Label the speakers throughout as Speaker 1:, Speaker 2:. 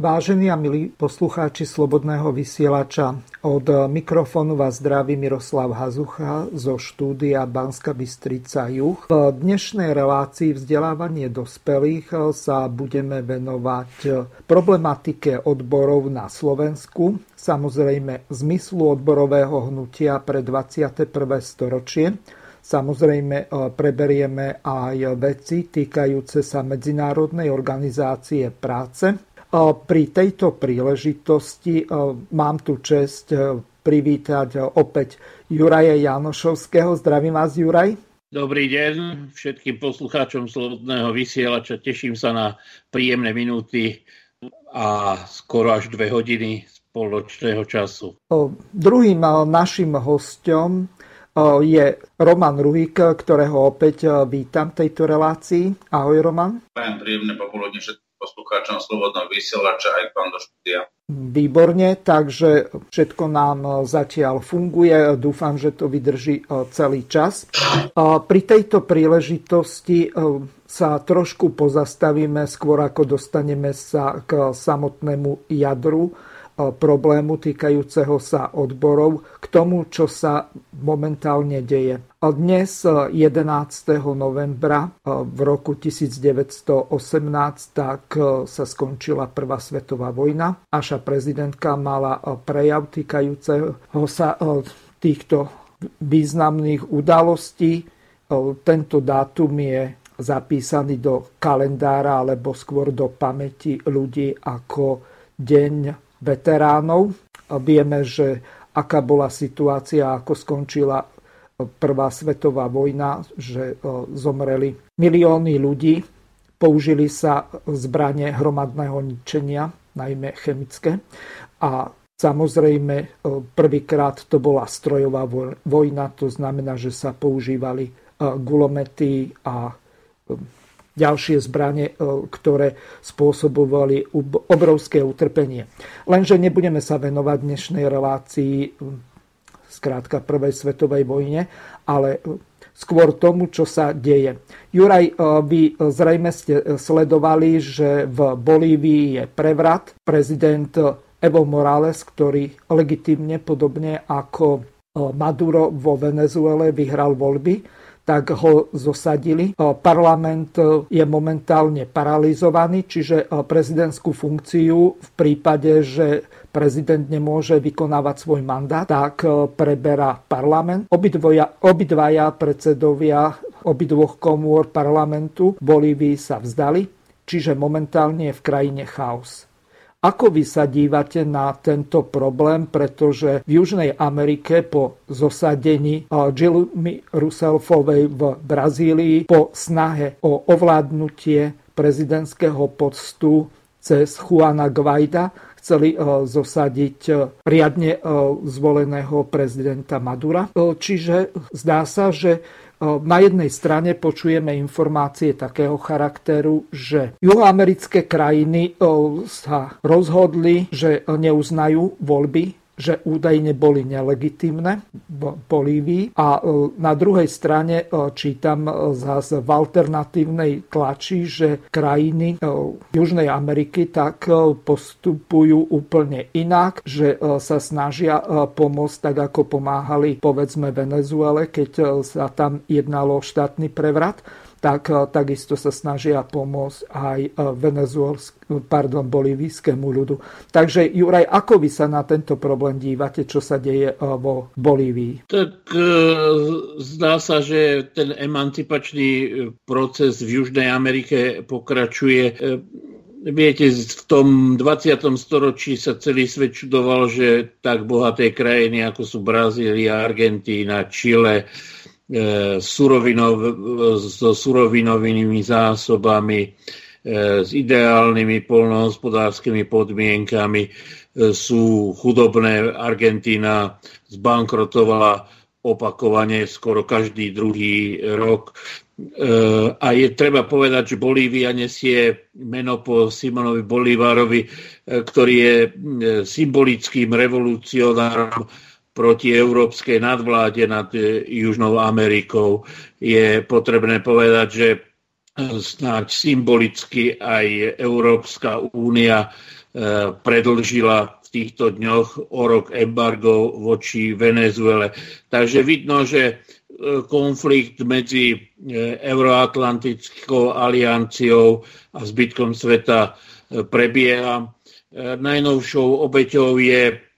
Speaker 1: Vážení a milí poslucháči Slobodného vysielača, od mikrofónu vás zdraví Miroslav Hazucha zo štúdia Banska Bystrica Juh. V dnešnej relácii vzdelávanie dospelých sa budeme venovať problematike odborov na Slovensku, samozrejme zmyslu odborového hnutia pre 21. storočie, Samozrejme preberieme aj veci týkajúce sa Medzinárodnej organizácie práce pri tejto príležitosti mám tu čest privítať opäť Juraja Janošovského. Zdravím vás, Juraj.
Speaker 2: Dobrý deň všetkým poslucháčom Slobodného vysielača. Teším sa na príjemné minúty a skoro až dve hodiny spoločného času.
Speaker 1: Druhým našim hostom je Roman Ruhík, ktorého opäť vítam v tejto relácii. Ahoj, Roman.
Speaker 3: Príjemné popoludne všetkým poslucháčom Slobodného vysielača aj k vám do štúdia.
Speaker 1: Výborne, takže všetko nám zatiaľ funguje. Dúfam, že to vydrží e, celý čas. Pri tejto príležitosti e, sa trošku pozastavíme skôr ako dostaneme sa k samotnému jadru problému týkajúceho sa odborov k tomu, čo sa momentálne deje. Dnes 11. novembra v roku 1918 tak sa skončila Prvá svetová vojna. Naša prezidentka mala prejav týkajúceho sa týchto významných udalostí. Tento dátum je zapísaný do kalendára alebo skôr do pamäti ľudí ako deň veteránov. Vieme, že aká bola situácia, ako skončila Prvá svetová vojna, že zomreli milióny ľudí, použili sa zbranie hromadného ničenia, najmä chemické. A samozrejme prvýkrát to bola strojová vojna, to znamená, že sa používali gulomety a ďalšie zbranie, e, ktoré spôsobovali obrovské utrpenie. Lenže nebudeme sa venovať dnešnej relácii zkrátka prvej svetovej vojne, ale skôr tomu, čo sa deje. Juraj, e, vy zrejme ste sledovali, že v Bolívii je prevrat. Prezident Evo Morales, ktorý legitimne, podobne ako e, Maduro vo Venezuele, vyhral voľby tak ho zosadili. Parlament je momentálne paralizovaný, čiže prezidentskú funkciu v prípade, že prezident nemôže vykonávať svoj mandát, tak preberá parlament. Obidvoja, obidvaja predsedovia obidvoch komôr parlamentu Bolívii sa vzdali, čiže momentálne je v krajine chaos. Ako vy sa dívate na tento problém, pretože v Južnej Amerike po zosadení Jilmy Rousseffovej v Brazílii, po snahe o ovládnutie prezidentského postu cez Juana Guaida chceli zosadiť riadne zvoleného prezidenta Madura. Čiže zdá sa, že na jednej strane počujeme informácie takého charakteru, že juhoamerické krajiny sa rozhodli, že neuznajú voľby že údajne boli nelegitímne v Bolívii. A e, na druhej strane e, čítam e, zase v alternatívnej tlači, že krajiny Južnej Ameriky tak postupujú úplne inak, že sa snažia pomôcť tak, ako pomáhali povedzme Venezuele, keď sa tam jednalo o štátny prevrat tak eh, takisto sa snažia pomôcť aj eh, pardon, bolivijskému ľudu. Takže Juraj, ako vy sa na tento problém dívate, čo sa deje eh, vo Bolívii?
Speaker 2: Tak zdá sa, že ten emancipačný proces v Južnej Amerike pokračuje. Viete, v tom 20. storočí sa celý svet čudoval, že tak bohaté krajiny, ako sú Brazília, Argentína, Čile, E, surovinov, so surovinovými zásobami, s ideálnymi polnohospodárskymi podmienkami. Sú chudobné. Argentína zbankrotovala opakovane skoro každý druhý rok. A je treba povedať, že Bolívia nesie meno po Simonovi Bolívarovi, ktorý je symbolickým revolucionárom proti európskej nadvláde nad Južnou Amerikou. Je potrebné povedať, že snáď symbolicky aj Európska únia e, predlžila v týchto dňoch o rok embargo voči Venezuele. Takže vidno, že e, konflikt medzi e, Euroatlantickou alianciou a zbytkom sveta prebieha. Najnovšou obeťou je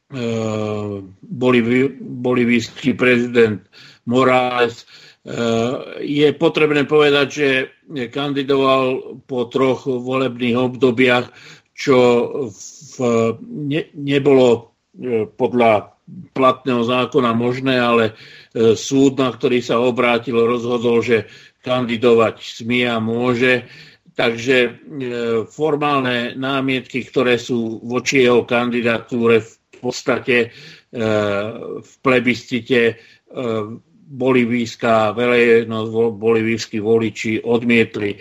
Speaker 2: bolivijský prezident Morales, Eh, je potrebné povedať, že kandidoval po troch volebných obdobiach, čo v, ne, nebolo eh, podľa platného zákona možné, ale eh, súd, na ktorý sa obrátil, rozhodol, že kandidovať smie a môže. Takže formálne námietky, ktoré sú voči jeho kandidatúre v podstate v plebiscite bolivijská verejnosť, bolivijskí voliči odmietli. E,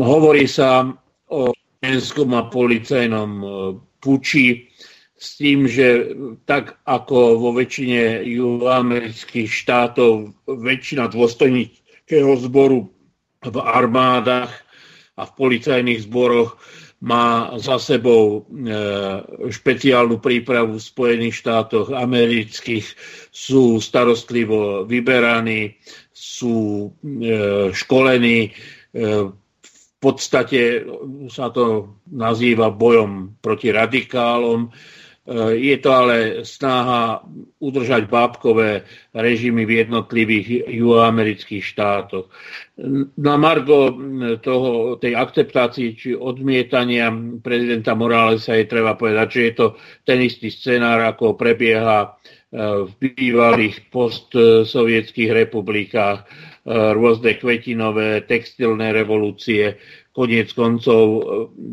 Speaker 2: hovorí sa o vojenskom a policajnom e, puči s tým, že tak ako vo väčšine juhoamerických štátov väčšina dôstojníckého zboru v armádach a v policajných zboroch má za sebou e, špeciálnu prípravu v Spojených štátoch amerických, sú starostlivo vyberaní, sú e, školení. E, v podstate sa to nazýva bojom proti radikálom je to ale snaha udržať bábkové režimy v jednotlivých juhoamerických štátoch. Na Margo hm, toho, tej akceptácii či odmietania prezidenta Moralesa je treba povedať, že je to ten istý scenár, ako prebieha eh, v bývalých postsovietských republikách, eh, rôzne kvetinové, textilné revolúcie, koniec koncov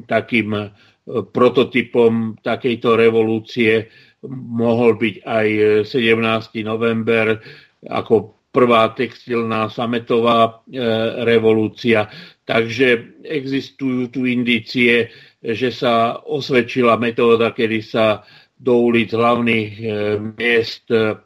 Speaker 2: takým prototypom takejto revolúcie mohol byť aj 17. november ako prvá textilná sametová e, revolúcia. Takže existujú tu indície, že sa osvedčila metóda, kedy sa do ulic hlavných e, miest e,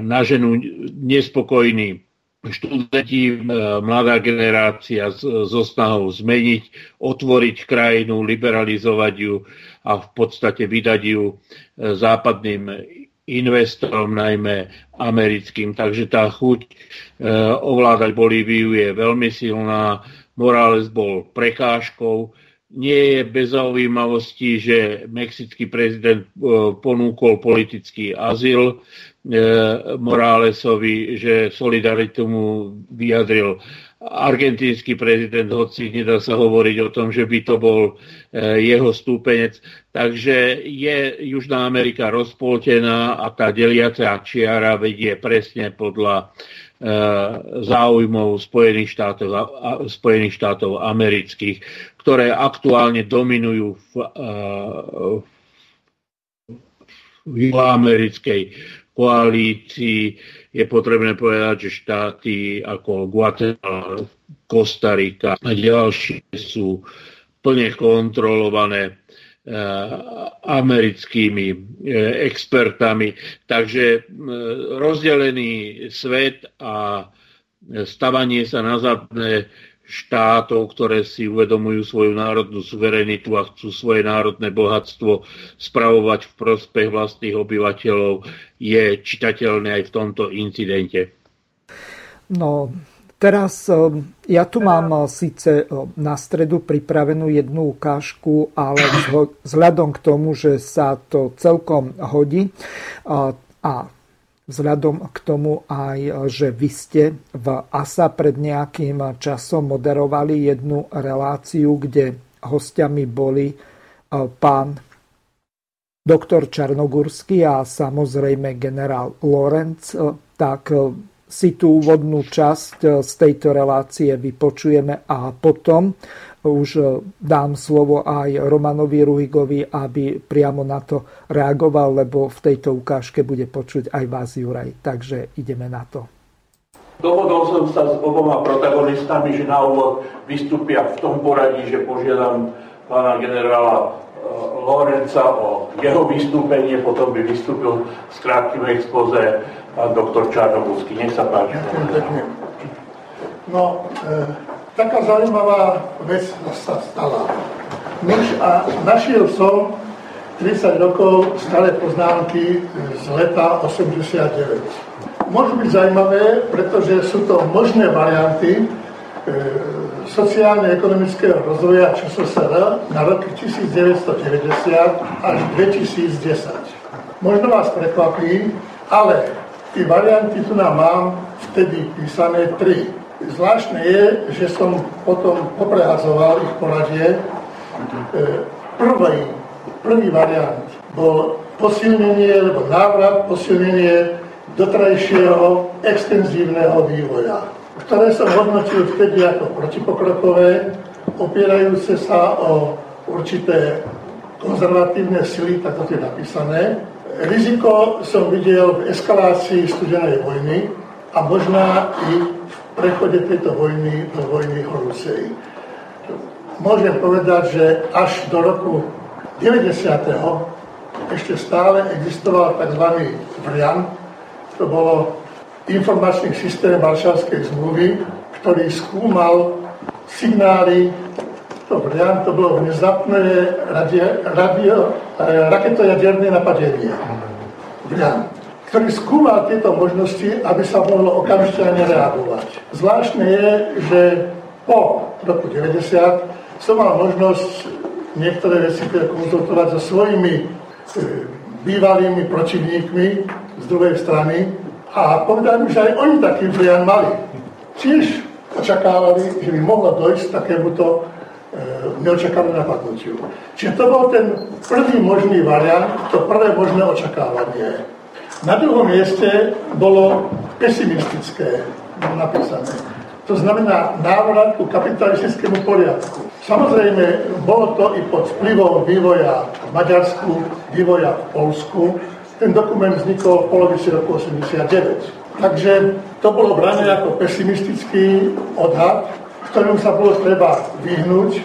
Speaker 2: naženú nespokojní študenti, mladá generácia so snahou zmeniť, otvoriť krajinu, liberalizovať ju a v podstate vydať ju e, západným investorom, najmä americkým. Takže tá chuť e, ovládať Bolíviu je veľmi silná. Morales bol prekážkou. Nie je bez zaujímavosti, že mexický prezident e, ponúkol politický azyl E, Moralesovi, že solidaritu mu vyjadril argentínsky prezident, hoci nedá sa hovoriť o tom, že by to bol e, jeho stúpenec. Takže je Južná Amerika rozpoltená a tá deliaca čiara vedie presne podľa e, záujmov Spojených štátov, Spojených štátov amerických, ktoré aktuálne dominujú v, v juhoamerickej koalícii je potrebné povedať, že štáty ako Guatemala, Kostarika a ďalšie sú plne kontrolované eh, americkými eh, expertami. Takže eh, rozdelený svet a stavanie sa na zadné štátov, ktoré si uvedomujú svoju národnú suverenitu a chcú svoje národné bohatstvo spravovať v prospech vlastných obyvateľov, je čitateľné aj v tomto incidente.
Speaker 1: No, teraz e, ja tu mám e, síce e, na stredu pripravenú jednu ukážku, ale vzhľadom k tomu, že sa to celkom hodí a vzhľadom k tomu aj, že vy ste v ASA pred nejakým časom moderovali jednu reláciu, kde hostiami boli e, pán doktor Čarnogurský a samozrejme generál Lorenc, e, tak e, si tú úvodnú časť z tejto relácie vypočujeme a potom už dám slovo aj Romanovi Ruhigovi, aby priamo na to reagoval, lebo v tejto ukážke bude počuť aj vás, Juraj. Takže ideme na to.
Speaker 4: Dohodol som sa s oboma protagonistami, že na úvod vystúpia v tom poradí, že požiadam pána generála e, Lorenca o jeho vystúpenie, potom by vystúpil s krátkým expoze pán doktor Čarnobúsky. Nech sa páči.
Speaker 5: No, e, taká zaujímavá vec sa stala. Nož a našiel som 30 rokov staré poznámky z leta 89 môžu byť zaujímavé, pretože sú to možné varianty e, sociálne-ekonomického rozvoja ČSSR na roky 1990 až 2010. Možno vás prekvapí, ale tie varianty tu nám mám vtedy písané tri. Zvláštne je, že som potom poprehazoval ich poradie. Prvý, prvý variant bol posilnenie, alebo návrat, posilnenie dotrajšieho extenzívneho vývoja, ktoré som hodnotil vtedy ako protipokrokové, opierajúce sa o určité konzervatívne sily, tak to je napísané. Riziko som videl v eskalácii studenej vojny a možná i prechode tejto vojny do vojny horúcej. Môžem povedať, že až do roku 90. ešte stále existoval tzv. variant to bolo informačný systém Varšavskej zmluvy, ktorý skúmal signály, to, variant, to bolo внезапné radio, radio, eh, raketojaderné napadenie. Variant, ktorý skúmal tieto možnosti, aby sa mohlo okamžite reagovať. Zvláštne je, že po roku 90 som mal možnosť niektoré veci konzultovať so svojimi eh, bývalými protivníkmi z druhej strany a povedali mi, že aj oni taký vlian mali. Tiež očakávali, že by mohlo dojsť takémuto e, neočakávané napadnutiu. Čiže to bol ten prvý možný variant, to prvé možné očakávanie. Na druhom mieste bolo pesimistické napísané. To znamená návrat ku kapitalistickému poriadku. Samozrejme, bolo to i pod vplyvom vývoja v Maďarsku, vývoja v Polsku. Ten dokument vznikol v polovici roku 89. Takže to bolo brané ako pesimistický odhad, ktorým sa bolo treba vyhnúť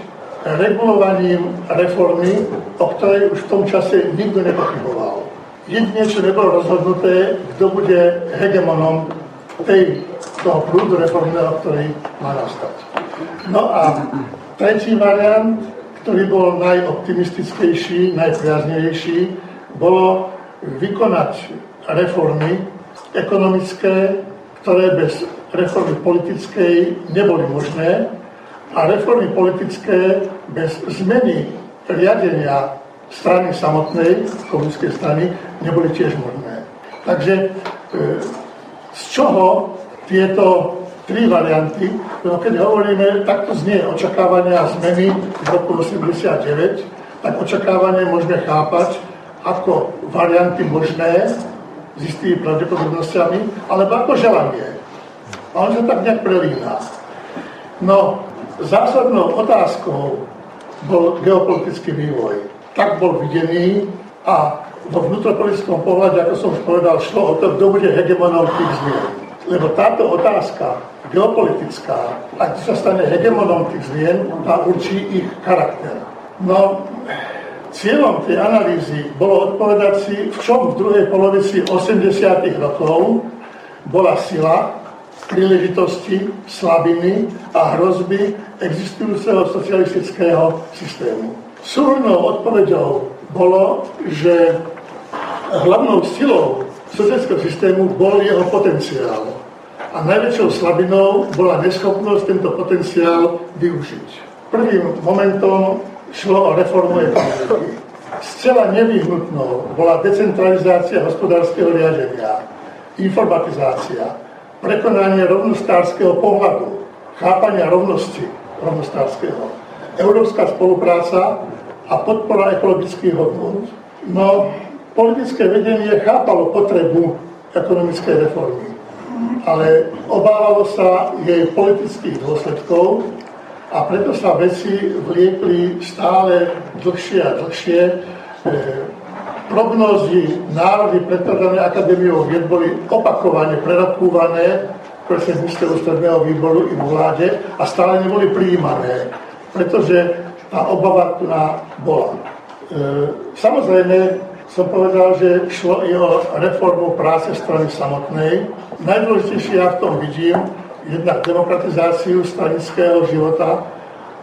Speaker 5: regulovaním reformy, o ktorej už v tom čase nikto nepochyboval. Jedine, čo nebolo rozhodnuté, kto bude hegemonom tej, toho prúdu reformného, ktorý má nastať. No a Tretí variant, ktorý bol najoptimistickejší, najpriaznejší, bolo vykonať reformy ekonomické, ktoré bez reformy politickej neboli možné a reformy politické bez zmeny riadenia strany samotnej, komunistickej strany, neboli tiež možné. Takže e, z čoho tieto tri varianty. No keď hovoríme, takto znie očakávania zmeny v roku 89, tak očakávanie môžeme chápať ako varianty možné s istými pravdepodobnosťami, alebo ako želanie. A on sa tak nejak prelína. No, zásadnou otázkou bol geopolitický vývoj. Tak bol videný a vo vnútropolitickom pohľade, ako som už povedal, šlo o to, kto bude hegemonom tých zmien. Lebo táto otázka geopolitická, ak sa stane hegemonom tých zmien, tá určí ich charakter. No, cieľom tej analýzy bolo odpovedať si, v čom v druhej polovici 80. rokov bola sila, príležitosti, slabiny a hrozby existujúceho socialistického systému. Súhrnou odpovedou bolo, že hlavnou silou socialistického systému bol jeho potenciál a najväčšou slabinou bola neschopnosť tento potenciál využiť. Prvým momentom šlo o reformu ekonomiky. Zcela nevyhnutnou bola decentralizácia hospodárskeho riadenia, informatizácia, prekonanie rovnostárskeho pohľadu, chápania rovnosti rovnostárskeho, európska spolupráca a podpora ekologických hodnot. No, politické vedenie chápalo potrebu ekonomickej reformy ale obávalo sa jej politických dôsledkov a preto sa veci vliekli stále dlhšie a dlhšie. E, prognózy národy predkladané akadémiou vied boli opakovane prerokúvané presne z ústredného výboru i vláde a stále neboli prijímané, pretože tá obava tu bola. E, samozrejme, som povedal, že šlo i o reformu práce strany samotnej. Najdôležitejšie ja v tom vidím jednak demokratizáciu stranického života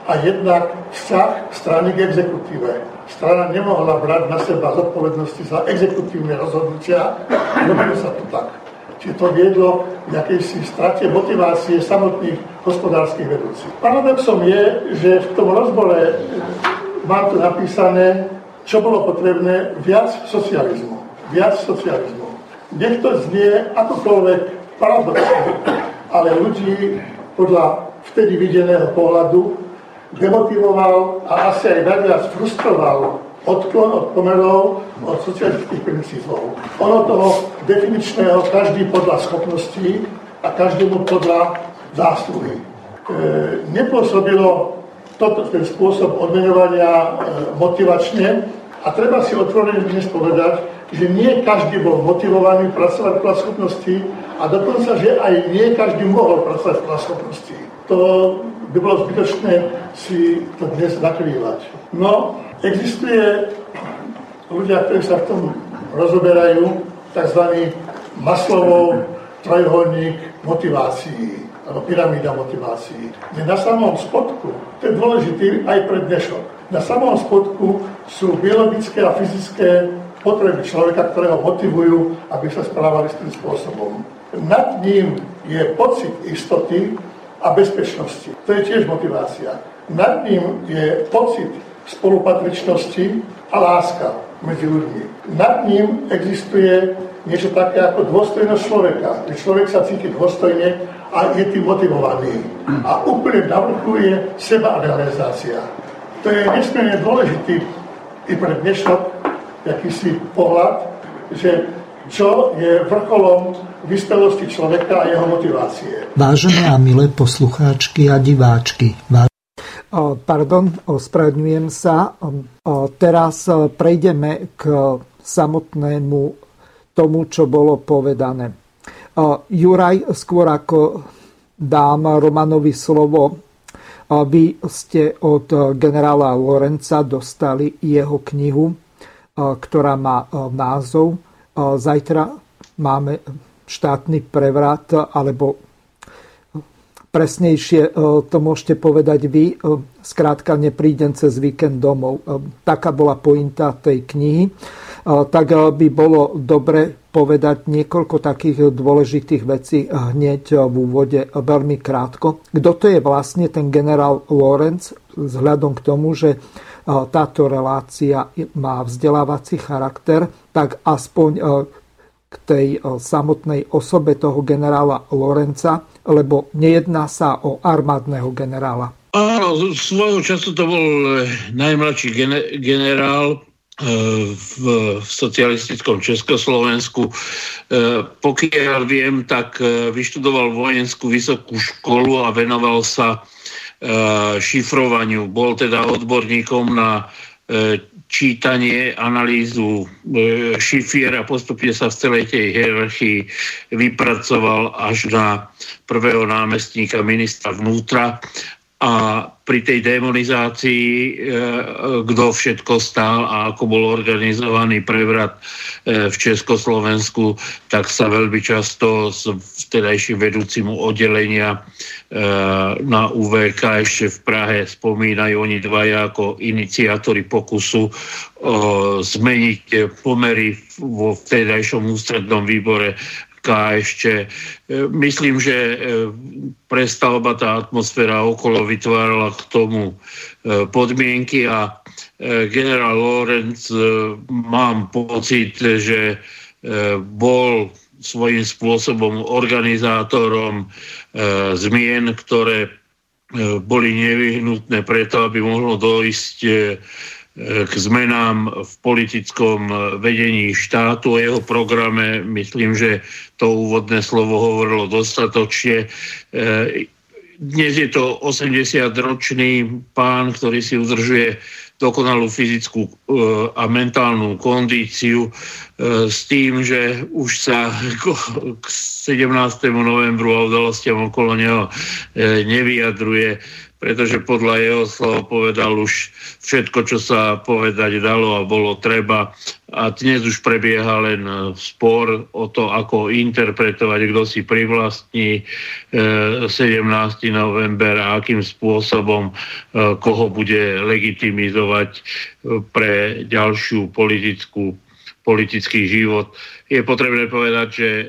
Speaker 5: a jednak vzťah strany k exekutíve. Strana nemohla brať na seba zodpovednosti za exekutívne rozhodnutia, robilo sa to tak. Čiže to viedlo k akejsi strate motivácie samotných hospodárskych vedúcich. Paradoxom je, že v tom rozbore mám tu napísané, čo bolo potrebné, viac socializmu. Viac socializmu. Nech to znie akokoľvek paradoxne, ale ľudí podľa vtedy videného pohľadu demotivoval a asi aj najviac frustroval odklon od pomerov od socialistických princípov. Ono toho definičného každý podľa schopností a každému podľa zásluhy. E, nepôsobilo toto, ten spôsob odmenovania e, motivačne a treba si otvorene dnes povedať, že nie každý bol motivovaný pracovať podľa schopností a dokonca, že aj nie každý mohol pracovať podľa schopností. To by bolo zbytočné si to dnes zakrývať. No, existuje ľudia, ktorí sa v tom rozoberajú, tzv. maslovou trojuholník motivácií alebo pyramída motivácií. Kde na samom spodku, to je dôležitý aj pre dnešok, na samom spodku sú biologické a fyzické potreby človeka, ktoré ho motivujú, aby sa správali s tým spôsobom. Nad ním je pocit istoty a bezpečnosti. To je tiež motivácia. Nad ním je pocit spolupatričnosti a láska medzi ľuďmi. Nad ním existuje niečo také ako dôstojnosť človeka, kde človek sa cíti dôstojne a je tým motivovaný. A úplne na vrchu je seba realizácia. To je nesmierne dôležitý i pre dnešok akýsi pohľad, že čo je vrcholom vyspelosti človeka a jeho motivácie.
Speaker 6: Vážené a milé poslucháčky a diváčky.
Speaker 1: Pardon, ospravedňujem sa. Teraz prejdeme k samotnému tomu, čo bolo povedané. Juraj, skôr ako dám Romanovi slovo, vy ste od generála Lorenca dostali jeho knihu, ktorá má názov Zajtra máme štátny prevrat, alebo presnejšie to môžete povedať vy, skrátka neprídem cez víkend domov. Taká bola pointa tej knihy. Tak by bolo dobre povedať niekoľko takých dôležitých vecí hneď v úvode veľmi krátko. Kto to je vlastne ten generál Lorenz vzhľadom k tomu, že táto relácia má vzdelávací charakter, tak aspoň k tej samotnej osobe toho generála Lorenca, lebo nejedná sa o armádneho generála.
Speaker 2: Áno, svojho času to bol eh, najmladší generál v socialistickom Československu. E, pokiaľ viem, tak vyštudoval vojenskú vysokú školu a venoval sa šifrovaniu. Bol teda odborníkom na čítanie, analýzu šifier a postupne sa v celej tej hierarchii vypracoval až na prvého námestníka ministra vnútra a pri tej demonizácii, e, kto všetko stál a ako bol organizovaný prevrat e, v Československu, tak sa veľmi často s vtedajším vedúcim oddelenia e, na UVK ešte v Prahe spomínajú oni dvaja ako iniciátori pokusu zmeniť pomery vo vtedajšom ústrednom výbore ešte. E, myslím, že e, prestavba tá atmosféra okolo vytvárala k tomu e, podmienky a generál Lorenz mám pocit, že bol svojím spôsobom organizátorom zmien, ktoré boli nevyhnutné preto, aby mohlo dojsť k zmenám v politickom vedení štátu. O jeho programe myslím, že to úvodné slovo hovorilo dostatočne. Dnes je to 80-ročný pán, ktorý si udržuje dokonalú fyzickú a mentálnu kondíciu s tým, že už sa k 17. novembru a udalostiam okolo neho nevyjadruje pretože podľa jeho slov povedal už všetko, čo sa povedať dalo a bolo treba. A dnes už prebieha len e, spor o to, ako interpretovať, kto si privlastní 17. E, november a akým spôsobom e, koho bude legitimizovať pre ďalšiu politickú politický život. Je potrebné povedať, že e,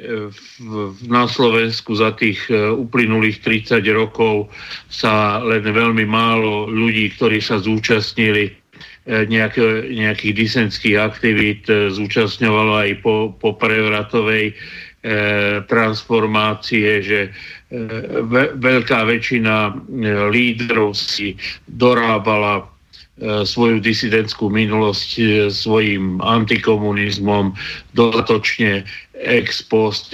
Speaker 2: na Slovensku za tých e, uplynulých 30 rokov sa len veľmi málo ľudí, ktorí sa zúčastnili e, nejaké, nejakých disenských aktivít, zúčastňovalo aj po, po prevratovej transformácie, že veľká väčšina lídrov si dorábala svoju disidentskú minulosť e, svojim antikomunizmom dodatočne ex post.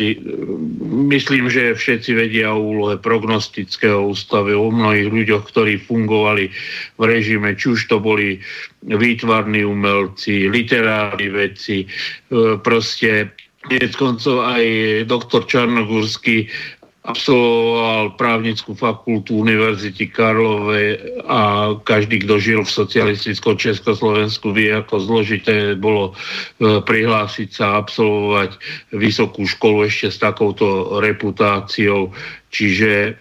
Speaker 2: Myslím, že všetci vedia o úlohe prognostického ústave, o mnohých ľuďoch, ktorí fungovali v režime, či už to boli výtvarní umelci, literárni vedci, e, proste Konec koncov aj doktor Čarnogórsky absolvoval právnickú fakultu Univerzity Karlove a každý, kto žil v socialistickom Československu, vie, ako zložité bolo e, prihlásiť sa absolvovať vysokú školu ešte s takouto reputáciou. Čiže e,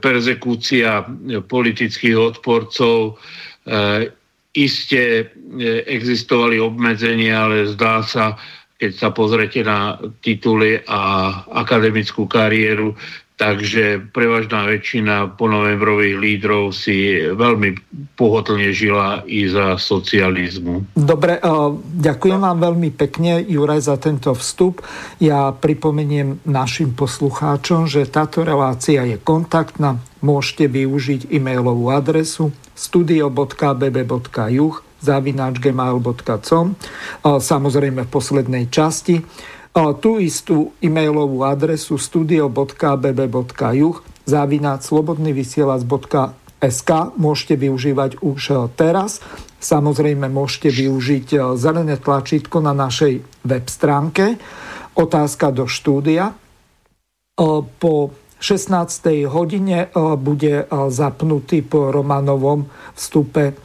Speaker 2: perzekúcia politických odporcov e, iste existovali obmedzenia, ale zdá sa, keď sa pozrete na tituly a akademickú kariéru, Takže prevažná väčšina ponovembrových lídrov si veľmi pohodlne žila i za socializmu.
Speaker 1: Dobre, e, ďakujem vám veľmi pekne, Juraj, za tento vstup. Ja pripomeniem našim poslucháčom, že táto relácia je kontaktná. Môžete využiť e-mailovú adresu studio.bb.juh zavináčgmail.com samozrejme v poslednej časti tú istú e-mailovú adresu studio.bb.juh závináč slobodnyvysielac.sk môžete využívať už e, teraz. Samozrejme môžete využiť e, zelené tlačítko na našej web stránke. Otázka do štúdia. E, po 16. hodine bude zapnutý po Romanovom vstupe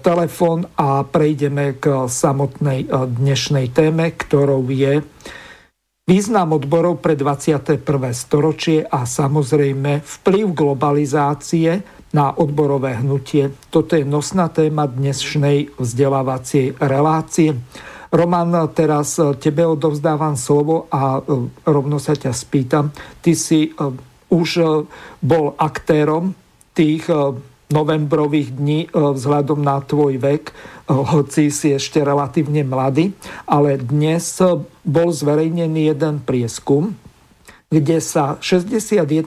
Speaker 1: telefón a prejdeme k samotnej dnešnej téme, ktorou je význam odborov pre 21. storočie a samozrejme vplyv globalizácie na odborové hnutie. Toto je nosná téma dnešnej vzdelávacej relácie. Roman, teraz tebe odovzdávam slovo a e, rovno sa ťa spýtam. Ty si e, už e, bol aktérom tých novembrových dní vzhľadom na tvoj vek, hoci si ešte relatívne mladý, ale dnes bol zverejnený jeden prieskum, kde sa 61%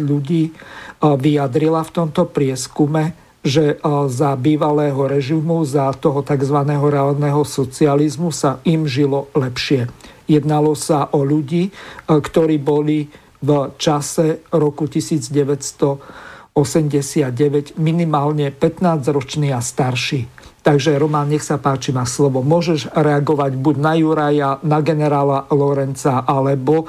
Speaker 1: ľudí vyjadrila v tomto prieskume, že za bývalého režimu, za toho tzv. reálneho socializmu sa im žilo lepšie. Jednalo sa o ľudí, ktorí boli v čase roku 1989 minimálne 15-roční a starší. Takže Roman, nech sa páči, má slovo. Môžeš reagovať buď na Juraja, na generála Lorenca, alebo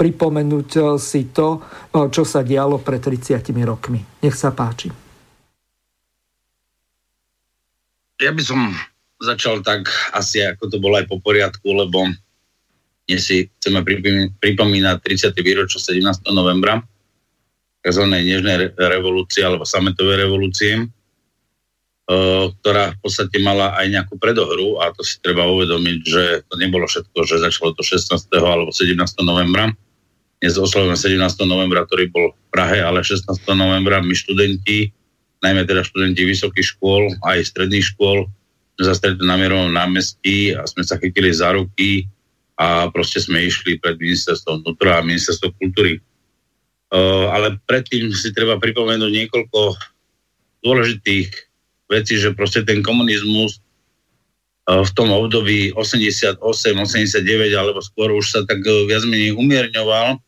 Speaker 1: pripomenúť si to, čo sa dialo pred 30 rokmi. Nech sa páči.
Speaker 7: Ja by som začal tak asi, ako to bolo aj po poriadku, lebo dnes si chceme pripomínať 30. výročie 17. novembra, tzv. nežnej revolúcie alebo sametovej revolúcie, ktorá v podstate mala aj nejakú predohru a to si treba uvedomiť, že to nebolo všetko, že začalo to 16. alebo 17. novembra. Dnes oslovujeme 17. novembra, ktorý bol v Prahe, ale 16. novembra my študenti najmä teda študenti vysokých škôl, aj stredných škôl, sme sa stretli na Mierovom námestí a sme sa chytili za ruky a proste sme išli pred ministerstvom vnútra a ministerstvom kultúry. Uh, ale predtým si treba pripomenúť niekoľko dôležitých veci, že proste ten komunizmus v tom období 88, 89 alebo skôr už sa tak viac menej umierňoval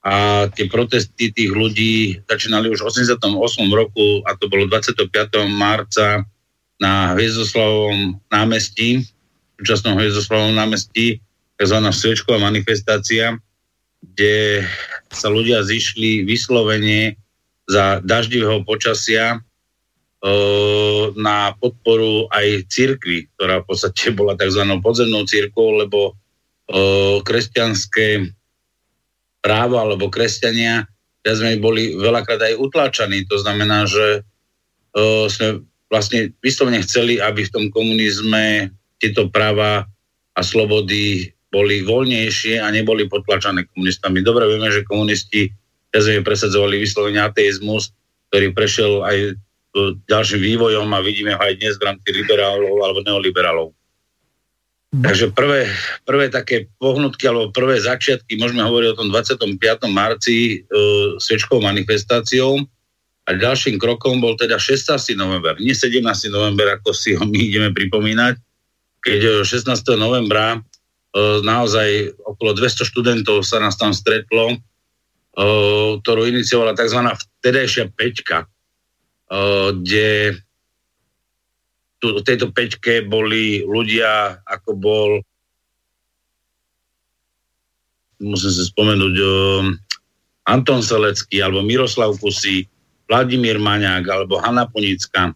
Speaker 7: a tie protesty tých ľudí začínali už v 88 roku a to bolo 25. marca na Hviezdoslavovom námestí, súčasnom Hviezdoslavovom námestí, tzv. sviečková manifestácia, kde sa ľudia zišli vyslovene za daždivého počasia na podporu aj církvy, ktorá v podstate bola tzv. podzemnou církvou, lebo kresťanské právo alebo kresťania ja sme boli veľakrát aj utláčaní. To znamená, že sme vlastne vyslovene chceli, aby v tom komunizme tieto práva a slobody boli voľnejšie a neboli potlačané komunistami. Dobre vieme, že komunisti presadzovali vyslovene ateizmus, ktorý prešiel aj ďalším vývojom a vidíme ho aj dnes v rámci liberálov alebo neoliberálov. Takže prvé, prvé také pohnutky alebo prvé začiatky, môžeme hovoriť o tom 25. marci e, svečkou manifestáciou a ďalším krokom bol teda 16. november, nie 17. november, ako si ho my ideme pripomínať, keď 16. novembra e, naozaj okolo 200 študentov sa nás tam stretlo, e, ktorú iniciovala tzv. vtedajšia peťka, kde tu, v tejto peťke boli ľudia, ako bol musím si spomenúť Anton Selecký, alebo Miroslav Kusy, Vladimír Maňák, alebo Hanna Punická.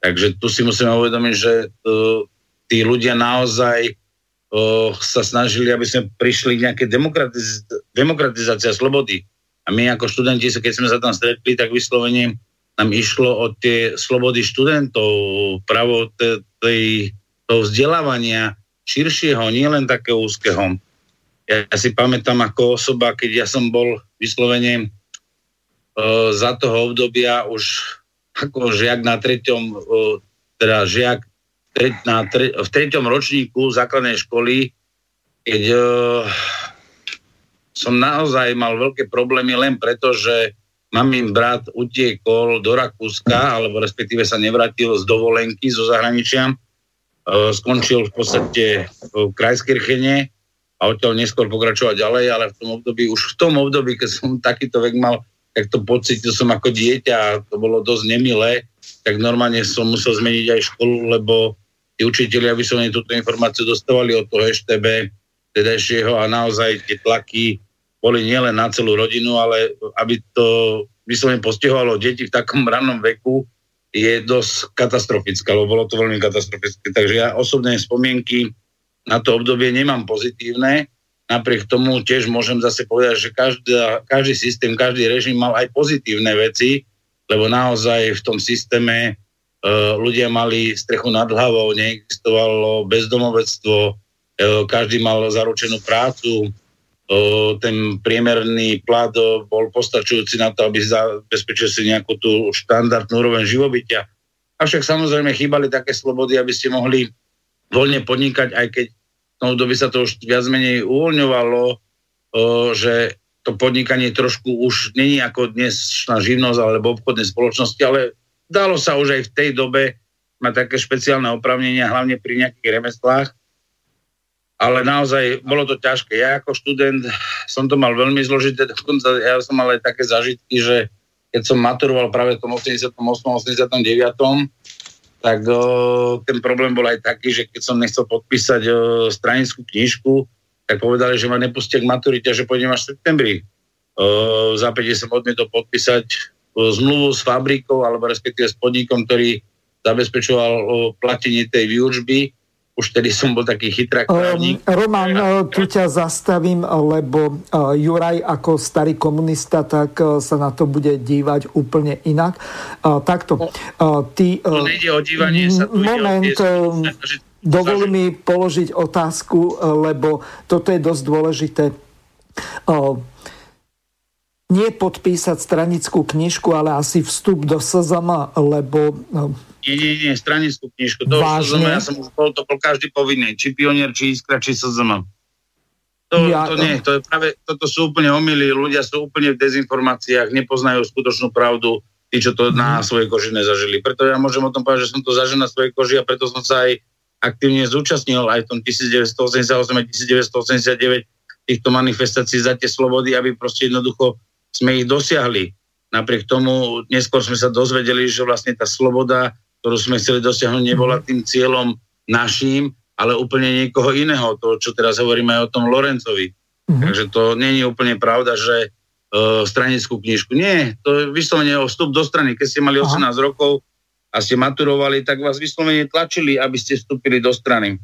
Speaker 7: Takže tu si musíme uvedomiť, že uh, tí ľudia naozaj uh, sa snažili, aby sme prišli k nejakej demokratiz- demokratizácii slobody. A my ako študenti, keď sme sa tam stretli, tak vyslovene nám išlo o tie slobody študentov, právo toho vzdelávania širšieho, nielen takého úzkeho. Ja, ja si pamätám ako osoba, keď ja som bol vyslovene uh, za toho obdobia už ako žiak na treťom, uh, teda žiak tre, na tre, v treťom ročníku základnej školy, keď uh, som naozaj mal veľké problémy len preto, že mamin brat utiekol do Rakúska, alebo respektíve sa nevrátil z dovolenky zo zahraničia. E, skončil v podstate v Krajskirchene a odtiaľ neskôr pokračovať ďalej, ale v tom období, už v tom období, keď som takýto vek mal, tak to pocitil som ako dieťa a to bolo dosť nemilé, tak normálne som musel zmeniť aj školu, lebo tí učiteľia vyslovene túto informáciu dostávali od toho EŠTB tedajšieho a naozaj tie tlaky boli nielen na celú rodinu, ale aby to vyslovene postihovalo deti v takom rannom veku, je dosť katastrofické, lebo bolo to veľmi katastrofické. Takže ja osobné spomienky na to obdobie nemám pozitívne. Napriek tomu tiež môžem zase povedať, že každá, každý systém, každý režim mal aj pozitívne veci, lebo naozaj v tom systéme uh, ľudia mali strechu nad hlavou, neexistovalo bezdomovectvo, uh, každý mal zaručenú prácu, ten priemerný plat bol postačujúci na to, aby zabezpečil si nejakú tú štandardnú úroveň živobytia. Avšak samozrejme chýbali také slobody, aby ste mohli voľne podnikať, aj keď no, by sa to už viac menej uvoľňovalo, že to podnikanie trošku už není ako dnes na živnosť alebo obchodnej spoločnosti, ale dalo sa už aj v tej dobe mať také špeciálne opravnenia, hlavne pri nejakých remeslách ale naozaj bolo to ťažké. Ja ako študent som to mal veľmi zložité, dokonca ja som mal aj také zažitky, že keď som maturoval práve v tom 88. 89. tak o, ten problém bol aj taký, že keď som nechcel podpísať o, stranickú knižku, tak povedali, že ma nepustia k maturite, že pôjdem až v septembri. O, zápäte som odmietol podpísať o, zmluvu s fabrikou alebo respektíve s podnikom, ktorý zabezpečoval o, platenie tej výučby už tedy som bol taký chytrák Um,
Speaker 1: Roman, uh, tu ťa zastavím, lebo uh, Juraj ako starý komunista, tak uh, sa na to bude dívať úplne inak. Takto. Uh, ty,
Speaker 7: to nejde o dívanie sa, tu
Speaker 1: moment, ide o tie, dovol mi položiť otázku, lebo toto je dosť dôležité. Nie podpísať stranickú knižku, ale asi vstup do SZM, lebo
Speaker 7: nie, nie, nie, stranickú knižku. To SZM, ja som už bol, to bol každý povinný. Či pionier, či iskra, či SZM. To, ja, to nie, to je práve, toto sú úplne omily, ľudia sú úplne v dezinformáciách, nepoznajú skutočnú pravdu. tí, čo to na mhm. svojej koži nezažili. Preto ja môžem o tom povedať, že som to zažil na svojej koži a preto som sa aj aktívne zúčastnil aj v tom 1988 a 1989 týchto manifestácií za tie slobody, aby proste jednoducho sme ich dosiahli. Napriek tomu neskôr sme sa dozvedeli, že vlastne tá sloboda, ktorú sme chceli dosiahnuť, nebola mhm. tým cieľom naším, ale úplne niekoho iného. To, čo teraz hovoríme aj o tom Lorencovi. Mm-hmm. Takže to není úplne pravda, že uh, stranickú knižku. Nie, to je vyslovene o vstup do strany. Keď ste mali 18 Aha. rokov a ste maturovali, tak vás vyslovene tlačili, aby ste vstúpili do strany.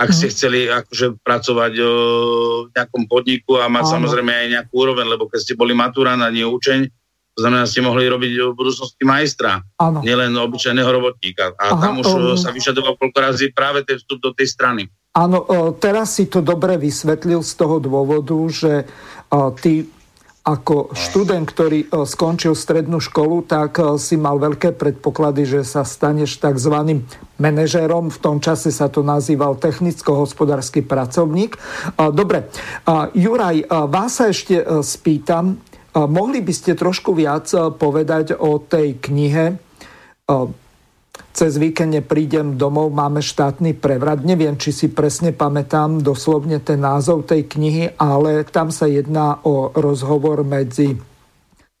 Speaker 7: Ak ste chceli akože pracovať uh, v nejakom podniku a mať Aha. samozrejme aj nejakú úroveň, lebo keď ste boli maturán a nie učeň, to znamená, ste mohli robiť v budúcnosti majstra, Áno. nielen obyčajného robotníka. A Aha, tam už um... sa vyšadoval koľko razy práve ten vstup do tej strany.
Speaker 1: Áno, teraz si to dobre vysvetlil z toho dôvodu, že ty ako študent, ktorý skončil strednú školu, tak si mal veľké predpoklady, že sa staneš tzv. manažérom. V tom čase sa to nazýval technicko-hospodársky pracovník. Dobre, Juraj, vás sa ešte spýtam, mohli by ste trošku viac povedať o tej knihe cez víkend prídem domov, máme štátny prevrat. Neviem, či si presne pamätám doslovne ten názov tej knihy, ale tam sa jedná o rozhovor medzi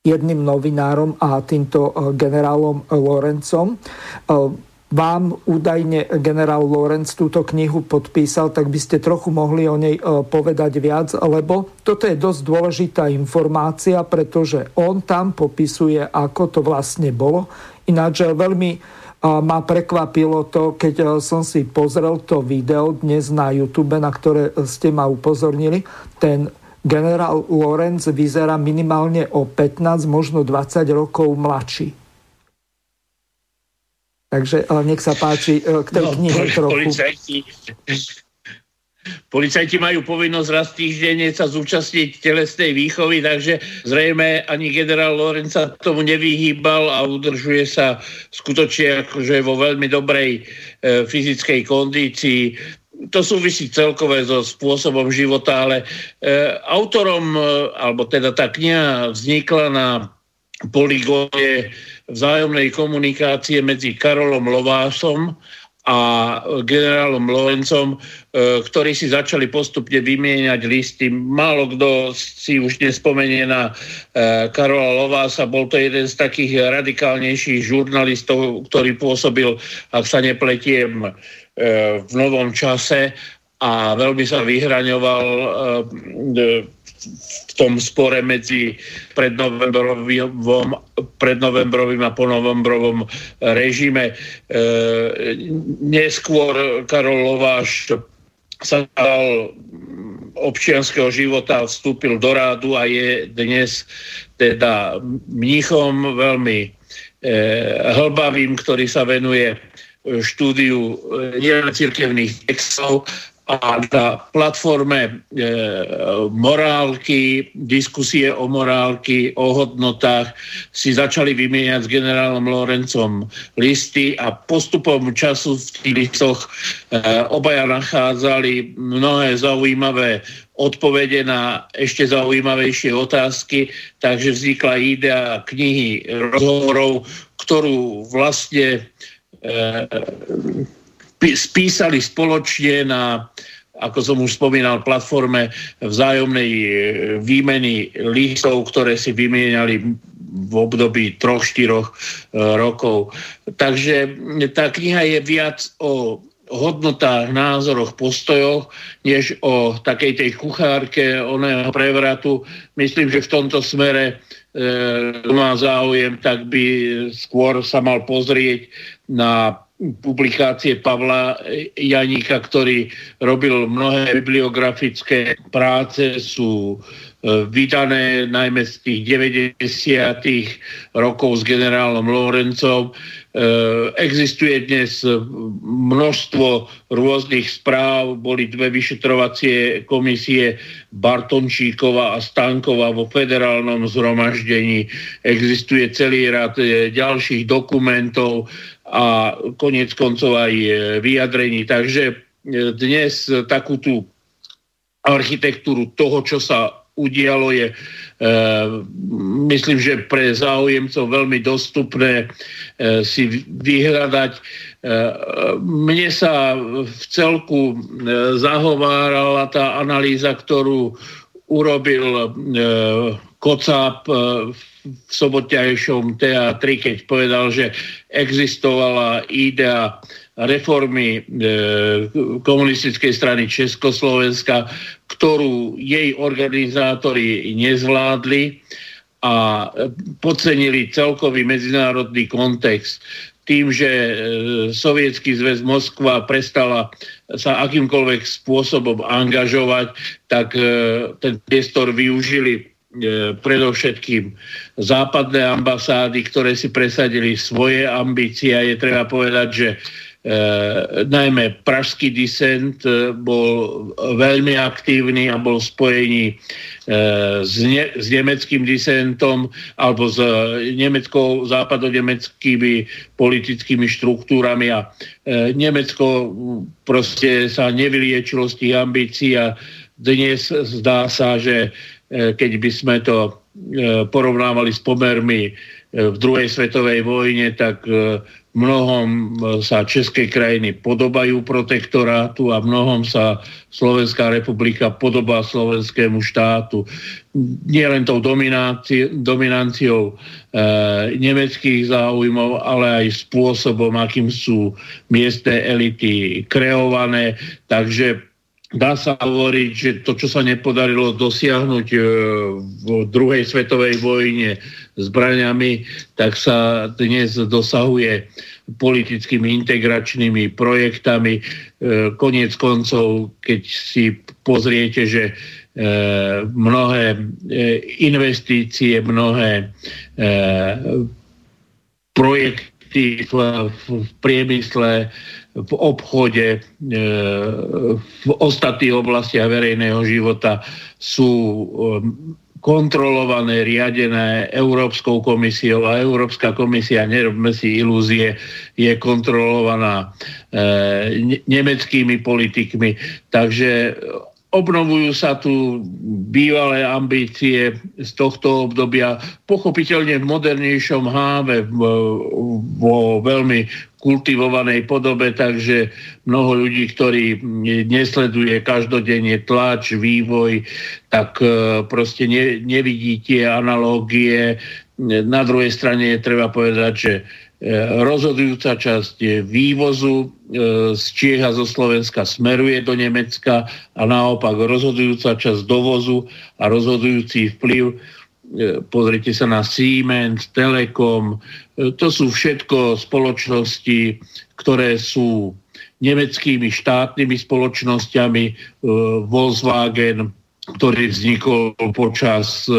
Speaker 1: jedným novinárom a týmto eh, generálom Lorencom. Eh, vám údajne generál Lorenc túto knihu podpísal, tak by ste trochu mohli o nej eh, povedať viac, lebo toto je dosť dôležitá informácia, pretože on tam popisuje, ako to vlastne bolo. Ináč veľmi ma prekvapilo to, keď e, som si pozrel to video dnes na YouTube, na ktoré e, ste ma upozornili. Ten generál Lorenz vyzerá minimálne o 15, možno 20 rokov mladší. Takže e, nech sa páči k tej no, knihe trochu. Policajti,
Speaker 2: Policajti majú povinnosť raz týždenne sa zúčastniť telesnej výchovy, takže zrejme ani generál Lorenca tomu nevyhýbal a udržuje sa skutočne akože vo veľmi dobrej e, fyzickej kondícii. To súvisí celkové so spôsobom života, ale e, autorom, e, alebo teda tá kniha vznikla na poligóne vzájomnej komunikácie medzi Karolom Lovásom, a generálom Lorencom, e, ktorí si začali postupne vymieňať listy. Málo kto si už nespomenie na e, Karola Lovása, bol to jeden z takých radikálnejších žurnalistov, ktorý pôsobil, ak sa nepletiem, e, v novom čase a veľmi sa vyhraňoval v tom spore medzi prednovembrovým, prednovembrovým a ponovembrovom režime. E, neskôr Karol Lováš sa dal občianského života, vstúpil do rádu a je dnes teda mníchom veľmi e, hlbavým, ktorý sa venuje štúdiu e, nielen cirkevných textov, a na platforme e, morálky, diskusie o morálky, o hodnotách si začali vymieňať s generálom Lorencom listy a postupom času v tých listoch e, obaja nachádzali mnohé zaujímavé odpovede na ešte zaujímavejšie otázky, takže vznikla idea knihy rozhovorov, ktorú vlastne e, spísali spoločne na, ako som už spomínal, platforme vzájomnej e, výmeny listov, ktoré si vymieniali v období troch, štyroch e, rokov. Takže tá kniha je viac o hodnotách, názoroch, postojoch, než o takej tej kuchárke, oného prevratu. Myslím, že v tomto smere e, má záujem, tak by skôr sa mal pozrieť na publikácie Pavla Janíka, ktorý robil mnohé bibliografické práce, sú e, vydané najmä z tých 90. rokov s generálom Lorencom. E, existuje dnes množstvo rôznych správ, boli dve vyšetrovacie komisie Bartončíkova a Stankova vo federálnom zhromaždení, existuje celý rad e, ďalších dokumentov a konec koncov aj vyjadrení. Takže dnes takú tú architektúru toho, čo sa udialo, je myslím, že pre záujemcov veľmi dostupné si vyhľadať. Mne sa v celku zahovárala tá analýza, ktorú urobil Kocáb v sobotiajšom teatri, keď povedal, že existovala idea reformy e, komunistickej strany Československa, ktorú jej organizátori nezvládli a podcenili celkový medzinárodný kontext tým, že e, Sovietský zväz Moskva prestala sa akýmkoľvek spôsobom angažovať, tak e, ten priestor využili predovšetkým západné ambasády, ktoré si presadili svoje ambície. Je treba povedať, že e, najmä pražský disent e, bol veľmi aktívny a bol v spojení e, s, ne, s nemeckým disentom alebo s nemeckou, západonemeckými politickými štruktúrami. A e, Nemecko proste sa nevyliečilo z tých ambícií a dnes zdá sa, že E, keď by sme to e, porovnávali s pomermi e, v druhej svetovej vojne, tak mnohom sa české krajiny podobajú protektorátu a mnohom sa Slovenská republika podobá slovenskému štátu. Nie len tou dominanciou e, nemeckých záujmov, ale aj spôsobom, akým sú miestne elity kreované. Takže dá sa hovoriť, že to, čo sa nepodarilo dosiahnuť e, v druhej svetovej vojne zbraniami, tak sa dnes dosahuje politickými integračnými projektami. E, Koniec koncov, keď si pozriete, že e, mnohé investície, mnohé projekty v priemysle, v obchode, e, v ostatných oblastiach verejného života sú e, kontrolované, riadené Európskou komisiou a Európska komisia, nerobme si ilúzie, je kontrolovaná e, nemeckými politikmi. Takže obnovujú sa tu bývalé ambície z tohto obdobia, pochopiteľne v modernejšom háve, vo veľmi kultivovanej podobe, takže mnoho ľudí, ktorí nesleduje každodenne tlač, vývoj, tak e, proste ne, nevidí tie analógie. Na druhej strane je treba povedať, že rozhodujúca časť vývozu e, z Čiech zo Slovenska smeruje do Nemecka a naopak rozhodujúca časť dovozu a rozhodujúci vplyv E, pozrite sa na Siemens, Telekom, e, to sú všetko spoločnosti, ktoré sú nemeckými štátnymi spoločnosťami, e, Volkswagen, ktorý vznikol počas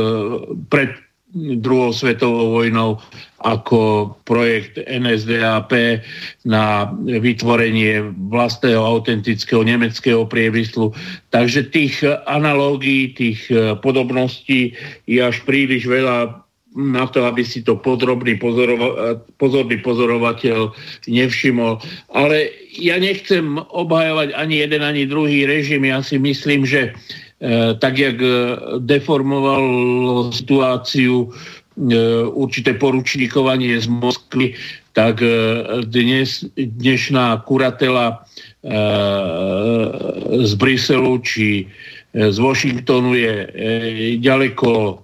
Speaker 2: pred druhou svetovou vojnou ako projekt NSDAP na vytvorenie vlastného autentického nemeckého priemyslu. Takže tých analógií, tých e, podobností je až príliš veľa na to, aby si to podrobný pozorova- pozorný pozorovateľ nevšimol. Ale ja nechcem obhajovať ani jeden, ani druhý režim. Ja si myslím, že tak jak e, deformovalo situáciu e, určité poručníkovanie z Moskvy, tak dnes, dnešná kuratela z Bruselu či z Washingtonu je ďaleko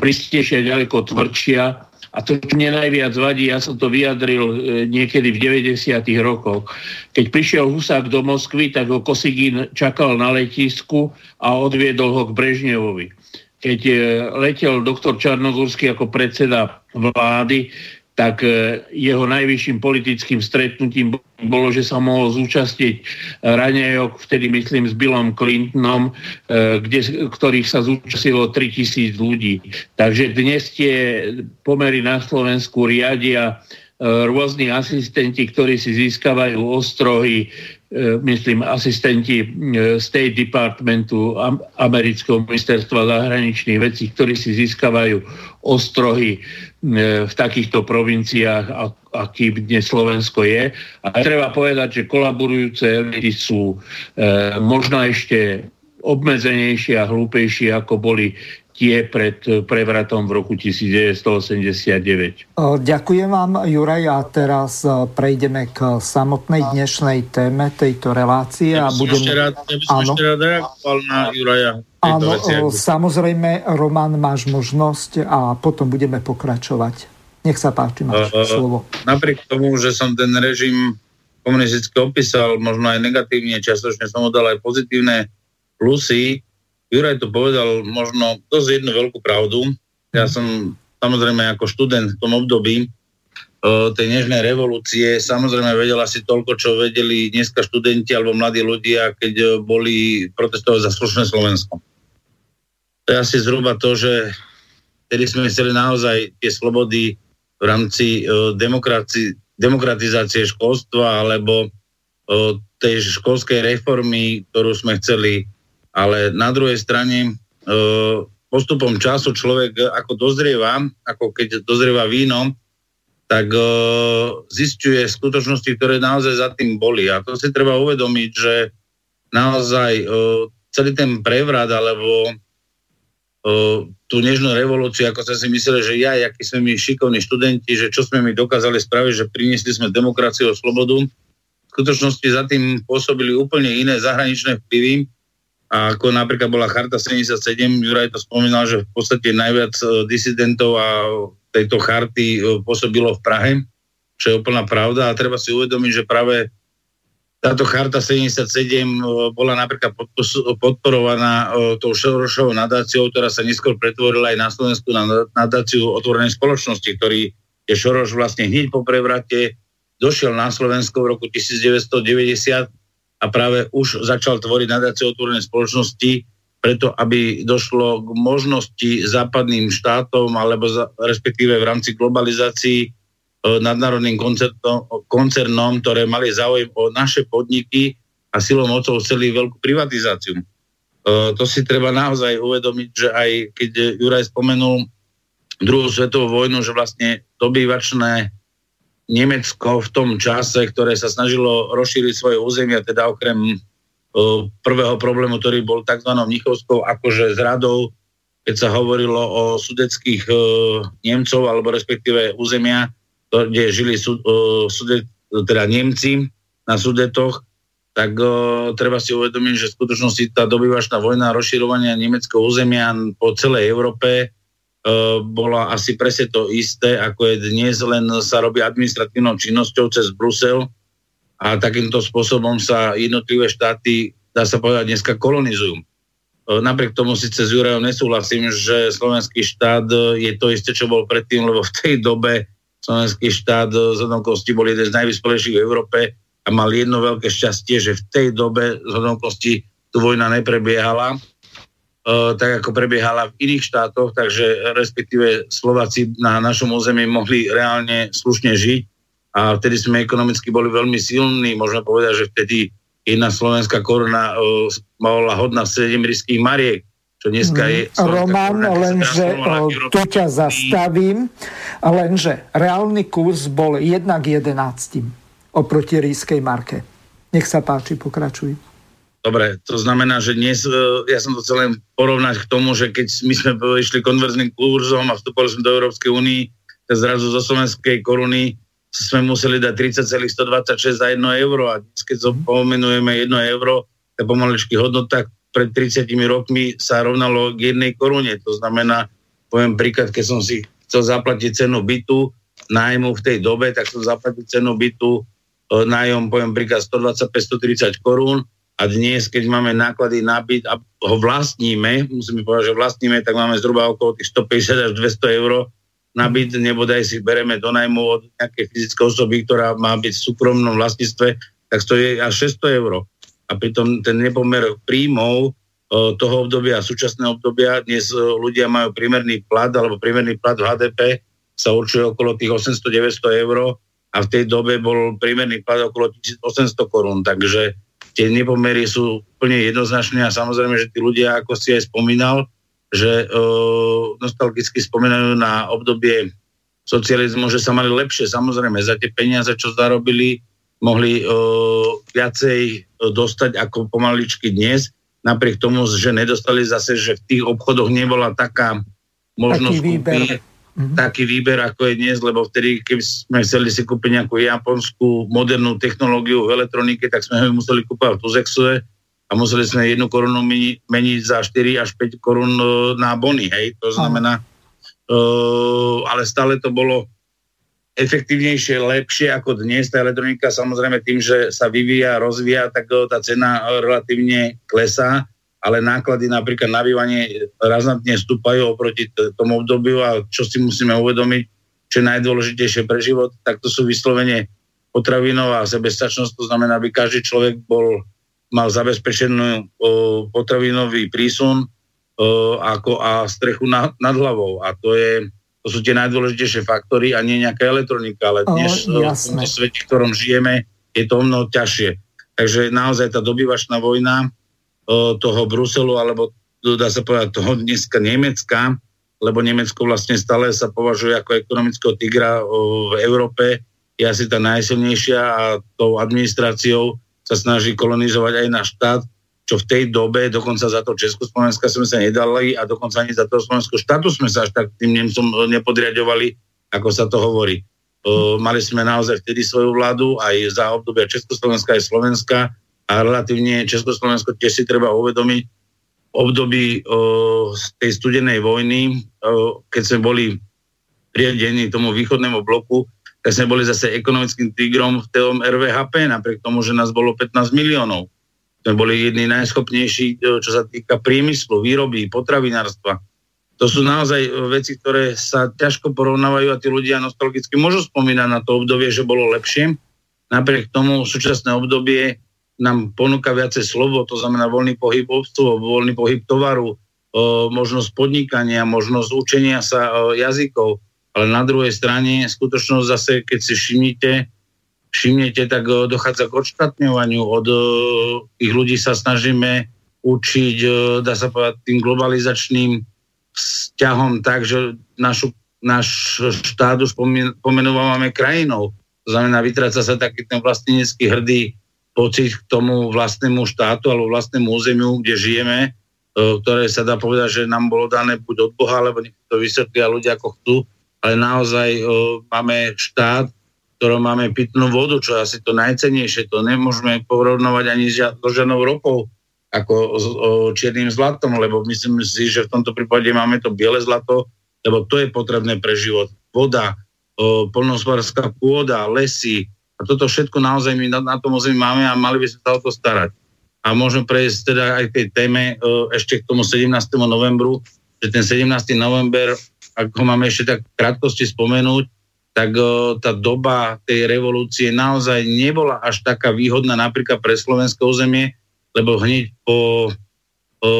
Speaker 2: pristejšia, ďaleko tvrdšia a to, mne najviac vadí, ja som to vyjadril e, niekedy v 90. rokoch. Keď prišiel Husák do Moskvy, tak ho Kosigín čakal na letisku a odviedol ho k Brežnevovi. Keď e, letel doktor Čarnogórsky ako predseda vlády, tak e, jeho najvyšším politickým stretnutím bolo, že sa mohol zúčastniť Raňajok, vtedy myslím s Billom Clintonom, e, kde, ktorých sa zúčastnilo 3000 ľudí. Takže dnes tie pomery na Slovensku riadia e, rôzni asistenti, ktorí si získavajú ostrohy, myslím, asistenti State Departmentu amerického ministerstva zahraničných vecí, ktorí si získavajú ostrohy E, v takýchto provinciách, aký dnes Slovensko je. A treba povedať, že kolaborujúce elity sú e, možno ešte obmedzenejšie a hlúpejšie, ako boli tie pred prevratom v roku 1989.
Speaker 1: Ďakujem vám, Juraj, a teraz prejdeme k samotnej dnešnej téme tejto relácie.
Speaker 7: Ja
Speaker 1: a budem...
Speaker 7: ešte rád, ja by som
Speaker 1: Áno.
Speaker 7: ešte rád reagoval na Juraja.
Speaker 1: Áno,
Speaker 7: ak-
Speaker 1: samozrejme, Roman, máš možnosť a potom budeme pokračovať. Nech sa páči, máš
Speaker 7: Uh,
Speaker 1: slovo.
Speaker 7: Napriek tomu, že som ten režim komunisticky opísal, možno aj negatívne, čiastočne som mu dal aj pozitívne plusy, Juraj to povedal možno dosť jednu veľkú pravdu. Ja som samozrejme ako študent v tom období uh, tej nežnej revolúcie samozrejme vedel asi toľko, čo vedeli dneska študenti alebo mladí ľudia, keď boli protestovať za slušné Slovensko. To je asi zhruba to, že tedy sme chceli naozaj tie slobody v rámci demokraci, demokratizácie školstva alebo uh, tej školskej reformy, ktorú sme chceli. Ale na druhej strane uh, postupom času človek ako dozrieva, ako keď dozrieva víno, tak uh, zistuje skutočnosti, ktoré naozaj za tým boli. A to si treba uvedomiť, že naozaj celý ten prevrat alebo tú nežnú revolúciu, ako sme si mysleli, že ja, akí sme my šikovní študenti, že čo sme my dokázali spraviť, že priniesli sme demokraciu a slobodu. V skutočnosti za tým pôsobili úplne iné zahraničné vplyvy, a ako napríklad bola Charta 77, Juraj to spomínal, že v podstate najviac e, disidentov a tejto charty e, pôsobilo v Prahe, čo je úplná pravda. A treba si uvedomiť, že práve táto charta 77 e, bola napríklad podporovaná tou Šorošovou nadáciou, ktorá sa neskôr pretvorila aj na Slovensku na nadáciu otvorenej spoločnosti, ktorý je Šoroš vlastne hneď po prevrate došiel na Slovensko v roku 1990 a práve už začal tvoriť nadáciu otvorenej spoločnosti, preto aby došlo k možnosti západným štátom alebo za, respektíve v rámci globalizácii e, nadnárodným koncernom, koncernom, ktoré mali záujem o naše podniky a silou mocou chceli veľkú privatizáciu. E, to si treba naozaj uvedomiť, že aj keď Juraj spomenul druhú svetovú vojnu, že vlastne dobývačné Nemecko v tom čase, ktoré sa snažilo rozšíriť svoje územia, teda okrem uh, prvého problému, ktorý bol tzv. Mnichovskou akože zradou, keď sa hovorilo o sudeckých uh, Nemcov, alebo respektíve územia, kde žili sud, uh, sude, teda Nemci na Sudetoch, tak uh, treba si uvedomiť, že v skutočnosti tá dobyvačná vojna rozširovania nemeckého územia po celej Európe bola asi presne to isté, ako je dnes, len sa robí administratívnou činnosťou cez Brusel a takýmto spôsobom sa jednotlivé štáty, dá sa povedať, dneska kolonizujú. Napriek tomu síce s Jurajom nesúhlasím, že slovenský štát je to isté, čo bol predtým, lebo v tej dobe slovenský štát z hodnokosti bol jeden z najvyspelejších v Európe a mal jedno veľké šťastie, že v tej dobe z hodnokosti tu vojna neprebiehala tak ako prebiehala v iných štátoch, takže respektíve Slováci na našom území mohli reálne slušne žiť a vtedy sme ekonomicky boli veľmi silní. Môžeme povedať, že vtedy jedna slovenská koruna uh, mala hodná 7 ryských mariek, čo dneska je...
Speaker 1: Roman, lenže tu ťa zastavím, lenže reálny kurz bol 1 k 11 oproti rískej marke. Nech sa páči, pokračuj.
Speaker 7: Dobre, to znamená, že dnes, ja som to chcel len porovnať k tomu, že keď my sme išli konverzným kurzom a vstúpali sme do Európskej únii, tak zrazu zo slovenskej koruny sme museli dať 30,126 za 1 euro a dnes, keď pomenujeme 1 euro, tak pomaličky hodnota pred 30 rokmi sa rovnalo k jednej korune. To znamená, poviem príklad, keď som si chcel zaplatiť cenu bytu, nájmu v tej dobe, tak som zaplatil cenu bytu, nájom, poviem príklad, 125-130 korún, a dnes, keď máme náklady na byt a ho vlastníme, musíme povedať, že vlastníme, tak máme zhruba okolo tých 150 až 200 eur na byt, nebodaj si bereme do najmu od nejakej fyzické osoby, ktorá má byť v súkromnom vlastníctve, tak stojí až 600 eur. A pritom ten nepomer príjmov toho obdobia a súčasného obdobia, dnes ľudia majú priemerný plat, alebo priemerný plat v HDP sa určuje okolo tých 800-900 eur a v tej dobe bol priemerný plat okolo 1800 korún, takže tie nepomery sú úplne jednoznačné a samozrejme, že tí ľudia, ako si aj spomínal, že uh, nostalgicky spomínajú na obdobie socializmu, že sa mali lepšie, samozrejme, za tie peniaze, čo zarobili, mohli uh, viacej dostať ako pomaličky dnes. napriek tomu, že nedostali zase, že v tých obchodoch nebola taká možnosť kúpiť mm-hmm. taký výber, ako je dnes, lebo vtedy, keď sme chceli si kúpiť nejakú japonskú modernú technológiu v elektronike, tak sme ho museli kúpať v Tuzexue a museli sme jednu korunu meniť, meniť za 4 až 5 korun e, na bony, hej, to znamená, uh, ale stále to bolo efektívnejšie, lepšie ako dnes. Tá elektronika samozrejme tým, že sa vyvíja, rozvíja, tak tá cena relatívne klesá, ale náklady napríklad na bývanie razantne stúpajú oproti tomu obdobiu a čo si musíme uvedomiť, čo je najdôležitejšie pre život, tak to sú vyslovene potravinová sebestačnosť, to znamená, aby každý človek bol, mal zabezpečenú potravinový prísun ako a strechu nad, nad hlavou. A to je to sú tie najdôležitejšie faktory a nie nejaká elektronika, ale dnes oh, v tomto svete, v ktorom žijeme, je to mnoho ťažšie. Takže naozaj tá dobyvačná vojna o, toho Bruselu, alebo dá sa povedať toho dneska Nemecka, lebo Nemecko vlastne stále sa považuje ako ekonomického tigra v Európe, je asi tá najsilnejšia a tou administráciou sa snaží kolonizovať aj náš štát čo v tej dobe dokonca za to Československa sme sa nedali a dokonca ani za to Slovensko štátu sme sa až tak tým Nemcom nepodriadovali, ako sa to hovorí. Mali sme naozaj vtedy svoju vládu aj za obdobia Československa aj Slovenska a relatívne Československo tiež si treba uvedomiť období uh, tej studenej vojny, uh, keď sme boli priadení tomu východnému bloku, tak sme boli zase ekonomickým tigrom v tom RVHP, napriek tomu, že nás bolo 15 miliónov sme boli jedni najschopnejší, čo sa týka priemyslu, výroby, potravinárstva. To sú naozaj veci, ktoré sa ťažko porovnávajú a tí ľudia nostalgicky môžu spomínať na to obdobie, že bolo lepšie. Napriek tomu súčasné obdobie nám ponúka viacej slovo, to znamená voľný pohyb obstov, voľný pohyb tovaru, možnosť podnikania, možnosť učenia sa jazykov. Ale na druhej strane skutočnosť zase, keď si všimnite, všimnete, tak dochádza k odštatňovaniu. Od tých ľudí sa snažíme učiť, dá sa povedať, tým globalizačným vzťahom tak, že našu, náš štát už pomenúvame krajinou. To znamená, vytráca sa taký ten vlastenecký hrdý pocit k tomu vlastnému štátu alebo vlastnému územiu, kde žijeme, ktoré sa dá povedať, že nám bolo dané buď od Boha, alebo nech to vysvetlia ľudia ako chcú, ale naozaj máme štát, ktorom máme pitnú vodu, čo je asi to najcenejšie. To nemôžeme porovnovať ani so žiadnou ropou ako s čiernym zlatom, lebo myslím si, že v tomto prípade máme to biele zlato, lebo to je potrebné pre život. Voda, polnospodárska pôda, lesy a toto všetko naozaj my na, na tom území máme a mali by sme sa o to starať. A môžem prejsť teda aj k tej téme ešte k tomu 17. novembru, že ten 17. november, ak ho máme ešte tak krátkosti spomenúť, tak tá doba tej revolúcie naozaj nebola až taká výhodná napríklad pre slovenské územie, lebo hneď po, po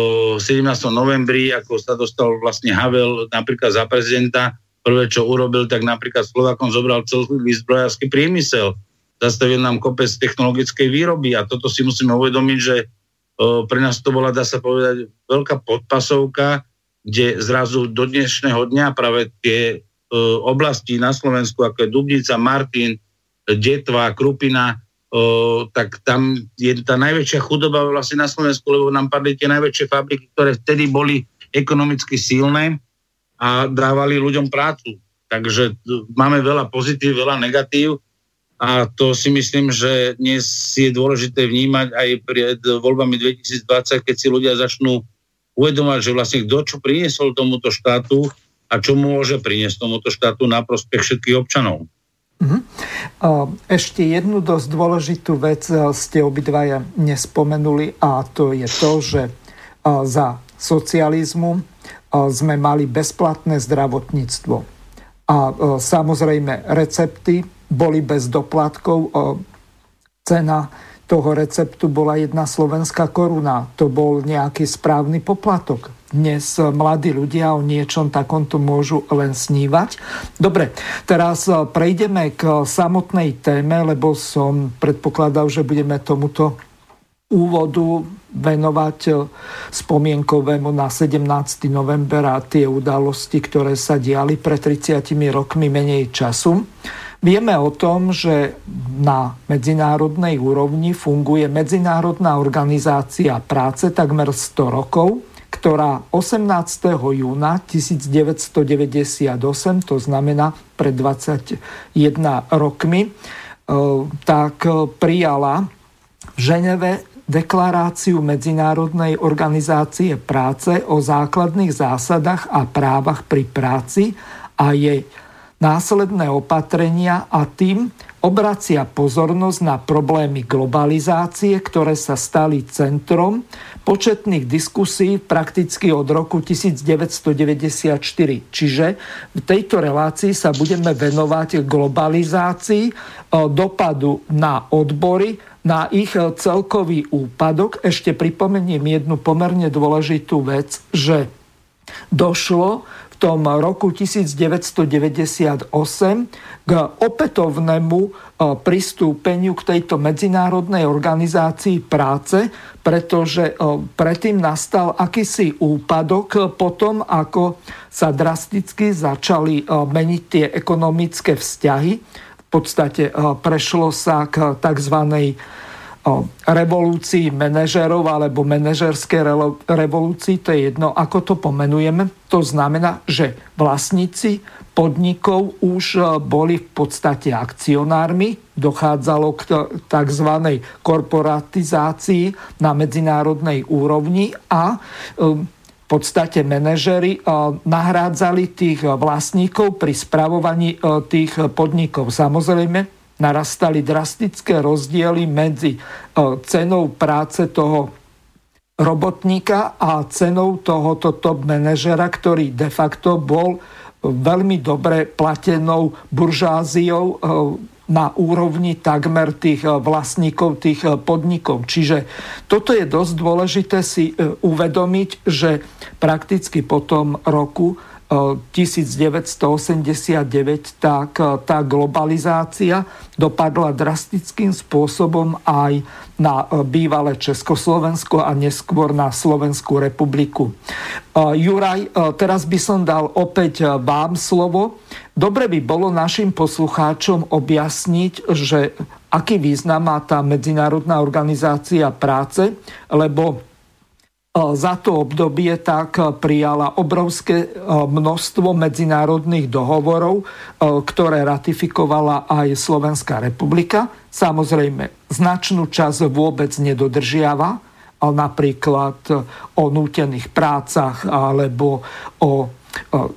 Speaker 7: 17. novembri, ako sa dostal vlastne Havel napríklad za prezidenta, prvé, čo urobil, tak napríklad Slovakom zobral celý zbrojársky priemysel, zastavil nám kopec technologickej výroby a toto si musíme uvedomiť, že pre nás to bola, dá sa povedať, veľká podpasovka, kde zrazu do dnešného dňa práve tie oblasti na Slovensku, ako je Dubnica, Martin, Detva, Krupina, tak tam je tá najväčšia chudoba vlastne na Slovensku, lebo nám padli tie najväčšie fabriky, ktoré vtedy boli ekonomicky silné a dávali ľuďom prácu. Takže máme veľa pozitív, veľa negatív a to si myslím, že dnes je dôležité vnímať aj pred voľbami 2020, keď si ľudia začnú uvedomať, že vlastne kto čo priniesol tomuto štátu, a čo môže priniesť tomuto štátu na prospech všetkých občanov.
Speaker 1: Mhm. Ešte jednu dosť dôležitú vec e, ste obidvaja nespomenuli a to je to, že e, za socializmu sme mali bezplatné zdravotníctvo. A samozrejme recepty boli bez doplatkov. Cena toho receptu bola jedna slovenská koruna. To bol nejaký správny poplatok dnes mladí ľudia o niečom takomto môžu len snívať. Dobre, teraz e, prejdeme k samotnej téme, lebo som predpokladal, že budeme tomuto úvodu venovať spomienkovému na 17. november a tie udalosti, ktoré sa diali pred 30 rokmi menej času. Vieme o tom, že na medzinárodnej úrovni funguje Medzinárodná organizácia práce takmer 100 rokov, ktorá 18. júna 1998, to znamená pred 21 rokmi, e, tak prijala v Ženeve deklaráciu Medzinárodnej organizácie práce o základných zásadách a právach pri práci a jej následné opatrenia a tým obracia pozornosť na problémy globalizácie, ktoré sa stali centrom početných diskusí prakticky od roku 1994. Čiže v tejto relácii sa budeme venovať globalizácii, dopadu na odbory, na ich celkový úpadok. Ešte pripomeniem jednu pomerne dôležitú vec, že došlo tom roku 1998 k opätovnému e, pristúpeniu k tejto medzinárodnej organizácii práce, pretože e, predtým nastal akýsi úpadok potom, ako sa drasticky začali e, meniť tie ekonomické vzťahy. Podstate prešlo sa k tzv revolúcii manažerov alebo manažerskej revolúcii, to je jedno, ako to pomenujeme. To znamená, že vlastníci podnikov už e, boli v podstate akcionármi, dochádzalo k tzv. korporatizácii na medzinárodnej úrovni a e, v podstate manažery e, nahrádzali tých vlastníkov pri spravovaní tých podnikov. Samozrejme, narastali drastické rozdiely medzi e, cenou práce toho robotníka a cenou tohoto top manažera, ktorý de facto bol veľmi dobre platenou buržáziou e, na úrovni takmer tých e, vlastníkov tých podnikov. Čiže toto je dosť dôležité si uvedomiť, že prakticky po tom roku 1989, tak tá globalizácia dopadla drastickým spôsobom aj na bývalé Československo a neskôr na Slovenskú republiku. Juraj, teraz by som dal opäť vám slovo. Dobre by bolo našim poslucháčom objasniť, že aký význam má tá Medzinárodná organizácia práce, lebo za to obdobie tak prijala obrovské množstvo medzinárodných dohovorov, ktoré ratifikovala aj Slovenská republika. Samozrejme, značnú časť vôbec nedodržiava, napríklad o nútených prácach alebo o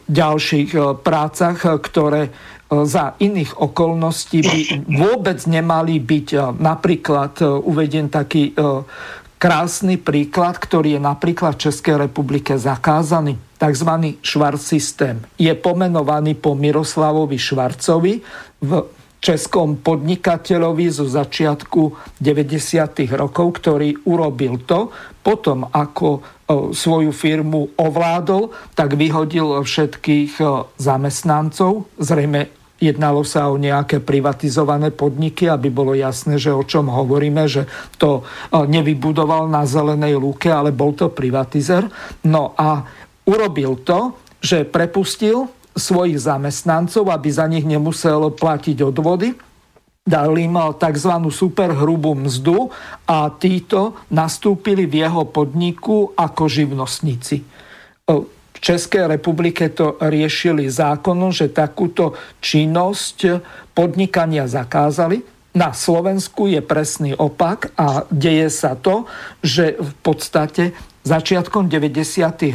Speaker 1: ďalších prácach, ktoré za iných okolností by vôbec nemali byť. Napríklad uveden taký krásny príklad, ktorý je napríklad v Českej republike zakázaný. Takzvaný švart systém je pomenovaný po Miroslavovi Švarcovi v českom podnikateľovi zo začiatku 90. rokov, ktorý urobil to, potom ako svoju firmu ovládol, tak vyhodil všetkých zamestnancov, zrejme Jednalo sa o nejaké privatizované podniky, aby bolo jasné, že o čom hovoríme, že to e, nevybudoval na zelenej lúke, ale bol to privatizer. No a urobil to, že prepustil svojich zamestnancov, aby za nich nemusel platiť odvody, dal im e, tzv. superhrubú mzdu a títo nastúpili v jeho podniku ako živnostníci e, v Českej republike to riešili zákonom, že takúto činnosť podnikania zakázali. Na Slovensku je presný opak a deje sa to, že v podstate začiatkom 90.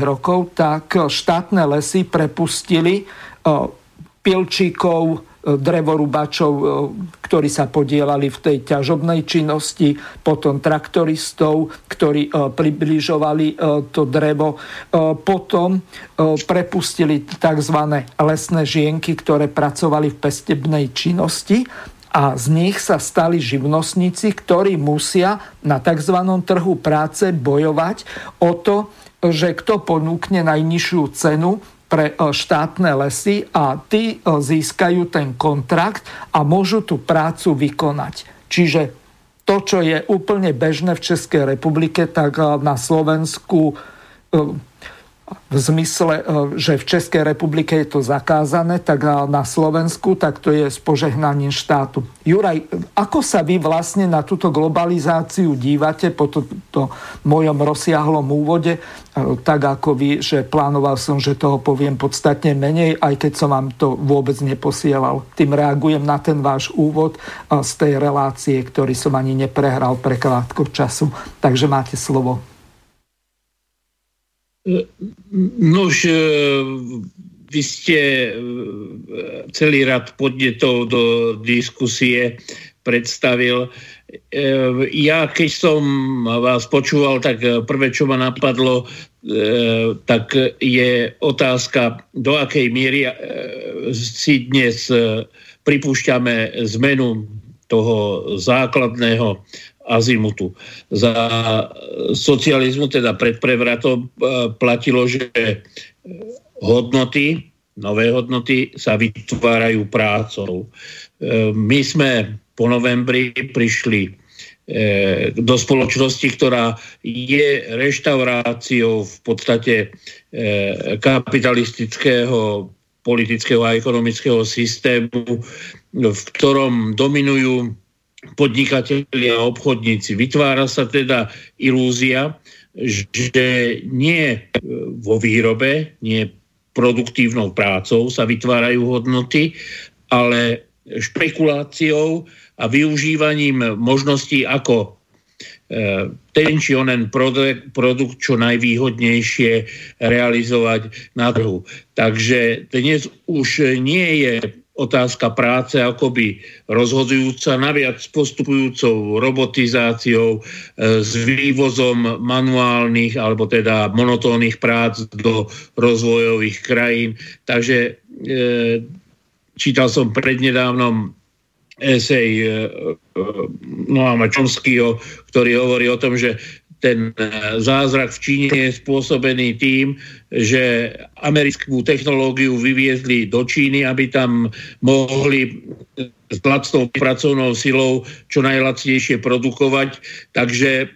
Speaker 1: rokov tak štátne lesy prepustili eh, pilčíkov, drevorubačov, e, ktorí sa podielali v tej ťažobnej činnosti, potom traktoristov, ktorí e, približovali e, to drevo, potom prepustili tzv. lesné žienky, ktoré pracovali v pestebnej činnosti a z nich sa stali živnostníci, ktorí musia na tzv. trhu práce bojovať o to, že kto ponúkne najnižšiu cenu pre e, štátne lesy a tí e, získajú ten kontrakt a môžu tú prácu vykonať. Čiže to, čo je úplne bežné v Českej republike, tak na Slovensku v zmysle, e, že v Českej republike je to zakázané, tak na Slovensku tak to je s požehnaním štátu. Juraj, ako sa vy vlastne na túto globalizáciu dívate po tomto mojom rozsiahlom úvode, e, tak ako vy, že plánoval som, že toho poviem podstatne menej, aj keď som vám to vôbec neposielal. Tým reagujem na ten váš úvod e, z tej relácie, ktorý som ani neprehral pre krátko času. Takže máte slovo.
Speaker 2: Nož, e, vy ste e, celý rad podnetov do diskusie predstavil. E, ja, keď som vás počúval, tak prvé, čo ma napadlo, tak je otázka, do akej miery si dnes pripúšťame zmenu toho základného azimutu. Za socializmu, teda pred prevratom, e, platilo, že hodnoty, nové hodnoty sa vytvárajú prácou. E, my sme po novembri prišli e, do spoločnosti, ktorá je reštauráciou v podstate kapitalistického politického a ekonomického systému, v ktorom dominujú podnikatelia a obchodníci. Vytvára sa teda ilúzia, že nie vo výrobe, nie produktívnou prácou sa vytvárajú hodnoty, ale špekuláciou a využívaním možností, ako e, ten či onen produkt čo najvýhodnejšie realizovať na trhu. Takže dnes už nie je otázka práce akoby rozhodujúca, naviac postupujúcou robotizáciou, e, s vývozom manuálnych alebo teda monotónnych prác do rozvojových krajín. Takže e, čítal som prednedávnom esej e, Noama Chomskyho, ktorý hovorí o tom, že ten e, zázrak v Číne je spôsobený tým, že americkú technológiu vyviezli do Číny, aby tam mohli s lacnou pracovnou silou čo najlacnejšie produkovať. Takže e,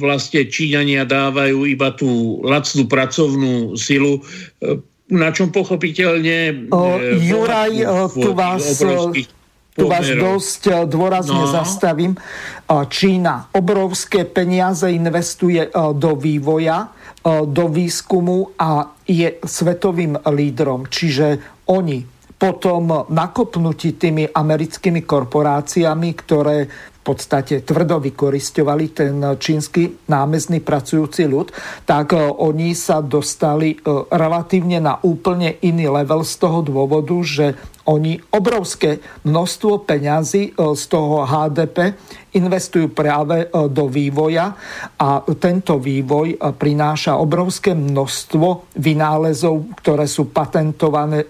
Speaker 2: vlastne Číňania dávajú iba tú lacnú pracovnú silu, e, na čom pochopiteľne...
Speaker 1: O, Juraj, tu vás... Obrovských tu vás dosť eh, dôrazne no. zastavím. Eh, Čína obrovské peniaze investuje eh, do vývoja, do výskumu a je svetovým lídrom. Čiže oni potom nakopnutí tými americkými korporáciami, ktoré v podstate tvrdo vykoristovali ten čínsky námezný pracujúci ľud, tak oni sa dostali relatívne na úplne iný level z toho dôvodu, že oni obrovské množstvo peňazí e, z toho HDP investujú práve e, do vývoja a tento vývoj e, prináša obrovské množstvo vynálezov, ktoré sú patentované,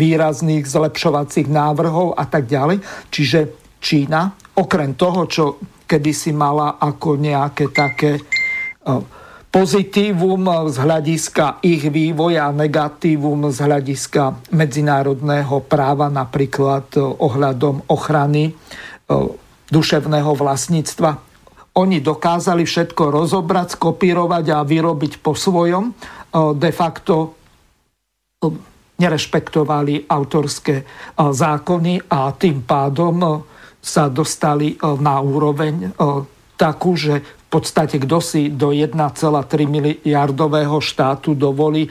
Speaker 1: výrazných zlepšovacích návrhov a tak ďalej. Čiže Čína, okrem toho, čo kedysi mala ako nejaké také pozitívum z hľadiska ich vývoja a negatívum z hľadiska medzinárodného práva, napríklad e, ohľadom ochrany e, duševného vlastníctva. Oni dokázali všetko rozobrať, skopírovať a vyrobiť po svojom. E, de facto nerešpektovali autorské zákony a tým pádom sa dostali na úroveň takú, že podstate kto si do 1,3 miliardového štátu dovolí e,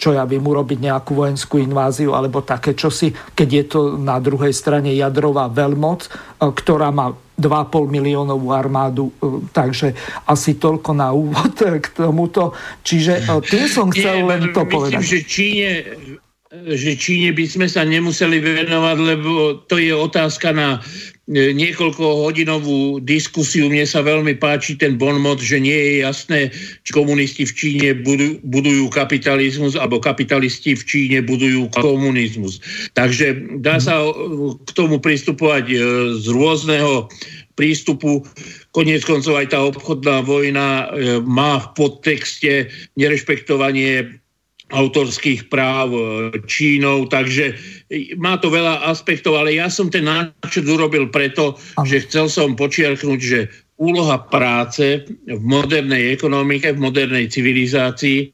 Speaker 1: čo ja viem, urobiť nejakú vojenskú inváziu alebo také čosi, keď je to na druhej strane jadrová veľmoc, e, ktorá má 2,5 miliónovú armádu, e, takže asi toľko na úvod k tomuto. Čiže tým som chcel Nie, len to myslím, povedať.
Speaker 2: Že Číne, že Číne by sme sa nemuseli venovať, lebo to je otázka na E, niekoľko hodinovú diskusiu. Mne sa veľmi páči ten bonmot, že nie je jasné, či komunisti v Číne budujú, kapitalizmus, alebo kapitalisti v Číne budujú komunizmus. Takže dá sa e, k tomu pristupovať e, z rôzneho prístupu. Konec koncov aj tá obchodná vojna má v podtexte nerešpektovanie autorských práv Čínou, takže má to veľa aspektov, ale ja som ten náčrt urobil preto, že chcel som počiarknúť, že úloha práce v modernej ekonomike, v modernej civilizácii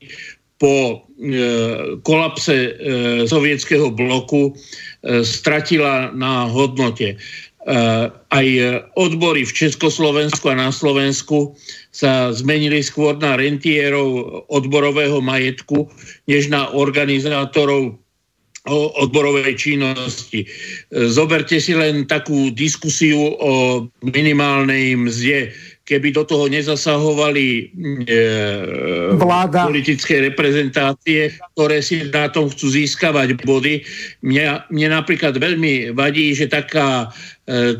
Speaker 2: po e, kolapse e, sovietského bloku e, stratila na hodnote. E, aj odbory v Československu a na Slovensku sa zmenili skôr na rentierov odborového majetku, než na organizátorov odborovej činnosti. Zoberte si len takú diskusiu o minimálnej mzde keby do toho nezasahovali e, Vláda. politické reprezentácie, ktoré si na tom chcú získavať body. Mne, mne napríklad veľmi vadí, že taká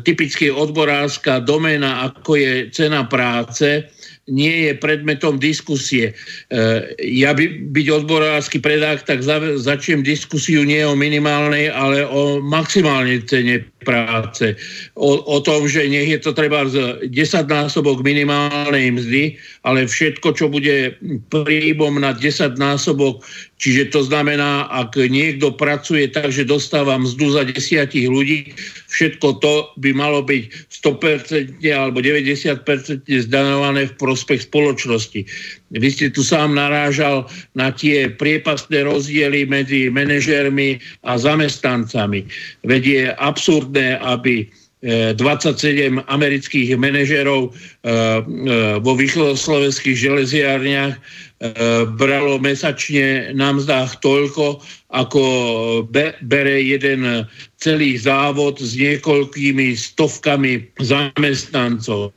Speaker 2: typicky odborárska doména, ako je cena práce, nie je predmetom diskusie. E, ja by, byť odborársky predák, tak za, začnem diskusiu nie o minimálnej, ale o maximálnej cene práce. O, o tom, že nech je to treba z 10 násobok minimálnej mzdy, ale všetko, čo bude príbom na 10 násobok, čiže to znamená, ak niekto pracuje tak, že dostáva mzdu za desiatich ľudí, všetko to by malo byť 100% alebo 90% zdanované v prospech spoločnosti. Vy ste tu sám narážal na tie priepastné rozdiely medzi manažérmi a zamestnancami. Veď je absurdné, aby 27 e, amerických manažerov e, e, vo východoslovenských železiárniach bralo mesačne na mzdách toľko, ako bere jeden celý závod s niekoľkými stovkami zamestnancov.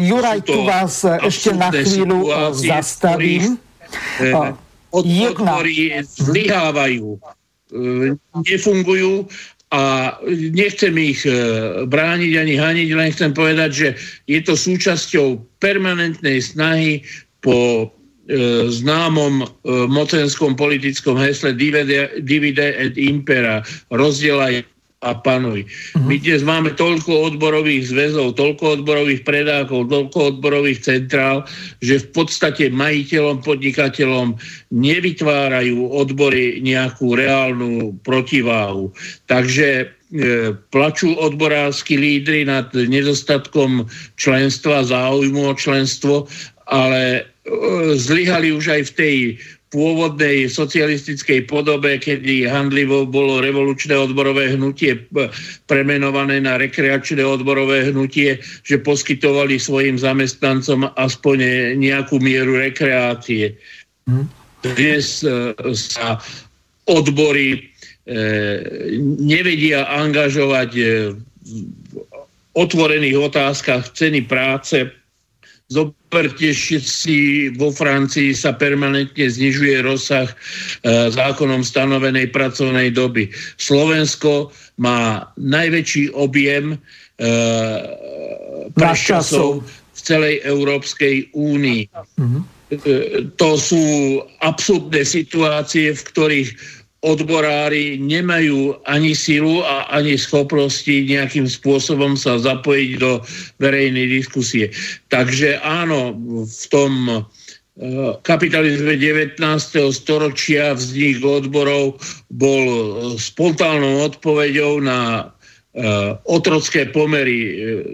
Speaker 1: Juraj, tu vás ešte na chvíľu zastavím.
Speaker 2: Odbory zlyhávajú, nefungujú a nechcem ich brániť ani haniť, len chcem povedať, že je to súčasťou permanentnej snahy po známom mocenskom politickom hesle divide, et impera, rozdielaj a panuj. Uh-huh. My dnes máme toľko odborových zväzov, toľko odborových predákov, toľko odborových centrál, že v podstate majiteľom, podnikateľom nevytvárajú odbory nejakú reálnu protiváhu. Takže e, plačú odborársky lídry nad nedostatkom členstva, záujmu o členstvo, ale e, zlyhali už aj v tej pôvodnej socialistickej podobe, kedy handlivo bolo revolučné odborové hnutie premenované na rekreačné odborové hnutie, že poskytovali svojim zamestnancom aspoň nejakú mieru rekreácie. Hmm. Dnes e, sa odbory e, nevedia angažovať v otvorených otázkach ceny práce, Zoberte si, vo Francii sa permanentne znižuje rozsah e, zákonom stanovenej pracovnej doby. Slovensko má najväčší objem e, prečasov v celej Európskej únii. Mm-hmm. E, to sú absurdné situácie, v ktorých odborári nemajú ani silu a ani schopnosti nejakým spôsobom sa zapojiť do verejnej diskusie. Takže áno, v tom e, kapitalizme 19. storočia vznik odborov bol spontánnou odpoveďou na otrocké pomery,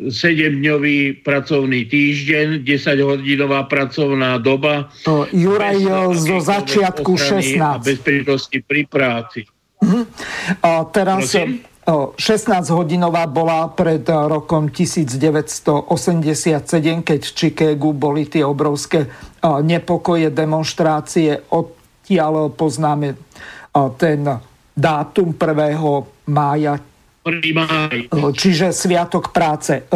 Speaker 2: 7-dňový eh, pracovný týždeň, 10-hodinová pracovná doba.
Speaker 1: To Juraj zo začiatku 16. A
Speaker 2: bezpečnosti pri práci.
Speaker 1: Uh-huh. A teraz Prosím? 16-hodinová bola pred rokom 1987, keď v Chicagu boli tie obrovské nepokoje, demonstrácie. Odtiaľ poznáme ten dátum 1. mája Čiže Sviatok práce,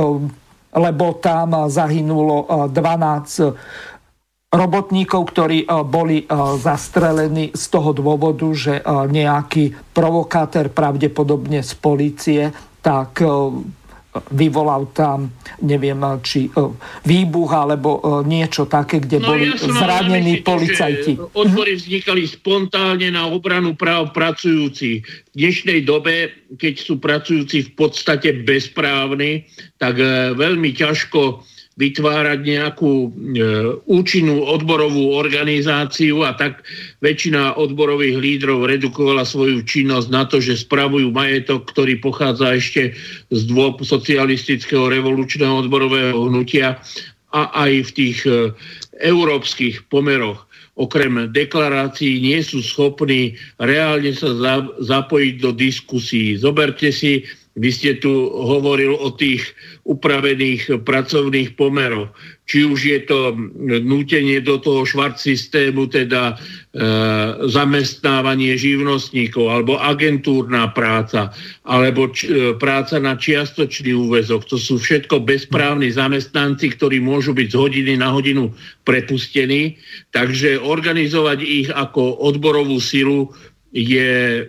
Speaker 1: lebo tam zahynulo 12 robotníkov, ktorí boli zastrelení z toho dôvodu, že nejaký provokátor, pravdepodobne z policie, tak vyvolal tam, neviem, či e, výbuch alebo e, niečo také, kde no, boli ja zranení policajti.
Speaker 2: Odbory vznikali spontánne na obranu práv pracujúcich. V dnešnej dobe, keď sú pracujúci v podstate bezprávni, tak e, veľmi ťažko vytvárať nejakú e, účinnú odborovú organizáciu a tak väčšina odborových lídrov redukovala svoju činnosť na to, že spravujú majetok, ktorý pochádza ešte z dôb socialistického revolučného odborového hnutia a aj v tých e, európskych pomeroch okrem deklarácií nie sú schopní reálne sa zapojiť do diskusí. Zoberte si vy ste tu hovoril o tých upravených pracovných pomeroch. Či už je to nútenie do toho švart systému, teda e, zamestnávanie živnostníkov, alebo agentúrna práca, alebo č, e, práca na čiastočný úvezok. To sú všetko bezprávni zamestnanci, ktorí môžu byť z hodiny na hodinu prepustení. Takže organizovať ich ako odborovú silu je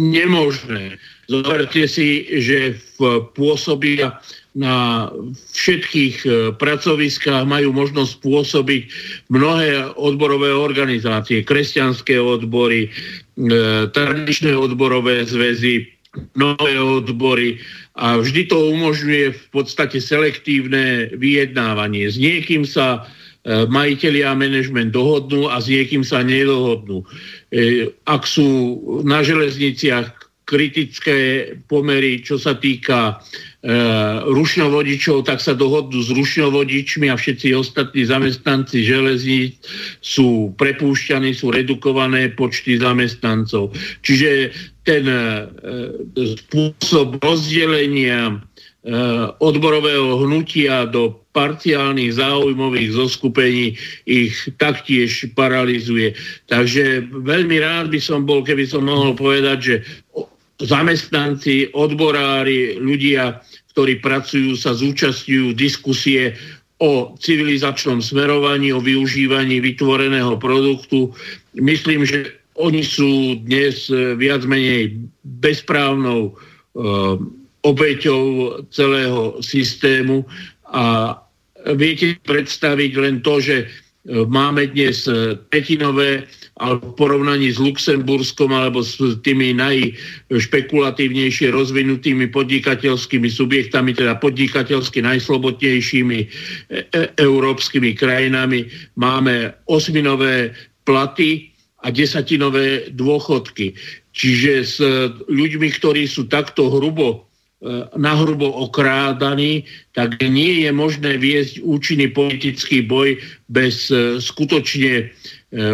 Speaker 2: nemožné. Zoberte si, že v pôsobia na všetkých e, pracoviskách majú možnosť pôsobiť mnohé odborové organizácie, kresťanské odbory, e, tradičné odborové zväzy, nové odbory a vždy to umožňuje v podstate selektívne vyjednávanie. S niekým sa e, majiteľi a manažment dohodnú a s niekým sa nedohodnú. Ak sú na železniciach kritické pomery, čo sa týka e, rušňovodičov, tak sa dohodnú s rušňovodičmi a všetci ostatní zamestnanci železníc sú prepúšťaní, sú redukované počty zamestnancov. Čiže ten e, spôsob rozdelenia e, odborového hnutia do parciálnych záujmových zoskupení ich taktiež paralizuje. Takže veľmi rád by som bol, keby som mohol povedať, že zamestnanci, odborári, ľudia, ktorí pracujú, sa zúčastňujú diskusie o civilizačnom smerovaní, o využívaní vytvoreného produktu. Myslím, že oni sú dnes eh, viac menej bezprávnou e, obeťou celého systému a viete predstaviť len to, že E, máme dnes e, petinové, ale v porovnaní s Luxemburskom alebo s tými najšpekulatívnejšie rozvinutými podnikateľskými subjektami, teda podnikateľsky najslobodnejšími e, európskymi krajinami, máme osminové platy a desatinové dôchodky. Čiže s ľuďmi, ktorí sú takto hrubo E, nahrubo okrádaní, tak nie je možné viesť účinný politický boj bez e, skutočne e,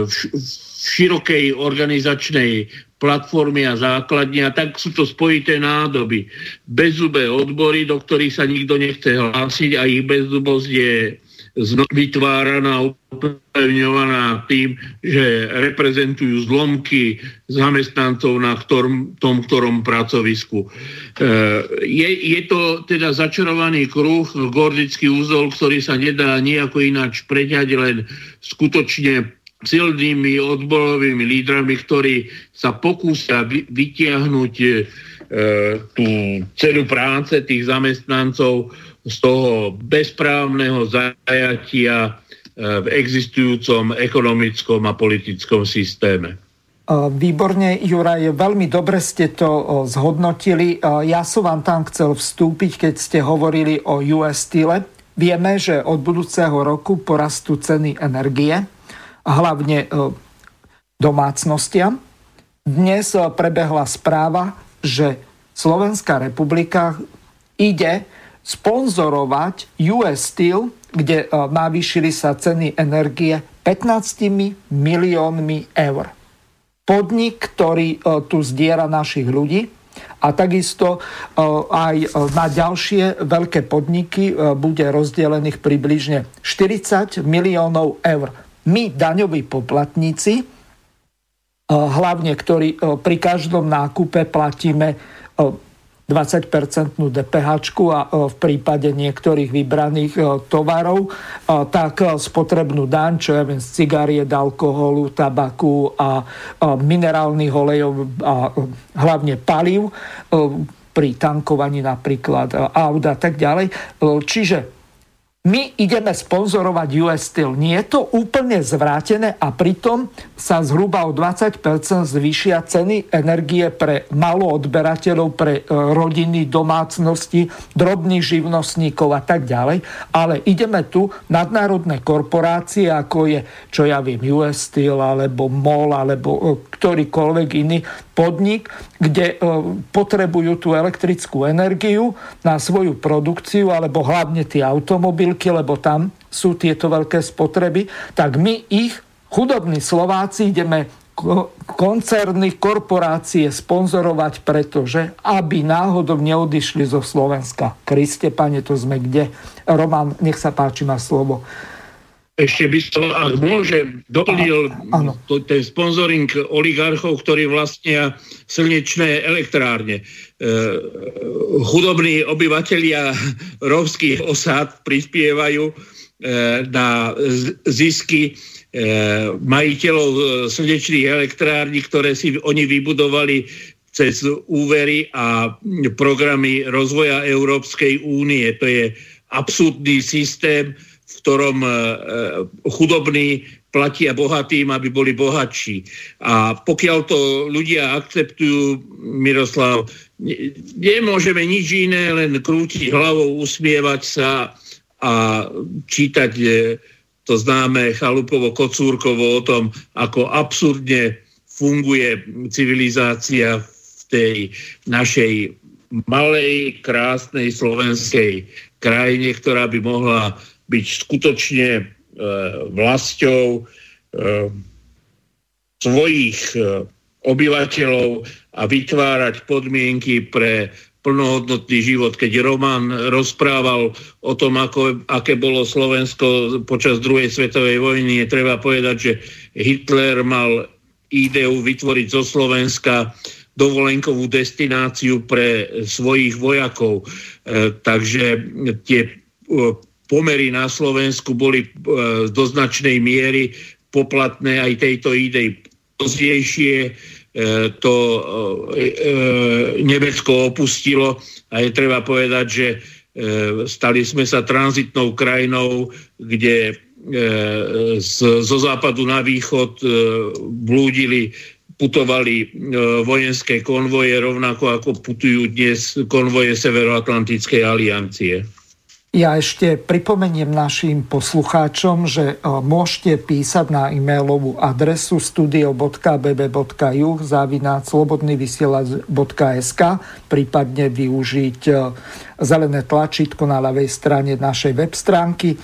Speaker 2: v širokej organizačnej platformy a základne a tak sú to spojité nádoby. Bezzubé odbory, do ktorých sa nikto nechce hlásiť a ich bezzubosť je vytváraná, upevňovaná tým, že reprezentujú zlomky zamestnancov na ktorom, tom ktorom pracovisku. E, je, je to teda začarovaný kruh, gordický úzol, ktorý sa nedá nejako ináč preťať len skutočne silnými odborovými lídrami, ktorí sa pokúsia vytiahnuť e, tú cenu práce tých zamestnancov z toho bezprávneho zajatia e, v existujúcom ekonomickom a politickom systéme.
Speaker 1: Výborne, Juraj, veľmi dobre ste to zhodnotili. Ja som vám tam chcel vstúpiť, keď ste hovorili o US Steel. Vieme, že od budúceho roku porastú ceny energie, hlavne domácnostiam. Dnes prebehla správa, že Slovenská republika ide sponzorovať US Steel, kde e, navýšili sa ceny energie 15 miliónmi eur. Podnik, ktorý e, tu zdiera našich ľudí a takisto e, aj na ďalšie veľké podniky bude rozdelených približne 40 miliónov eur. My, daňoví poplatníci, hlavne ktorí pri každom nákupe platíme 20-percentnú DPH a e, v prípade niektorých vybraných e, tovarov, e, tak spotrebnú daň, čo ja viem, z cigariet, alkoholu, tabaku a minerálnych olejov a hlavne palív pri tankovaní napríklad aut a tak ďalej. Čiže my ideme sponzorovať US Steel. Nie je to úplne zvrátené a pritom sa zhruba o 20% zvýšia ceny energie pre maloodberateľov, pre e, rodiny, domácnosti, drobných živnostníkov a tak ďalej. Ale ideme tu nadnárodné korporácie, ako je, čo ja viem, US Steel alebo MOL alebo e, ktorýkoľvek iný podnik, kde e, potrebujú tú elektrickú energiu na svoju produkciu alebo hlavne tie automobilky, lebo tam sú tieto veľké spotreby, tak my ich, chudobní Slováci, ideme koncerny, korporácie sponzorovať, pretože aby náhodou neodišli zo Slovenska. Kriste, pane, to sme kde? Roman, nech sa páči, má slovo
Speaker 2: ešte by som, ak môže, doplnil to, ten sponzoring oligarchov, ktorí vlastnia slnečné elektrárne. E, chudobní obyvateľia rovských osád prispievajú e, na zisky e, majiteľov slnečných elektrární, ktoré si oni vybudovali cez úvery a programy rozvoja Európskej únie. To je absurdný systém, ktorom e, e, chudobní platia bohatým, aby boli bohatší. A pokiaľ to ľudia akceptujú, Miroslav, nemôžeme nič iné, len krútiť hlavou, usmievať sa a čítať e, to známe chalupovo kocúrkovo o tom, ako absurdne funguje civilizácia v tej našej malej, krásnej slovenskej krajine, ktorá by mohla byť skutočne e, vlastou e, svojich e, obyvateľov a vytvárať podmienky pre plnohodnotný život. Keď Roman rozprával o tom, ako, aké bolo Slovensko počas druhej svetovej vojny, je treba povedať, že Hitler mal ideu vytvoriť zo Slovenska dovolenkovú destináciu pre svojich vojakov. E, takže tie pomery na Slovensku boli e, do značnej miery poplatné aj tejto idei. Pozdejšie e, to e, Nemecko opustilo a je treba povedať, že stali sme sa tranzitnou krajinou, kde zo západu na východ blúdili putovali vojenské konvoje, rovnako ako putujú dnes konvoje Severoatlantickej aliancie.
Speaker 1: Ja ešte pripomeniem našim poslucháčom, že e, môžete písať na e-mailovú adresu studio.bb.ju zavináč slobodnyvysielac.sk prípadne využiť e, zelené tlačítko na ľavej strane našej web stránky.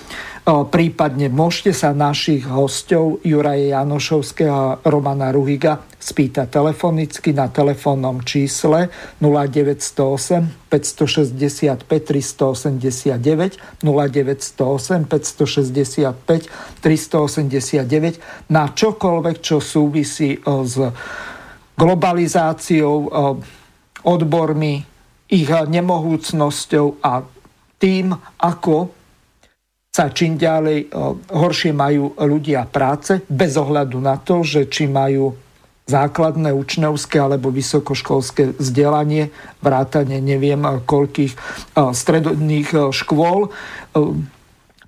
Speaker 1: Prípadne môžete sa našich hostov Juraje Janošovského a Romana Ruhiga spýtať telefonicky na telefónnom čísle 0908 565 389 0908 565 389 na čokoľvek, čo súvisí s globalizáciou, odbormi, ich nemohúcnosťou a tým, ako sa čím ďalej horšie majú ľudia práce, bez ohľadu na to, že či majú základné učňovské alebo vysokoškolské vzdelanie, vrátane neviem koľkých stredných škôl.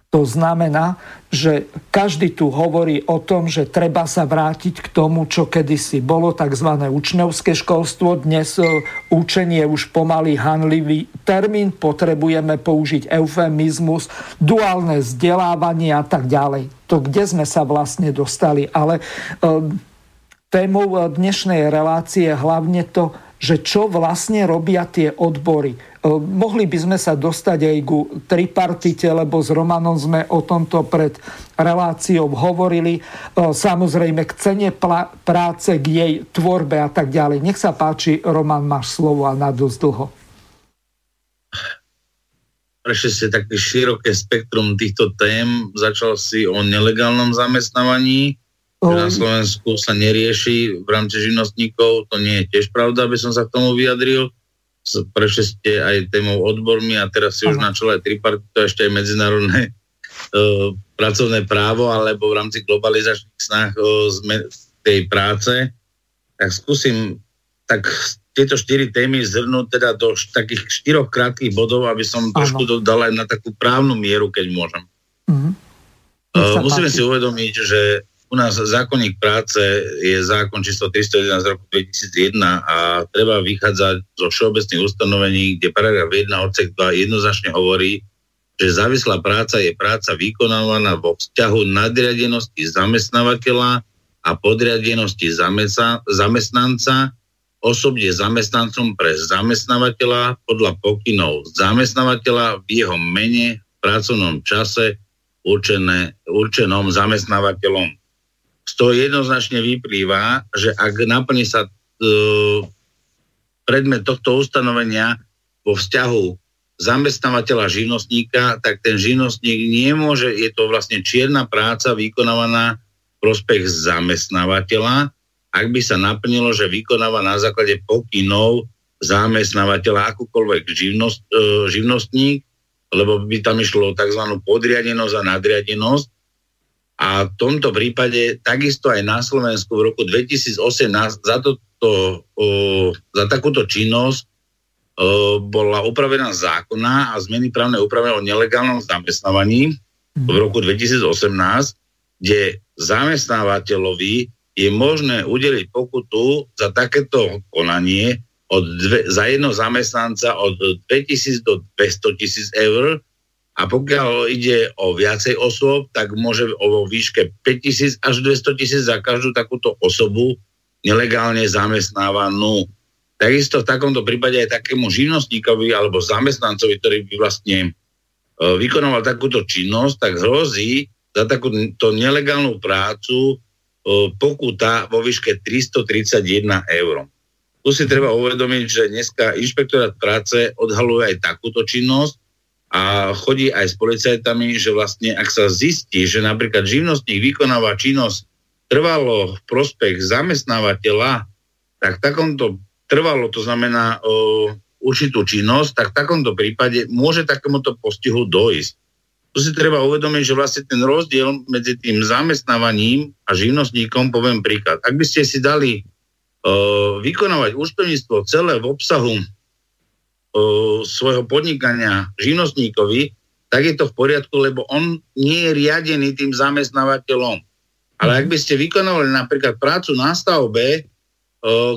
Speaker 1: To znamená, že každý tu hovorí o tom, že treba sa vrátiť k tomu, čo kedysi bolo, tzv. učňovské školstvo. Dnes e, učenie už pomaly hanlivý termín, potrebujeme použiť eufemizmus, duálne vzdelávanie a tak ďalej. To, kde sme sa vlastne dostali. Ale e, témou dnešnej relácie je hlavne to, že čo vlastne robia tie odbory. Mohli by sme sa dostať aj ku tripartite, lebo s Romanom sme o tomto pred reláciou hovorili. Samozrejme k cene práce, k jej tvorbe a tak ďalej. Nech sa páči, Roman, máš slovo a na dosť dlho.
Speaker 7: Prešli ste také široké spektrum týchto tém. Začal si o nelegálnom zamestnávaní, že na Slovensku sa nerieši v rámci živnostníkov, to nie je tiež pravda, aby som sa k tomu vyjadril. Prešli ste aj témou odbormi a teraz si už na čele tripartito ešte aj medzinárodné uh, pracovné právo alebo v rámci globalizačných snah uh, tej práce. Tak skúsim tak tieto štyri témy zhrnúť teda do takých štyroch krátkých bodov, aby som trošku dodal aj na takú právnu mieru, keď môžem. Mm-hmm. Uh, musíme si uvedomiť, že u nás zákonník práce je zákon číslo 311 z roku 2001 a treba vychádzať zo všeobecných ustanovení, kde paragraf 1 odsek 2 jednoznačne hovorí, že závislá práca je práca vykonávaná vo vzťahu nadriadenosti zamestnávateľa a podriadenosti zamestnanca, osobne zamestnancom pre zamestnávateľa podľa pokynov zamestnávateľa v jeho mene v pracovnom čase určené, určenom zamestnávateľom. Z toho jednoznačne vyplýva, že ak naplní sa e, predmet tohto ustanovenia vo vzťahu zamestnávateľa živnostníka, tak ten živnostník nemôže, je to vlastne čierna práca vykonávaná prospech zamestnávateľa, ak by sa naplnilo, že vykonáva na základe pokynov zamestnávateľa akúkoľvek živnosť, e, živnostník, lebo by tam išlo o tzv. podriadenosť a nadriadenosť. A v tomto prípade takisto aj na Slovensku v roku 2018 za, toto, o, za takúto činnosť o, bola upravená zákona a zmeny právne úpravy o nelegálnom zamestnávaní v roku 2018, kde zamestnávateľovi je možné udeliť pokutu za takéto konanie od dve, za jedno zamestnanca od 2000 do 200 tisíc eur a pokiaľ ide o viacej osôb, tak môže o výške 5000 až 200 tisíc za každú takúto osobu nelegálne zamestnávanú. Takisto v takomto prípade aj takému živnostníkovi alebo zamestnancovi, ktorý by vlastne e, vykonával takúto činnosť, tak hrozí za takúto nelegálnu prácu e, pokuta vo výške 331 eur. Tu si treba uvedomiť, že dneska inšpektorát práce odhaluje aj takúto činnosť a chodí aj s policajtami, že vlastne ak sa zistí, že napríklad živnostník vykonáva činnosť trvalo v prospech zamestnávateľa, tak takomto trvalo, to znamená o, určitú činnosť, tak v takomto prípade môže takémuto postihu dojsť. Tu si treba uvedomiť, že vlastne ten rozdiel medzi tým zamestnávaním a živnostníkom, poviem príklad. Ak by ste si dali vykonávať účtovníctvo celé v obsahu svojho podnikania živnostníkovi, tak je to v poriadku, lebo on nie je riadený tým zamestnávateľom. Ale ak by ste vykonávali napríklad prácu na stavbe,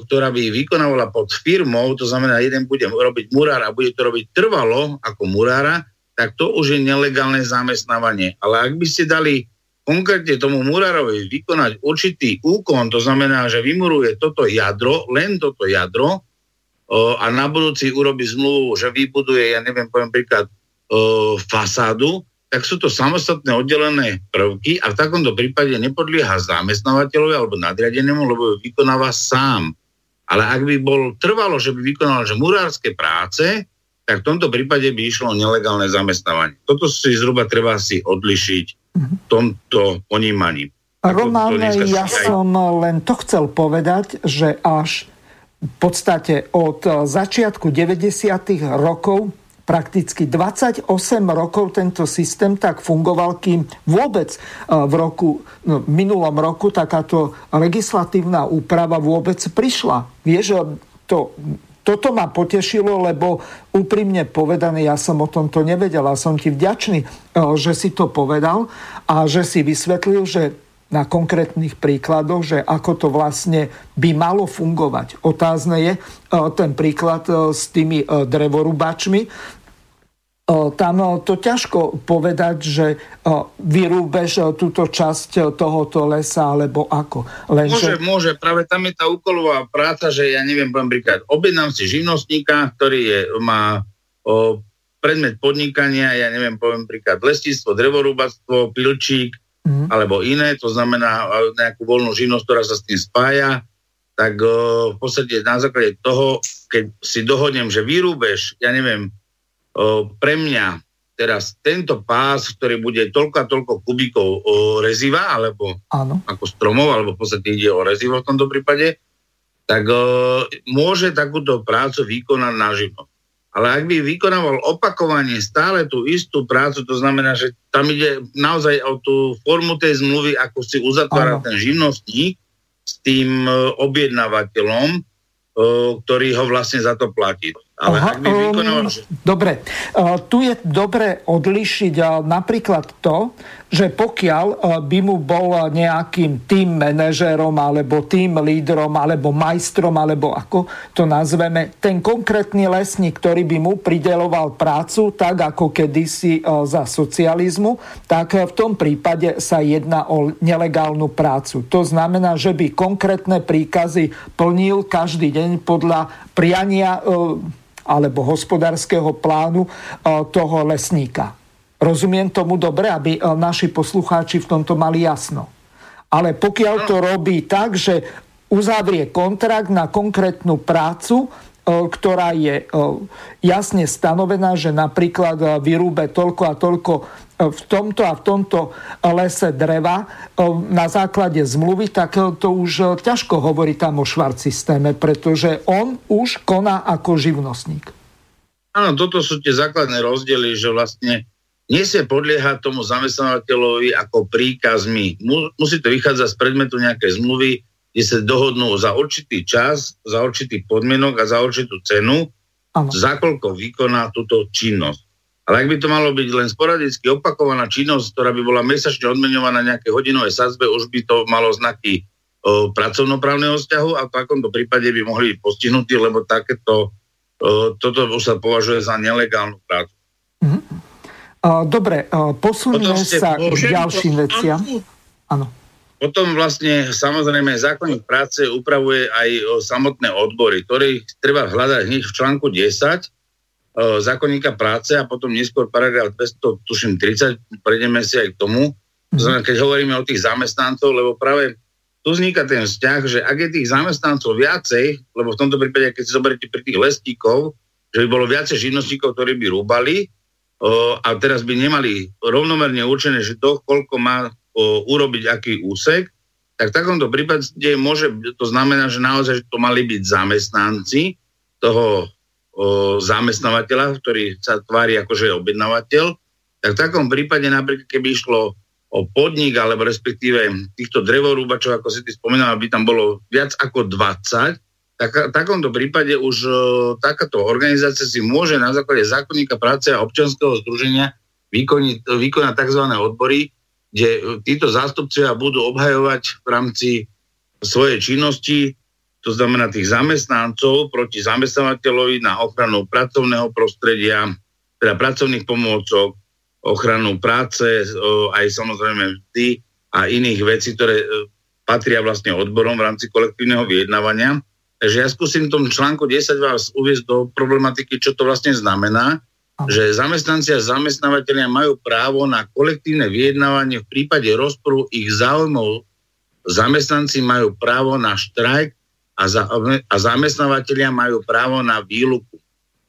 Speaker 7: ktorá by vykonávala pod firmou, to znamená, jeden bude robiť murár a bude to robiť trvalo ako murára, tak to už je nelegálne zamestnávanie. Ale ak by ste dali konkrétne tomu murárovi vykonať určitý úkon, to znamená, že vymuruje toto jadro, len toto jadro a na budúci urobí zmluvu, že vybuduje, ja neviem, poviem príklad, fasádu, tak sú to samostatné oddelené prvky a v takomto prípade nepodlieha zamestnávateľovi alebo nadriadenému, lebo ju vykonáva sám. Ale ak by bol trvalo, že by vykonal že murárske práce, tak v tomto prípade by išlo o nelegálne zamestnávanie. Toto si zhruba treba si odlišiť tomto ponímaní.
Speaker 1: Roman, ja som len to chcel povedať, že až v podstate od začiatku 90. rokov prakticky 28 rokov tento systém tak fungoval, kým vôbec v roku, no, minulom roku takáto legislatívna úprava vôbec prišla. Vieš, to toto ma potešilo, lebo úprimne povedané, ja som o tomto nevedel a som ti vďačný, že si to povedal a že si vysvetlil, že na konkrétnych príkladoch, že ako to vlastne by malo fungovať. Otázne je eh, ten príklad eh, s tými drevorubačmi, tam to ťažko povedať, že vyrúbeš túto časť tohoto lesa, alebo ako.
Speaker 7: Len, môže, že... môže, práve tam je tá úkolová práca, že ja neviem, poviem príklad, objednám si živnostníka, ktorý je, má o, predmet podnikania, ja neviem, poviem príklad, lestíctvo, drevorúbactvo, pilčík, mm. alebo iné, to znamená nejakú voľnú živnosť, ktorá sa s tým spája, tak o, v podstate na základe toho, keď si dohodnem, že vyrúbeš, ja neviem, pre mňa teraz tento pás, ktorý bude toľko a toľko kubíkov o, reziva, alebo Áno. ako stromov, alebo v podstate ide o rezivo v tomto prípade, tak o, môže takúto prácu vykonať na živnosť. Ale ak by vykonával opakovanie stále tú istú prácu, to znamená, že tam ide naozaj o tú formu tej zmluvy, ako si uzatvára ten živnostník s tým objednávateľom, ktorý ho vlastne za to platí. Ale Aha, ak by vykonal... Um,
Speaker 1: dobre, uh, tu je dobre odlišiť uh, napríklad to, že pokiaľ uh, by mu bol nejakým tým manažérom alebo tým lídrom alebo majstrom alebo ako to nazveme, ten konkrétny lesník, ktorý by mu prideloval prácu tak ako kedysi za socializmu, tak v tom prípade sa jedná o nelegálnu prácu. To znamená, že by konkrétne príkazy plnil každý deň podľa priania alebo hospodárskeho plánu e, toho lesníka. Rozumiem tomu dobre, aby e, naši poslucháči v tomto mali jasno. Ale pokiaľ to robí tak, že uzavrie kontrakt na konkrétnu prácu, ktorá je jasne stanovená, že napríklad vyrúbe toľko a toľko v tomto a v tomto lese dreva na základe zmluvy, tak to už ťažko hovorí tam o švart systéme, pretože on už koná ako živnostník.
Speaker 7: Áno, toto sú tie základné rozdiely, že vlastne nesie podlieha tomu zamestnávateľovi ako príkazmi. Musí to vychádzať z predmetu nejakej zmluvy, kde sa dohodnú za určitý čas, za určitý podmienok a za určitú cenu, ano. za koľko vykoná túto činnosť. Ale ak by to malo byť len sporadicky opakovaná činnosť, ktorá by bola mesačne odmenovaná nejaké hodinové sadzbe, už by to malo znaky o, pracovnoprávneho vzťahu a v takomto prípade by mohli byť postihnutí, lebo takéto, o, toto už sa považuje za nelegálnu prácu.
Speaker 1: Mm-hmm. Dobre, posunieme sa k ďalším veciam. Áno.
Speaker 7: Potom vlastne samozrejme zákonník práce upravuje aj samotné odbory, ktoré treba hľadať hneď v článku 10 zákonníka práce a potom neskôr paragraf 200, tuším 30, prejdeme si aj k tomu. Znamená, keď hovoríme o tých zamestnancov, lebo práve tu vzniká ten vzťah, že ak je tých zamestnancov viacej, lebo v tomto prípade, keď si zoberiete pri tých lestíkov, že by bolo viacej živnostníkov, ktorí by rúbali, a teraz by nemali rovnomerne určené, že to, koľko má urobiť aký úsek, tak v takomto prípade môže, to znamená, že naozaj že to mali byť zamestnanci toho o, zamestnávateľa, ktorý sa tvári ako že je objednávateľ, tak v takom prípade napríklad, keby išlo o podnik, alebo respektíve týchto drevorúbačov, ako si ty spomínal, aby tam bolo viac ako 20, tak v takomto prípade už o, takáto organizácia si môže na základe zákonníka práce a občanského združenia vykonať, tzv. odbory, kde títo zástupcovia budú obhajovať v rámci svojej činnosti, to znamená tých zamestnancov proti zamestnávateľovi na ochranu pracovného prostredia, teda pracovných pomôcok, ochranu práce, aj samozrejme vždy a iných vecí, ktoré e, patria vlastne odborom v rámci kolektívneho vyjednávania. Takže ja skúsim v tom článku 10 vás uviezť do problematiky, čo to vlastne znamená že zamestnanci a zamestnávateľia majú právo na kolektívne vyjednávanie v prípade rozporu ich záujmov. Zamestnanci majú právo na štrajk a, za, a zamestnávateľia majú právo na výluku.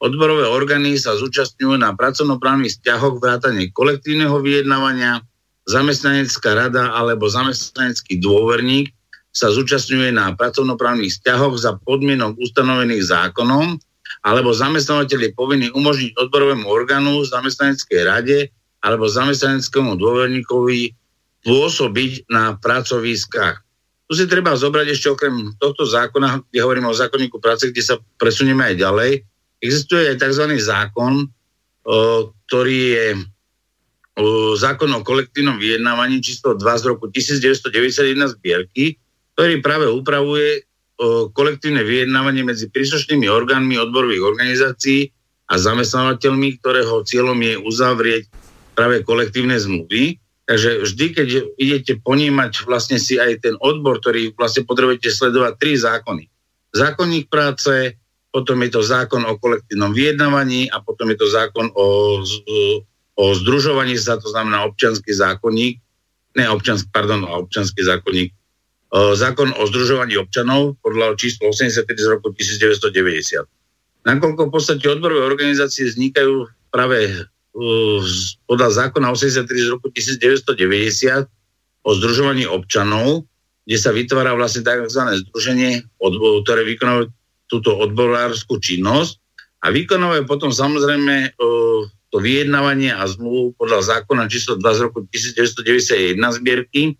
Speaker 7: Odborové orgány sa zúčastňujú na pracovnoprávnych vzťahoch vrátane kolektívneho vyjednávania, zamestnanecká rada alebo zamestnanecký dôverník sa zúčastňuje na pracovnoprávnych vzťahoch za podmienok ustanovených zákonom, alebo zamestnávateľ je povinný umožniť odborovému orgánu, zamestnaneckej rade alebo zamestnaneckému dôverníkovi pôsobiť na pracoviskách. Tu si treba zobrať ešte okrem tohto zákona, kde hovoríme o zákonníku práce, kde sa presunieme aj ďalej. Existuje aj tzv. zákon, ktorý je zákon o kolektívnom vyjednávaní číslo 2 z roku 1991 zbierky, ktorý práve upravuje kolektívne vyjednávanie medzi príslušnými orgánmi odborových organizácií a zamestnávateľmi, ktorého cieľom je uzavrieť práve kolektívne zmluvy. Takže vždy, keď idete ponímať vlastne si aj ten odbor, ktorý vlastne potrebujete sledovať tri zákony. Zákonník práce, potom je to zákon o kolektívnom vyjednávaní a potom je to zákon o, o združovaní sa, to znamená občanský zákonník, ne občanský, pardon, občanský zákonník, zákon o združovaní občanov podľa číslo 83 z roku 1990. Nakoľko v podstate odborové organizácie vznikajú práve podľa zákona 83 z roku 1990 o združovaní občanov, kde sa vytvára vlastne tzv. združenie, ktoré vykonávajú túto odborárskú činnosť a vykonávajú potom samozrejme to vyjednávanie a zmluvu podľa zákona číslo 2 z roku 1991 zbierky,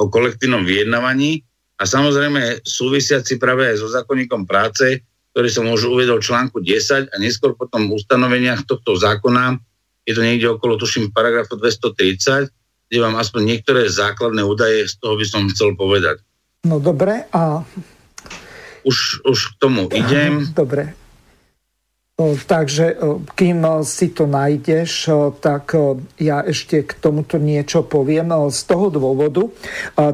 Speaker 7: o kolektívnom vyjednávaní a samozrejme súvisiaci práve aj so zákonníkom práce ktorý som už uvedol článku 10 a neskôr potom v ustanoveniach tohto zákona, je to niekde okolo, tuším, paragrafu 230, kde vám aspoň niektoré základné údaje z toho by som chcel povedať.
Speaker 1: No dobre, a...
Speaker 7: Už, už k tomu idem.
Speaker 1: Dobre. Takže kým si to nájdeš, tak ja ešte k tomuto niečo poviem. Z toho dôvodu,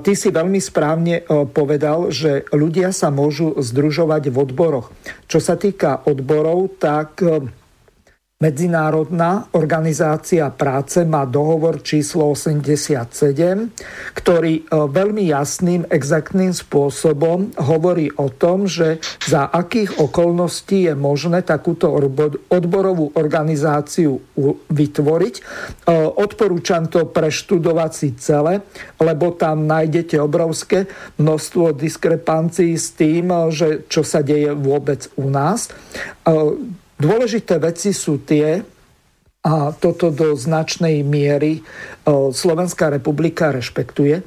Speaker 1: ty si veľmi správne povedal, že ľudia sa môžu združovať v odboroch. Čo sa týka odborov, tak Medzinárodná organizácia práce má dohovor číslo 87, ktorý e, veľmi jasným, exaktným spôsobom hovorí o tom, že za akých okolností je možné takúto odborovú organizáciu vytvoriť. E, odporúčam to preštudovať si celé, lebo tam nájdete obrovské množstvo diskrepancií s tým, e, že čo sa deje vôbec u nás Dôležité veci sú tie, a toto do značnej miery e, Slovenská republika rešpektuje,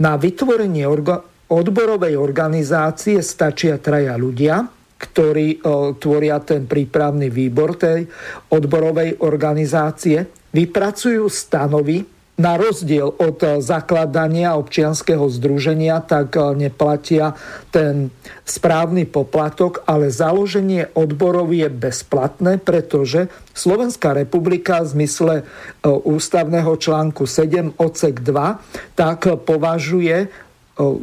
Speaker 1: na vytvorenie orga- odborovej organizácie stačia traja ľudia, ktorí e, tvoria ten prípravný výbor tej odborovej organizácie, vypracujú stanovy, na rozdiel od eh, zakladania občianského združenia, tak eh, neplatia ten správny poplatok, ale založenie odborov je bezplatné, pretože Slovenská republika v zmysle eh, ústavného článku 7 odsek 2 tak považuje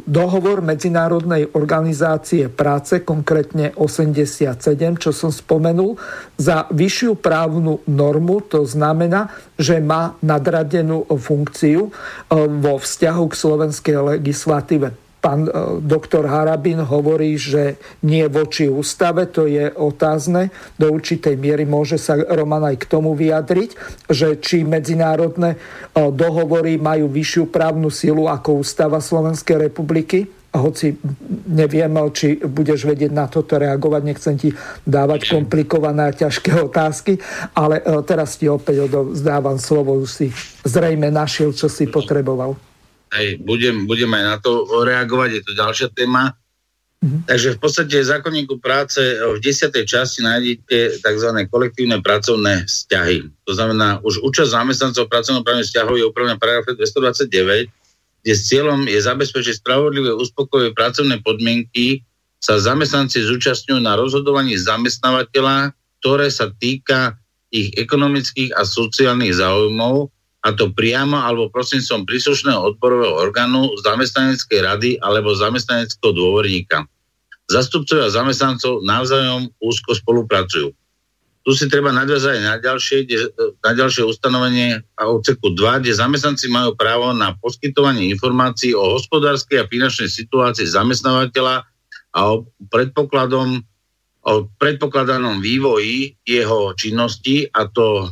Speaker 1: dohovor Medzinárodnej organizácie práce, konkrétne 87, čo som spomenul, za vyššiu právnu normu, to znamená, že má nadradenú funkciu vo vzťahu k slovenskej legislatíve pán e, doktor Harabin hovorí, že nie voči ústave, to je otázne. Do určitej miery môže sa Roman aj k tomu vyjadriť, že či medzinárodné e, dohovory majú vyššiu právnu silu ako ústava Slovenskej republiky hoci neviem, či budeš vedieť na toto reagovať, nechcem ti dávať komplikované a ťažké otázky, ale e, teraz ti opäť odovzdávam slovo, si zrejme našiel, čo si potreboval.
Speaker 7: Hej, budem, budem aj na to reagovať, je to ďalšia téma. Mm-hmm. Takže v podstate v zákonníku práce v 10. časti nájdete tzv. kolektívne pracovné vzťahy. To znamená, už účasť zamestnancov pracovnoprávnych vzťahov je upravená paragrafe 229, kde s cieľom je zabezpečiť spravodlivé uspokojivé pracovné podmienky sa zamestnanci zúčastňujú na rozhodovaní zamestnávateľa, ktoré sa týka ich ekonomických a sociálnych záujmov a to priamo alebo prostredníctvom príslušného odborového orgánu, zamestnaneckej rady alebo zamestnaneckého dôverníka. Zastupcovia zamestnancov navzájom úzko spolupracujú. Tu si treba nadviazať na ďalšie, na ďalšie ustanovenie a odseku 2, kde zamestnanci majú právo na poskytovanie informácií o hospodárskej a finančnej situácii zamestnávateľa a o predpokladom o predpokladanom vývoji jeho činnosti a to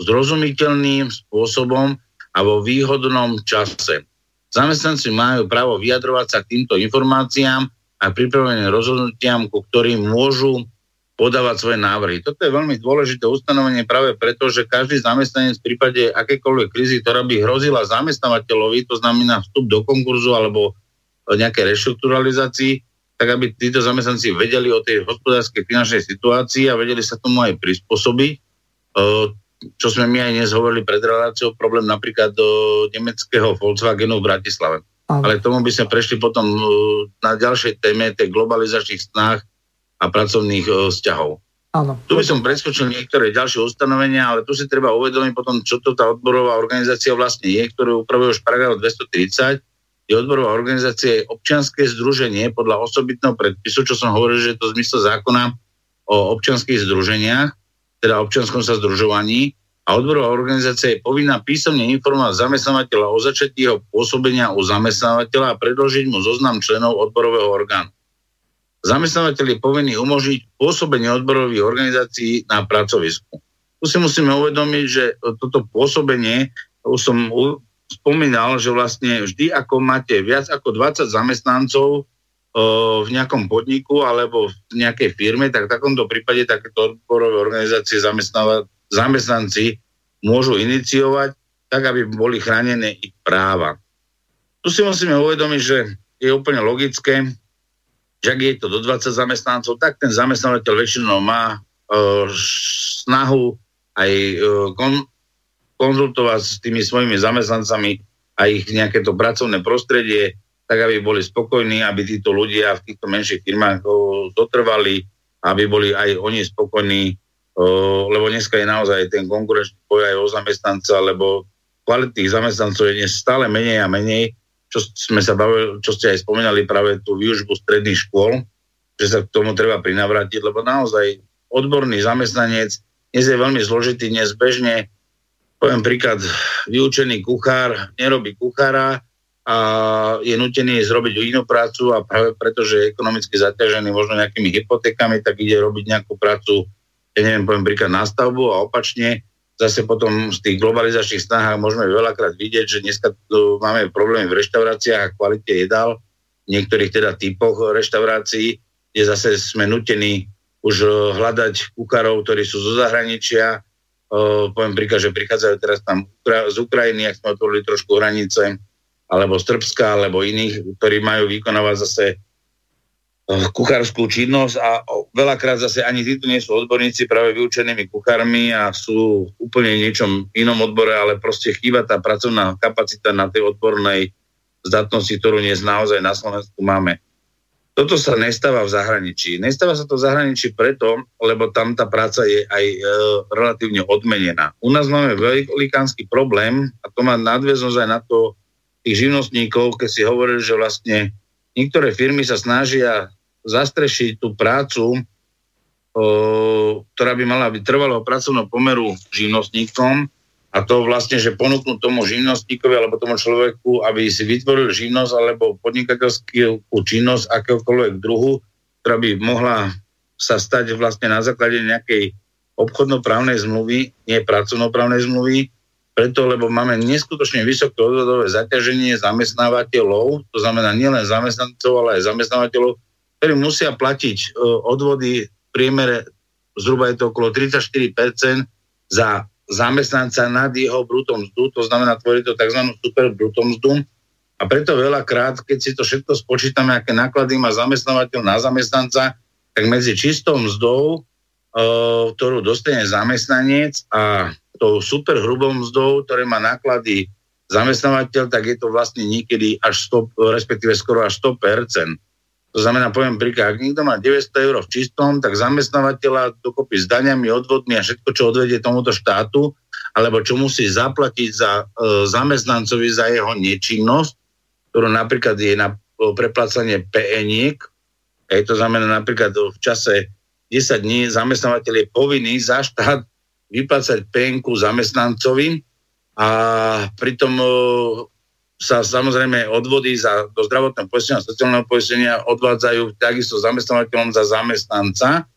Speaker 7: zrozumiteľným spôsobom a vo výhodnom čase. Zamestnanci majú právo vyjadrovať sa k týmto informáciám a pripraveným rozhodnutiam, ku ktorým môžu podávať svoje návrhy. Toto je veľmi dôležité ustanovenie práve preto, že každý zamestnanec v prípade akékoľvek krízy, ktorá by hrozila zamestnávateľovi, to znamená vstup do konkurzu alebo nejaké reštrukturalizácii, tak aby títo zamestnanci vedeli o tej hospodárskej finančnej situácii a vedeli sa tomu aj prispôsobiť čo sme my aj dnes hovorili pred reláciou, problém napríklad do nemeckého Volkswagenu v Bratislave. Aha. Ale tomu by sme prešli potom uh, na ďalšej téme, tej globalizačných snách a pracovných uh, vzťahov. Áno. Tu by som preskočil niektoré ďalšie ustanovenia, ale tu si treba uvedomiť potom, čo to tá odborová organizácia vlastne je, ktorú upravuje už paragraf 230, je odborová organizácia je občianské združenie podľa osobitného predpisu, čo som hovoril, že je to zmysel zákona o občianských združeniach teda občianskom sa združovaní a odborová organizácia je povinná písomne informovať zamestnávateľa o začatí jeho pôsobenia u zamestnávateľa a predložiť mu zoznam členov odborového orgánu. Zamestnávateľ je povinný umožniť pôsobenie odborových organizácií na pracovisku. Tu si musíme uvedomiť, že toto pôsobenie, už som spomínal, že vlastne vždy, ako máte viac ako 20 zamestnancov, v nejakom podniku alebo v nejakej firme, tak v takomto prípade takéto odborové organizácie zamestnanci môžu iniciovať tak, aby boli chránené ich práva. Tu si musíme uvedomiť, že je úplne logické, že ak je to do 20 zamestnancov, tak ten zamestnávateľ väčšinou má uh, snahu aj uh, kon, konzultovať s tými svojimi zamestnancami a ich nejaké to pracovné prostredie, tak aby boli spokojní, aby títo ľudia v týchto menších firmách dotrvali, aby boli aj oni spokojní, lebo dneska je naozaj ten konkurenčný boj aj o zamestnanca, lebo kvalitných zamestnancov je dnes stále menej a menej čo sme sa bavili, čo ste aj spomínali práve tú výužbu stredných škôl, že sa k tomu treba prinavrátiť, lebo naozaj odborný zamestnanec dnes je veľmi zložitý, dnes bežne, poviem príklad, vyučený kuchár nerobí kuchára a je nutený zrobiť inú prácu a práve preto, že je ekonomicky zaťažený možno nejakými hypotékami, tak ide robiť nejakú prácu, ja neviem, poviem príklad na stavbu a opačne zase potom z tých globalizačných snahách môžeme veľakrát vidieť, že dneska tu máme problémy v reštauráciách a kvalite jedál, v niektorých teda typoch reštaurácií, kde zase sme nutení už eh, hľadať kuchárov, ktorí sú zo zahraničia. Uh, poviem príklad, že prichádzajú teraz tam z Ukrajiny, ak sme otvorili trošku hranice, alebo Srbska, alebo iných, ktorí majú vykonávať zase Eh, kuchárskú činnosť a veľakrát zase ani títo nie sú odborníci práve vyučenými kuchármi a sú úplne niečom inom odbore, ale proste chýba tá pracovná kapacita na tej odbornej zdatnosti, ktorú dnes naozaj na Slovensku máme. Toto sa nestáva v zahraničí. Nestáva sa to v zahraničí preto, lebo tam tá práca je aj e, relatívne odmenená. U nás máme velikánsky problém a to má nadväznosť aj na to tých živnostníkov, keď si hovorili, že vlastne niektoré firmy sa snažia zastrešiť tú prácu, o, ktorá by mala byť trvalého pracovného pomeru živnostníkom a to vlastne, že ponúknúť tomu živnostníkovi alebo tomu človeku, aby si vytvoril živnosť alebo podnikateľskú činnosť akéhokoľvek druhu, ktorá by mohla sa stať vlastne na základe nejakej obchodnoprávnej zmluvy, nie pracovnoprávnej zmluvy, preto, lebo máme neskutočne vysoké odvodové zaťaženie zamestnávateľov, to znamená nielen zamestnancov, ale aj zamestnávateľov, ktorí musia platiť e, odvody v priemere zhruba je to okolo 34% za zamestnanca nad jeho brutom mzdu, to znamená tvorí to tzv. super brutom mzdu. A preto veľakrát, keď si to všetko spočítame, aké náklady má zamestnávateľ na zamestnanca, tak medzi čistou mzdou, ktorú dostane zamestnanec a tou super hrubou mzdou, ktoré má náklady zamestnávateľ, tak je to vlastne niekedy až 100, respektíve skoro až 100%. To znamená, poviem príklad, ak niekto má 900 eur v čistom, tak zamestnávateľa dokopy s daňami, odvodmi a všetko, čo odvedie tomuto štátu, alebo čo musí zaplatiť za e, zamestnancovi za jeho nečinnosť, ktorú napríklad je na e, preplacanie PE-niek, e, to znamená napríklad v čase 10 dní zamestnávateľ je povinný za štát vyplácať penku zamestnancovi a pritom e, sa samozrejme odvody za, do zdravotného poistenia a sociálneho poistenia odvádzajú takisto zamestnávateľom za zamestnanca.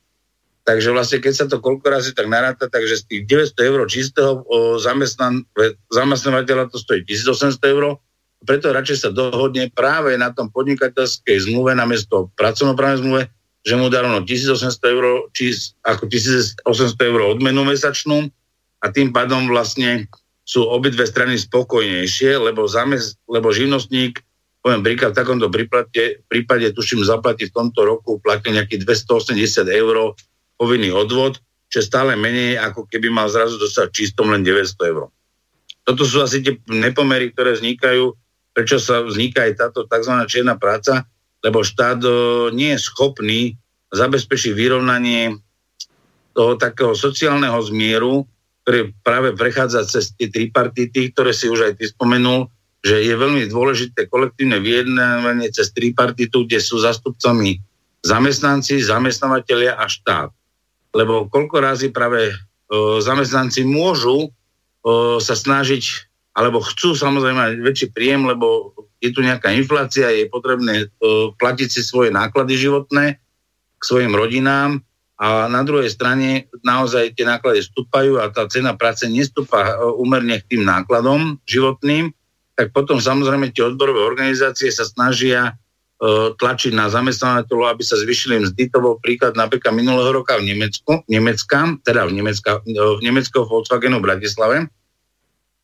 Speaker 7: Takže vlastne, keď sa to koľko razy tak naráta, takže z tých 900 eur čistého zamestnan, zamestnávateľa to stojí 1800 eur, preto radšej sa dohodne práve na tom podnikateľskej zmluve namiesto pracovnoprávnej zmluve, že mu dá rovno 1800 eur, či ako 1800 eur odmenu mesačnú a tým pádom vlastne sú obidve strany spokojnejšie, lebo, zamest, lebo živnostník, poviem príklad, v takomto prípade, prípade tuším zaplatí v tomto roku, platí nejaký 280 eur povinný odvod, čo je stále menej, ako keby mal zrazu dostať čistom len 900 eur. Toto sú asi tie nepomery, ktoré vznikajú, prečo sa vzniká aj táto tzv. čierna práca, lebo štát nie je schopný zabezpečiť vyrovnanie toho takého sociálneho zmieru, ktorý práve prechádza cez tie tripartity, ktoré si už aj ty spomenul, že je veľmi dôležité kolektívne vyjednávanie cez tripartitu, kde sú zastupcami zamestnanci, zamestnávateľia a štát. Lebo koľko razy práve o, zamestnanci môžu o, sa snažiť, alebo chcú samozrejme mať väčší príjem, lebo je tu nejaká inflácia, je potrebné o, platiť si svoje náklady životné k svojim rodinám, a na druhej strane naozaj tie náklady stúpajú a tá cena práce nestúpa úmerne k tým nákladom životným, tak potom samozrejme tie odborové organizácie sa snažia uh, tlačiť na zamestnávateľov, aby sa zvyšili mzdy. To bol príklad napríklad minulého roka v Nemecku, Nemecka, teda v, Nemecka, v Nemeckého Volkswagenu v Bratislave,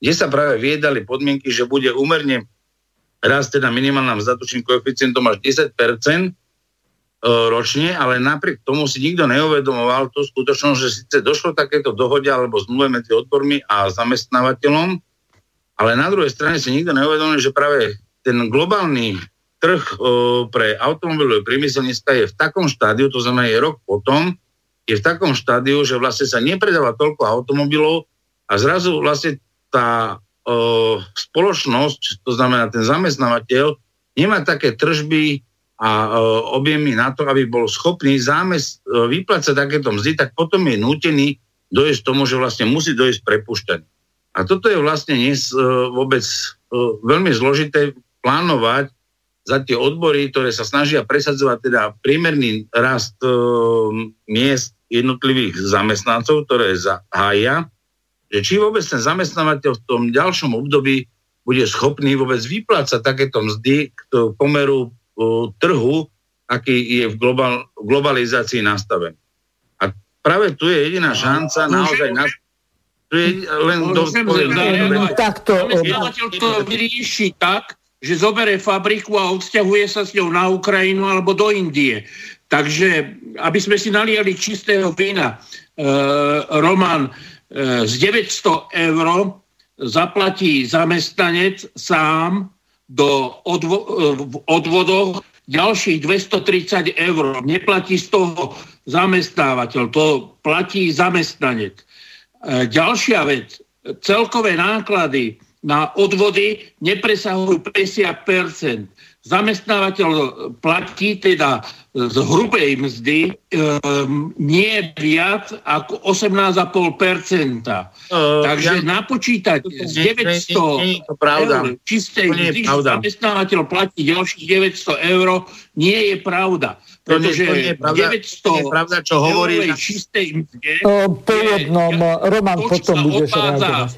Speaker 7: kde sa práve viedali podmienky, že bude úmerne rast teda minimálna mzda, tučným koeficientom až 10%, ročne, ale napriek tomu si nikto neuvedomoval tú skutočnosť, že síce došlo takéto dohode alebo zmluve medzi odbormi a zamestnávateľom, ale na druhej strane si nikto neuvedomil, že práve ten globálny trh pre automobilový priemysel dneska je v takom štádiu, to znamená je rok potom, je v takom štádiu, že vlastne sa nepredáva toľko automobilov a zrazu vlastne tá spoločnosť, to znamená ten zamestnávateľ, nemá také tržby a objemy na to, aby bol schopný zámest, vyplácať takéto mzdy, tak potom je nútený dojsť tomu, že vlastne musí dojsť prepušťanie. A toto je vlastne dnes vôbec veľmi zložité plánovať za tie odbory, ktoré sa snažia presadzovať teda priemerný rast miest jednotlivých zamestnancov, ktoré zahája, že či vôbec ten zamestnávateľ v tom ďalšom období bude schopný vôbec vyplácať takéto mzdy k pomeru trhu, aký je v global, globalizácii nastavený. A práve tu je jediná šanca naozaj na, tu je len do,
Speaker 2: takto. Zamestnávateľ to vyrieši tak, že zobere fabriku a odsťahuje sa s ňou na Ukrajinu alebo do Indie. Takže, aby sme si naliali čistého vína, e, Roman, e, z 900 eur zaplatí zamestnanec sám do odvo- v odvodoch ďalších 230 eur. Neplatí z toho zamestnávateľ, to platí zamestnanec. E, ďalšia vec, celkové náklady na odvody nepresahujú 50% Zamestnávateľ platí teda z hrubej mzdy um, nie viac ako 18,5%. Uh, Takže ja, napočítať z 900 nie, nie, nie eur čistej mzdy, že zamestnávateľ platí ďalších 900 eur, nie je pravda. Pretože to nie, to nie je pravda, 900 nie je pravda, čo hovorí na... čistej mzde...
Speaker 1: Po jednom, Roman, potom budeš reagovať.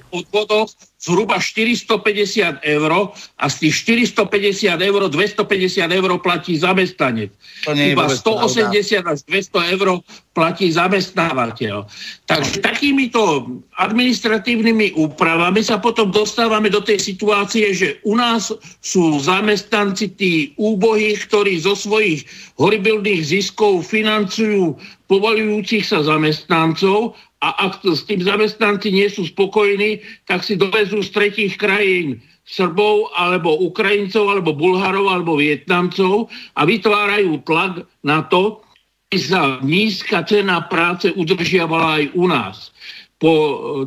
Speaker 2: Zhruba 450 eur a z tých 450 eur 250 eur platí zamestnanec. Iba 180 až 200 eur platí zamestnávateľ. Takže takýmito administratívnymi úpravami sa potom dostávame do tej situácie, že u nás sú zamestnanci tí úbohí, ktorí zo svojich horibilných ziskov financujú povolujúcich sa zamestnancov a ak s tým zamestnanci nie sú spokojní, tak si dovezú z tretích krajín Srbov, alebo Ukrajincov, alebo Bulharov, alebo Vietnamcov a vytvárajú tlak na to, aby sa nízka cena práce udržiavala aj u nás. Po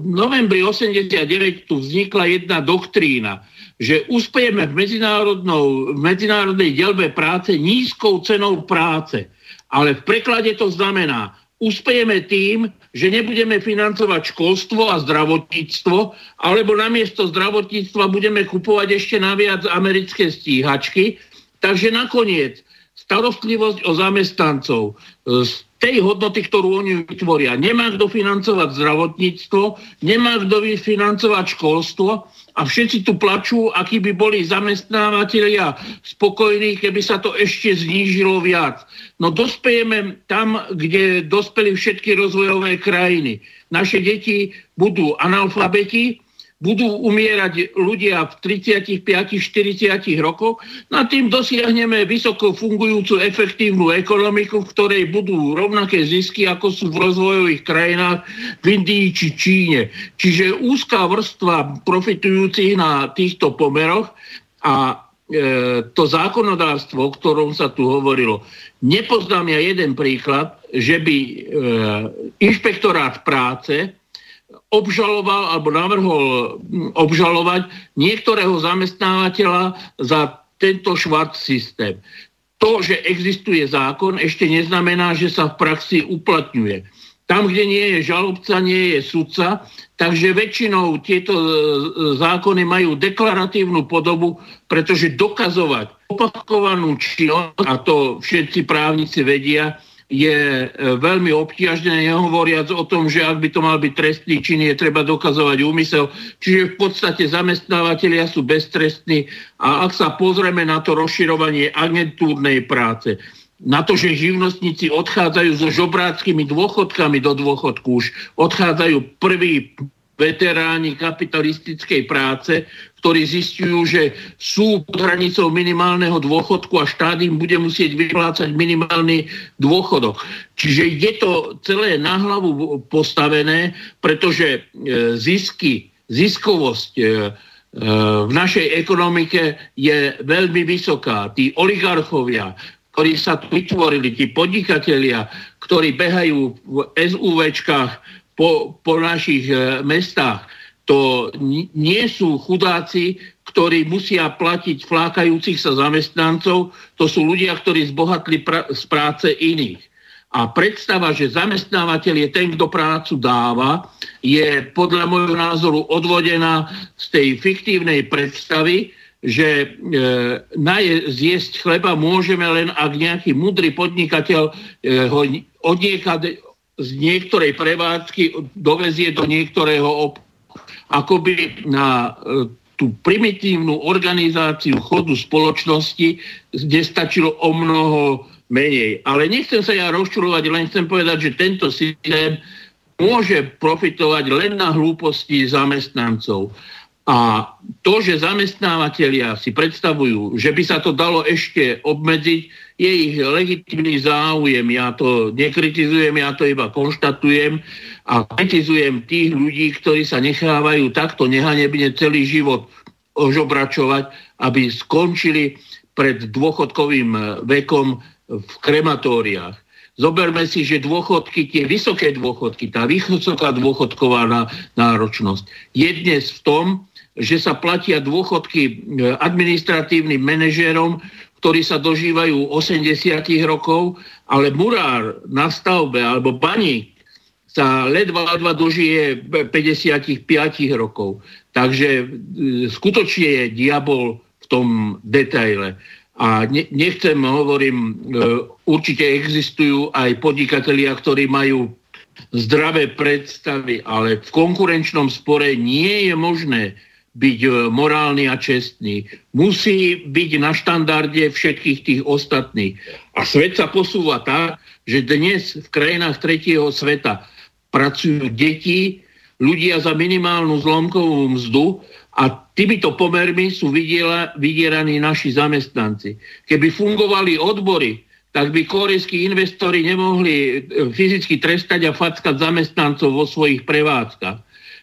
Speaker 2: novembri 89 tu vznikla jedna doktrína, že uspejeme v, v medzinárodnej delbe práce nízkou cenou práce. Ale v preklade to znamená, uspejeme tým, že nebudeme financovať školstvo a zdravotníctvo, alebo namiesto zdravotníctva budeme kupovať ešte naviac americké stíhačky. Takže nakoniec starostlivosť o zamestnancov z tej hodnoty, ktorú oni vytvoria. Nemá kto financovať zdravotníctvo, nemá kto financovať školstvo a všetci tu plačú, akí by boli zamestnávateľia spokojní, keby sa to ešte znížilo viac. No dospejeme tam, kde dospeli všetky rozvojové krajiny. Naše deti budú analfabeti, budú umierať ľudia v 35-40 rokoch, no a tým dosiahneme vysoko fungujúcu efektívnu ekonomiku, v ktorej budú rovnaké zisky, ako sú v rozvojových krajinách v Indii či Číne. Čiže úzká vrstva profitujúcich na týchto pomeroch a e, to zákonodárstvo, o ktorom sa tu hovorilo, nepoznám ja jeden príklad, že by e, inšpektorát práce obžaloval alebo navrhol hm, obžalovať niektorého zamestnávateľa za tento švart systém. To, že existuje zákon, ešte neznamená, že sa v praxi uplatňuje. Tam, kde nie je žalobca, nie je sudca, takže väčšinou tieto e, zákony majú deklaratívnu podobu, pretože dokazovať opakovanú činnosť, a to všetci právnici vedia, je e, veľmi obťažné, nehovoriac o tom, že ak by to mal byť trestný čin, je treba dokazovať úmysel. Čiže v podstate zamestnávateľia sú beztrestní a ak sa pozrieme na to rozširovanie agentúrnej práce, na to, že živnostníci odchádzajú so žobráckými dôchodkami do dôchodku, už odchádzajú prví veteráni kapitalistickej práce, ktorí zistujú, že sú pod hranicou minimálneho dôchodku a štát im bude musieť vyplácať minimálny dôchodok. Čiže je to celé na hlavu postavené, pretože e, zisky, ziskovosť e, e, v našej ekonomike je veľmi vysoká. Tí oligarchovia, ktorí sa tu vytvorili, tí podnikatelia, ktorí behajú v SUVčkách po, po našich mestách, to nie sú chudáci, ktorí musia platiť flákajúcich sa zamestnancov, to sú ľudia, ktorí zbohatli pra- z práce iných. A predstava, že zamestnávateľ je ten, kto prácu dáva, je podľa môjho názoru odvodená z tej fiktívnej predstavy, že e, naje, zjesť chleba môžeme len, ak nejaký mudrý podnikateľ e, ho odniekať z niektorej prevádzky dovezie do niektorého ob- akoby na e, tú primitívnu organizáciu chodu spoločnosti, kde stačilo o mnoho menej. Ale nechcem sa ja rozčulovať, len chcem povedať, že tento systém môže profitovať len na hlúposti zamestnancov. A to, že zamestnávateľia si predstavujú, že by sa to dalo ešte obmedziť, je ich legitimný záujem. Ja to nekritizujem, ja to iba konštatujem a kritizujem tých ľudí, ktorí sa nechávajú takto nehanebne celý život ožobračovať, aby skončili pred dôchodkovým vekom v krematóriách. Zoberme si, že dôchodky, tie vysoké dôchodky, tá vysoká dôchodková náročnosť je dnes v tom, že sa platia dôchodky e, administratívnym manažérom, ktorí sa dožívajú 80 rokov, ale murár na stavbe alebo baník sa ledva, ledva dožije 55 rokov. Takže e, skutočne je diabol v tom detaile. A nechcem, hovorím, e, určite existujú aj podnikatelia, ktorí majú zdravé predstavy, ale v konkurenčnom spore nie je možné byť e, morálny a čestný. Musí byť na štandarde všetkých tých ostatných. A svet sa posúva tak, že dnes v krajinách tretieho sveta pracujú deti, ľudia za minimálnu zlomkovú mzdu a týmito pomermi sú vydieraní naši zamestnanci. Keby fungovali odbory, tak by korejskí investori nemohli e, fyzicky trestať a fackať zamestnancov vo svojich prevádzkach.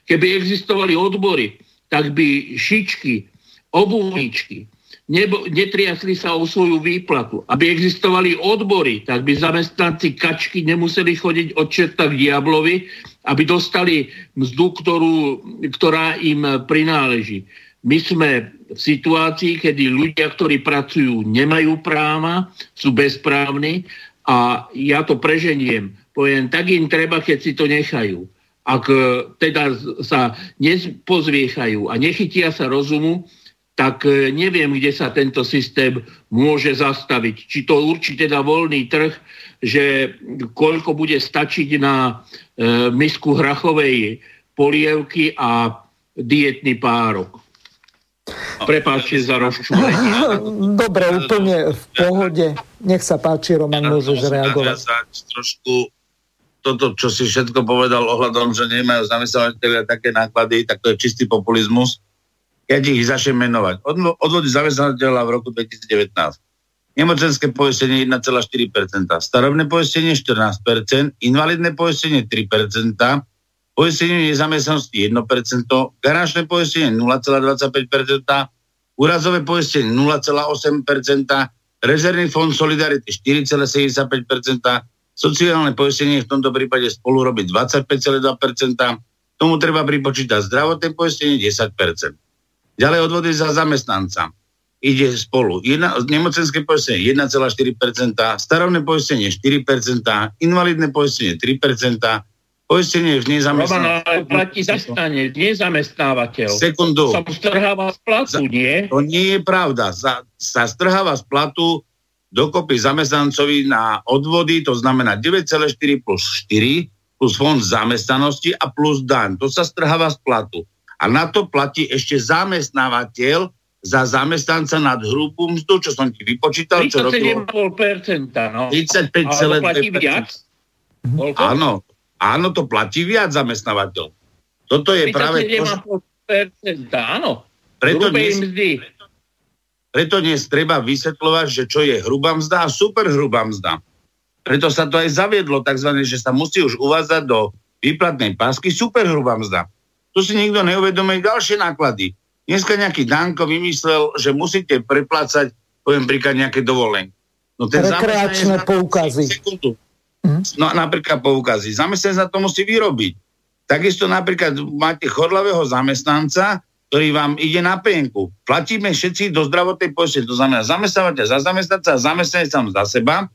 Speaker 2: Keby existovali odbory, tak by šičky, obuvníčky nebo, netriasli sa o svoju výplatu. Aby existovali odbory, tak by zamestnanci kačky nemuseli chodiť od čerta k diablovi, aby dostali mzdu, ktorú, ktorá im prináleží. My sme v situácii, kedy ľudia, ktorí pracujú, nemajú práva, sú bezprávni a ja to preženiem. Poviem, tak im treba, keď si to nechajú ak e, teda sa nepozviechajú a nechytia sa rozumu, tak e, neviem, kde sa tento systém môže zastaviť. Či to určite teda voľný trh, že koľko bude stačiť na e, misku hrachovej polievky a dietný párok. Prepáčte za rozčúlenie.
Speaker 1: Dobre, úplne v pohode. Nech sa páči, Roman, môžeš reagovať.
Speaker 7: Trošku toto, čo si všetko povedal ohľadom, že nemajú zamestnávateľia také náklady, tak to je čistý populizmus. Ti ich začnem menovať. Odvody zamestnávateľa v roku 2019. Nemocenské poistenie 1,4%, starobné poistenie 14%, invalidné poistenie 3%, poistenie nezamestnanosti 1%, garančné poistenie 0,25%, úrazové poistenie 0,8%, rezervný fond Solidarity 4,75%, Sociálne poistenie v tomto prípade spolu robí 25,2%, tomu treba pripočítať zdravotné poistenie 10%. Ďalej odvody za zamestnanca ide spolu. Jedna, nemocenské poistenie 1,4%, starovné poistenie 4%, invalidné poistenie 3%, poistenie v nezamestnanosti.
Speaker 2: Roman, ale platí zastane, nezamestnávateľ.
Speaker 7: Sekundu.
Speaker 2: Sa mu strháva z platu, nie?
Speaker 7: To nie je pravda. Sa, sa strháva z platu dokopy zamestnancovi na odvody, to znamená 9,4 plus 4 plus fond zamestnanosti a plus daň. To sa strháva z platu. A na to platí ešte zamestnávateľ za zamestnanca nad hrubú mzdu, čo som ti vypočítal.
Speaker 2: 37,5%, no. 35,2%. platí viac?
Speaker 7: Áno, áno, to platí viac zamestnávateľ. Toto je práve...
Speaker 2: 37,5%, áno.
Speaker 7: Preto dnes, preto dnes treba vysvetľovať, že čo je hrubá mzda a super hrubá mzda. Preto sa to aj zaviedlo, tzv. že sa musí už uvádzať do výplatnej pásky super hrubá mzda. Tu si nikto neuvedomuje ďalšie náklady. Dneska nejaký Danko vymyslel, že musíte preplácať, poviem príklad, nejaké dovolenky.
Speaker 1: No ten Rekreačné poukazy.
Speaker 7: Mhm. No napríklad poukazy. Zamestnanec na to musí vyrobiť. Takisto napríklad máte chodlavého zamestnanca, ktorý vám ide na penku. Platíme všetci do zdravotnej poistenie, to znamená zamestnávateľ za zamestnanca zamestnanec sám za seba.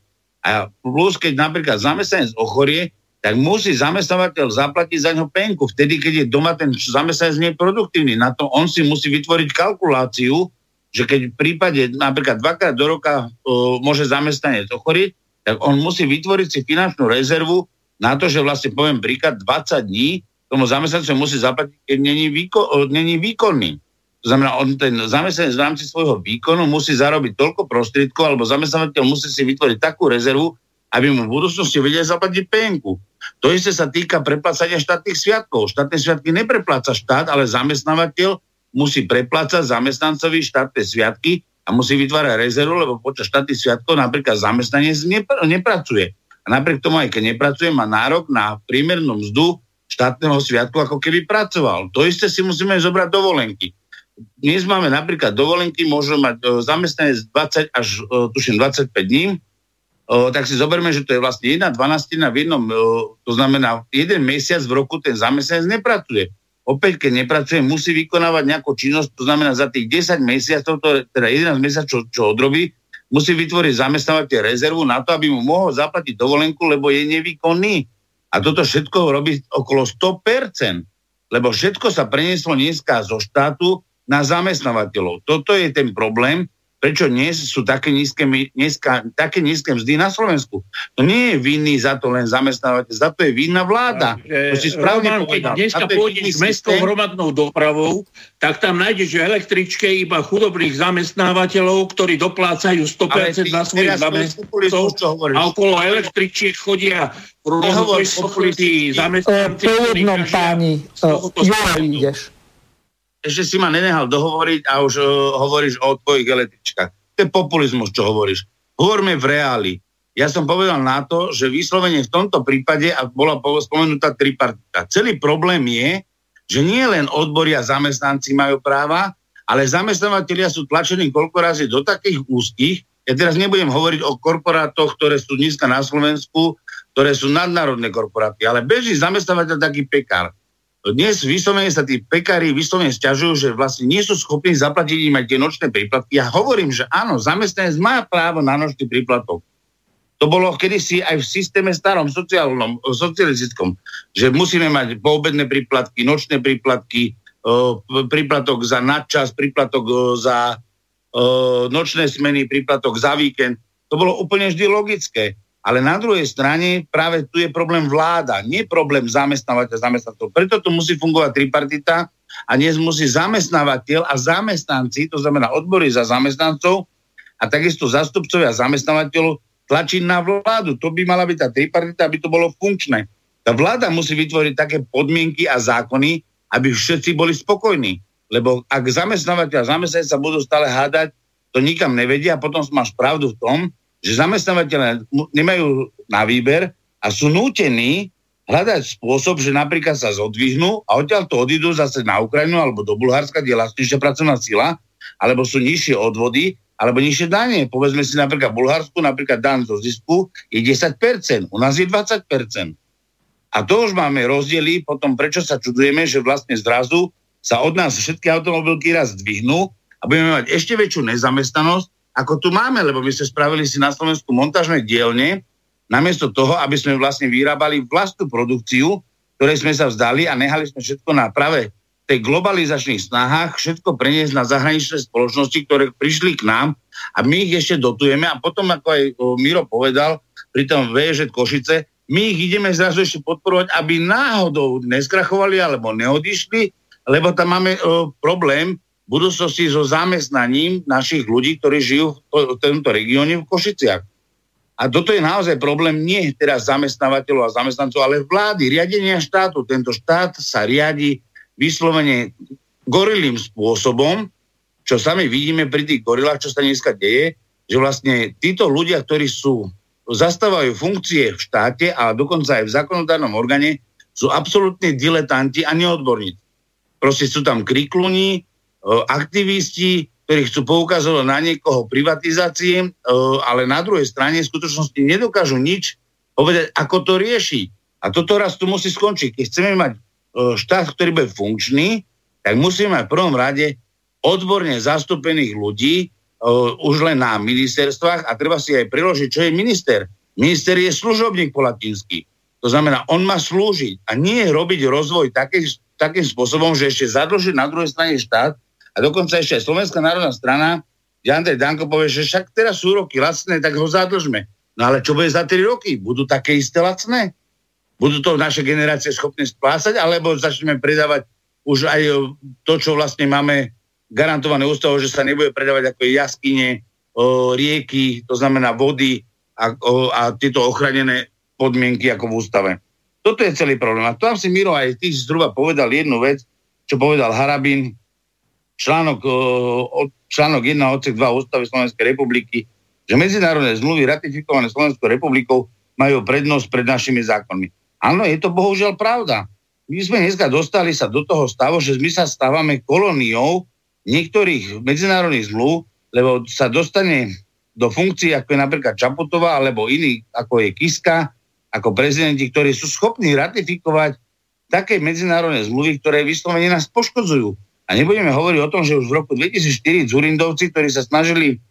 Speaker 7: A plus, keď napríklad zamestnanec ochorie, tak musí zamestnávateľ zaplatiť za ňo penku. Vtedy, keď je doma ten zamestnanec neproduktívny. Na to on si musí vytvoriť kalkuláciu, že keď v prípade napríklad dvakrát do roka uh, môže zamestnanec ochorieť, tak on musí vytvoriť si finančnú rezervu na to, že vlastne poviem príklad 20 dní tomu zamestnancovi musí zaplatiť, keď není, výko, není výkonný. To znamená, on ten zamestnanec v rámci svojho výkonu musí zarobiť toľko prostriedkov, alebo zamestnávateľ musí si vytvoriť takú rezervu, aby mu v budúcnosti vedel zaplatiť penku. To isté sa týka preplácania štátnych sviatkov. Štátne sviatky neprepláca štát, ale zamestnávateľ musí preplácať zamestnancovi štátne sviatky a musí vytvárať rezervu, lebo počas štátnych sviatkov napríklad zamestnanec nepr- nepracuje. A napriek tomu, aj keď nepracuje, má nárok na primernú mzdu štátneho sviatku, ako keby pracoval. To isté si musíme zobrať dovolenky. Dnes máme napríklad dovolenky, môžu mať e, zamestnanec 20 až e, tuším 25 dní, e, tak si zoberme, že to je vlastne jedna 12 v jednom, to znamená jeden mesiac v roku ten zamestnanec nepracuje opäť, keď nepracuje, musí vykonávať nejakú činnosť, to znamená za tých 10 mesiacov, to, teda 11 mesiacov, čo, čo odrobí, musí vytvoriť zamestnávateľ rezervu na to, aby mu mohol zaplatiť dovolenku, lebo je nevýkonný. A toto všetko robí okolo 100%, lebo všetko sa prenieslo dneska zo štátu na zamestnávateľov. Toto je ten problém, prečo dnes sú také nízke, dneska, také nízke mzdy na Slovensku. To nie je vinný za to len zamestnávateľ, za to je vinná vláda. Takže, to si správne
Speaker 2: Roman, povedal. Keď dneska pôjdeš mestskou hromadnou dopravou, tak tam nájdeš v električke iba chudobných zamestnávateľov, ktorí doplácajú 100% na svojich zamestnancov a okolo električiek chodia
Speaker 1: rôzne zamestnanci. Po jednom páni, Jura ideš
Speaker 7: ešte si ma nenehal dohovoriť a už uh, hovoríš o tvojich električkách. To je populizmus, čo hovoríš. Hovorme v reáli. Ja som povedal na to, že vyslovene v tomto prípade, a bola spomenutá tripartita, celý problém je, že nie len odbory a zamestnanci majú práva, ale zamestnávateľia sú tlačení koľko razy do takých úzkých, ja teraz nebudem hovoriť o korporátoch, ktoré sú dneska na Slovensku, ktoré sú nadnárodné korporáty, ale beží zamestnávateľ taký pekár dnes vyslovene sa tí pekári vyslovene stiažujú, že vlastne nie sú schopní zaplatiť im aj tie nočné príplatky. Ja hovorím, že áno, zamestnanec má právo na nočný príplatok. To bolo kedysi aj v systéme starom, sociálnom, socialistickom, že musíme mať poobedné príplatky, nočné príplatky, príplatok za nadčas, príplatok za nočné smeny, príplatok za víkend. To bolo úplne vždy logické. Ale na druhej strane práve tu je problém vláda, nie problém zamestnávateľ zamestnancov. Preto tu musí fungovať tripartita a dnes musí zamestnávateľ a zamestnanci, to znamená odbory za zamestnancov a takisto zastupcovia zamestnávateľov tlačiť na vládu. To by mala byť tá tripartita, aby to bolo funkčné. Tá vláda musí vytvoriť také podmienky a zákony, aby všetci boli spokojní. Lebo ak zamestnávateľ a zamestnanec sa budú stále hádať, to nikam nevedia a potom máš pravdu v tom, že zamestnávateľe nemajú na výber a sú nútení hľadať spôsob, že napríklad sa zodvihnú a odtiaľ to odídu zase na Ukrajinu alebo do Bulharska, kde je lacnejšia pracovná sila, alebo sú nižšie odvody, alebo nižšie dane. Povedzme si napríklad v Bulharsku, napríklad dan zo zisku je 10%, u nás je 20%. A to už máme rozdiely, potom prečo sa čudujeme, že vlastne zrazu sa od nás všetky automobilky raz zdvihnú a budeme mať ešte väčšiu nezamestnanosť ako tu máme, lebo my sme spravili si na Slovensku montážne dielne, namiesto toho, aby sme vlastne vyrábali vlastnú produkciu, ktorej sme sa vzdali a nehali sme všetko na práve tej globalizačných snahách všetko preniesť na zahraničné spoločnosti, ktoré prišli k nám a my ich ešte dotujeme. A potom, ako aj Miro povedal, pri tom VŽ Košice, my ich ideme zrazu ešte podporovať, aby náhodou neskrachovali alebo neodišli, lebo tam máme o, problém, budúcnosti so zamestnaním našich ľudí, ktorí žijú v tomto regióne v Košiciach. A toto je naozaj problém nie teraz zamestnávateľov a zamestnancov, ale vlády, riadenia štátu. Tento štát sa riadi vyslovene gorilým spôsobom, čo sami vidíme pri tých gorilách, čo sa dneska deje, že vlastne títo ľudia, ktorí sú, zastávajú funkcie v štáte a dokonca aj v zákonodárnom orgáne, sú absolútne diletanti a neodborníci. Proste sú tam krikluni, aktivisti, ktorí chcú poukazovať na niekoho privatizácie, ale na druhej strane v skutočnosti nedokážu nič povedať, ako to rieši. A toto raz tu musí skončiť. Keď chceme mať štát, ktorý bude funkčný, tak musíme mať v prvom rade odborne zastúpených ľudí už len na ministerstvách a treba si aj priložiť, čo je minister. Minister je služobník po latinsky. To znamená, on má slúžiť a nie robiť rozvoj taký, takým spôsobom, že ešte zadlžiť na druhej strane štát a dokonca ešte aj Slovenská národná strana, kde Andrej Danko povie, že však teraz sú roky lacné, tak ho zadlžme. No ale čo bude za 3 roky? Budú také isté lacné? Budú to naše generácie schopné splácať, alebo začneme predávať už aj to, čo vlastne máme garantované ústavou, že sa nebude predávať ako jaskyne, o, rieky, to znamená vody a, o, a tieto ochranené podmienky ako v ústave. Toto je celý problém. A tam si Miro aj ty zhruba povedal jednu vec, čo povedal Harabin, článok, článok 1 odsek 2 ústavy Slovenskej republiky, že medzinárodné zmluvy ratifikované Slovenskou republikou majú prednosť pred našimi zákonmi. Áno, je to bohužiaľ pravda. My sme dneska dostali sa do toho stavu, že my sa stávame kolóniou niektorých medzinárodných zmluv, lebo sa dostane do funkcií, ako je napríklad Čaputová, alebo iní, ako je Kiska, ako prezidenti, ktorí sú schopní ratifikovať také medzinárodné zmluvy, ktoré vyslovene nás poškodzujú. A nebudeme hovoriť o tom, že už v roku 2004 Zurindovci, ktorí sa snažili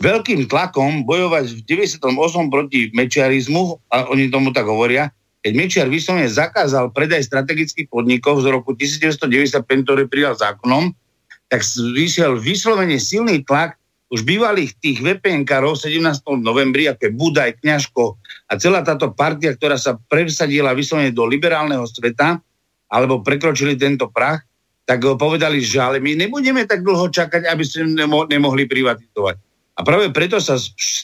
Speaker 7: veľkým tlakom bojovať v 98 proti mečiarizmu, a oni tomu tak hovoria, keď Mečiar vyslovene zakázal predaj strategických podnikov z roku 1995, ktorý prijal zákonom, tak vyšiel vyslovene silný tlak už bývalých tých VPN-karov 17. novembri, ako Budaj, Kňažko a celá táto partia, ktorá sa presadila vyslovene do liberálneho sveta, alebo prekročili tento prach, tak povedali, že ale my nebudeme tak dlho čakať, aby sme nemo- nemohli privatizovať. A práve preto sa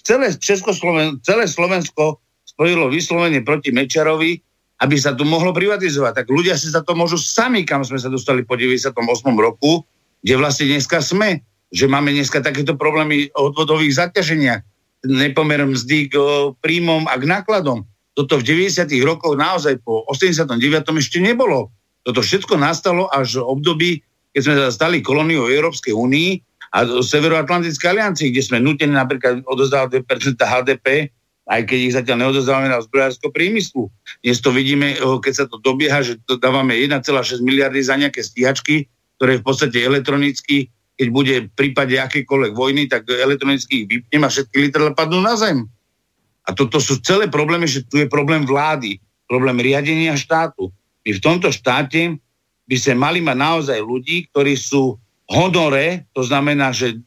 Speaker 7: celé, Českosloven- celé Slovensko spojilo vyslovene proti Mečarovi, aby sa tu mohlo privatizovať. Tak ľudia si za to môžu sami, kam sme sa dostali po 98. roku, kde vlastne dneska sme, že máme dneska takéto problémy o odvodových zaťaženiach, nepomer mzdy k príjmom a k nákladom. Toto v 90. rokoch naozaj po 89. ešte nebolo. Toto všetko nastalo až v období, keď sme stali kolóniou Európskej únii a Severoatlantickej aliancii, kde sme nutení napríklad odozdávať 2% HDP, aj keď ich zatiaľ neodozdávame na zbrojársko priemyslu. Dnes to vidíme, keď sa to dobieha, že to dávame 1,6 miliardy za nejaké stíhačky, ktoré v podstate elektronicky, keď bude v prípade akékoľvek vojny, tak elektronicky ich vypnem a všetky litre padnú na zem. A toto sú celé problémy, že tu je problém vlády, problém riadenia štátu. My v tomto štáte by sme mali mať naozaj ľudí, ktorí sú honore, to znamená, že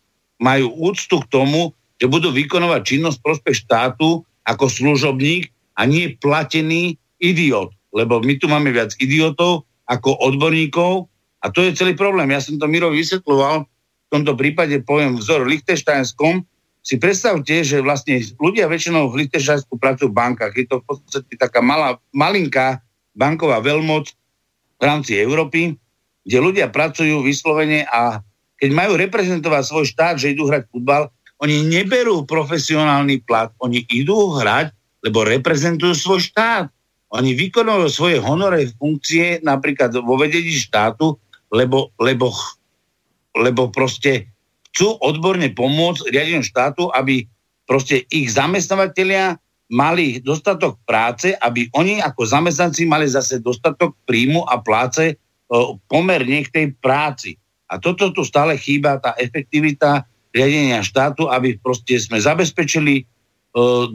Speaker 7: majú úctu k tomu, že budú vykonovať činnosť prospech štátu ako služobník a nie platený idiot. Lebo my tu máme viac idiotov ako odborníkov a to je celý problém. Ja som to Mirovi vysvetloval, v tomto prípade poviem vzor v Lichtesteinskom. Si predstavte, že vlastne ľudia väčšinou v Lichtesteinsku pracujú v bankách. Je to v podstate taká malá, malinká banková veľmoc v rámci Európy, kde ľudia pracujú vyslovene a keď majú reprezentovať svoj štát, že idú hrať futbal, oni neberú profesionálny plat, oni idú hrať, lebo reprezentujú svoj štát. Oni vykonujú svoje honoré funkcie napríklad vo vedení štátu lebo, lebo, lebo proste chcú odborne pomôcť riadeniu štátu, aby proste ich zamestnávateľia mali dostatok práce, aby oni ako zamestnanci mali zase dostatok príjmu a pláce pomerne k tej práci. A toto tu stále chýba, tá efektivita riadenia štátu, aby proste sme zabezpečili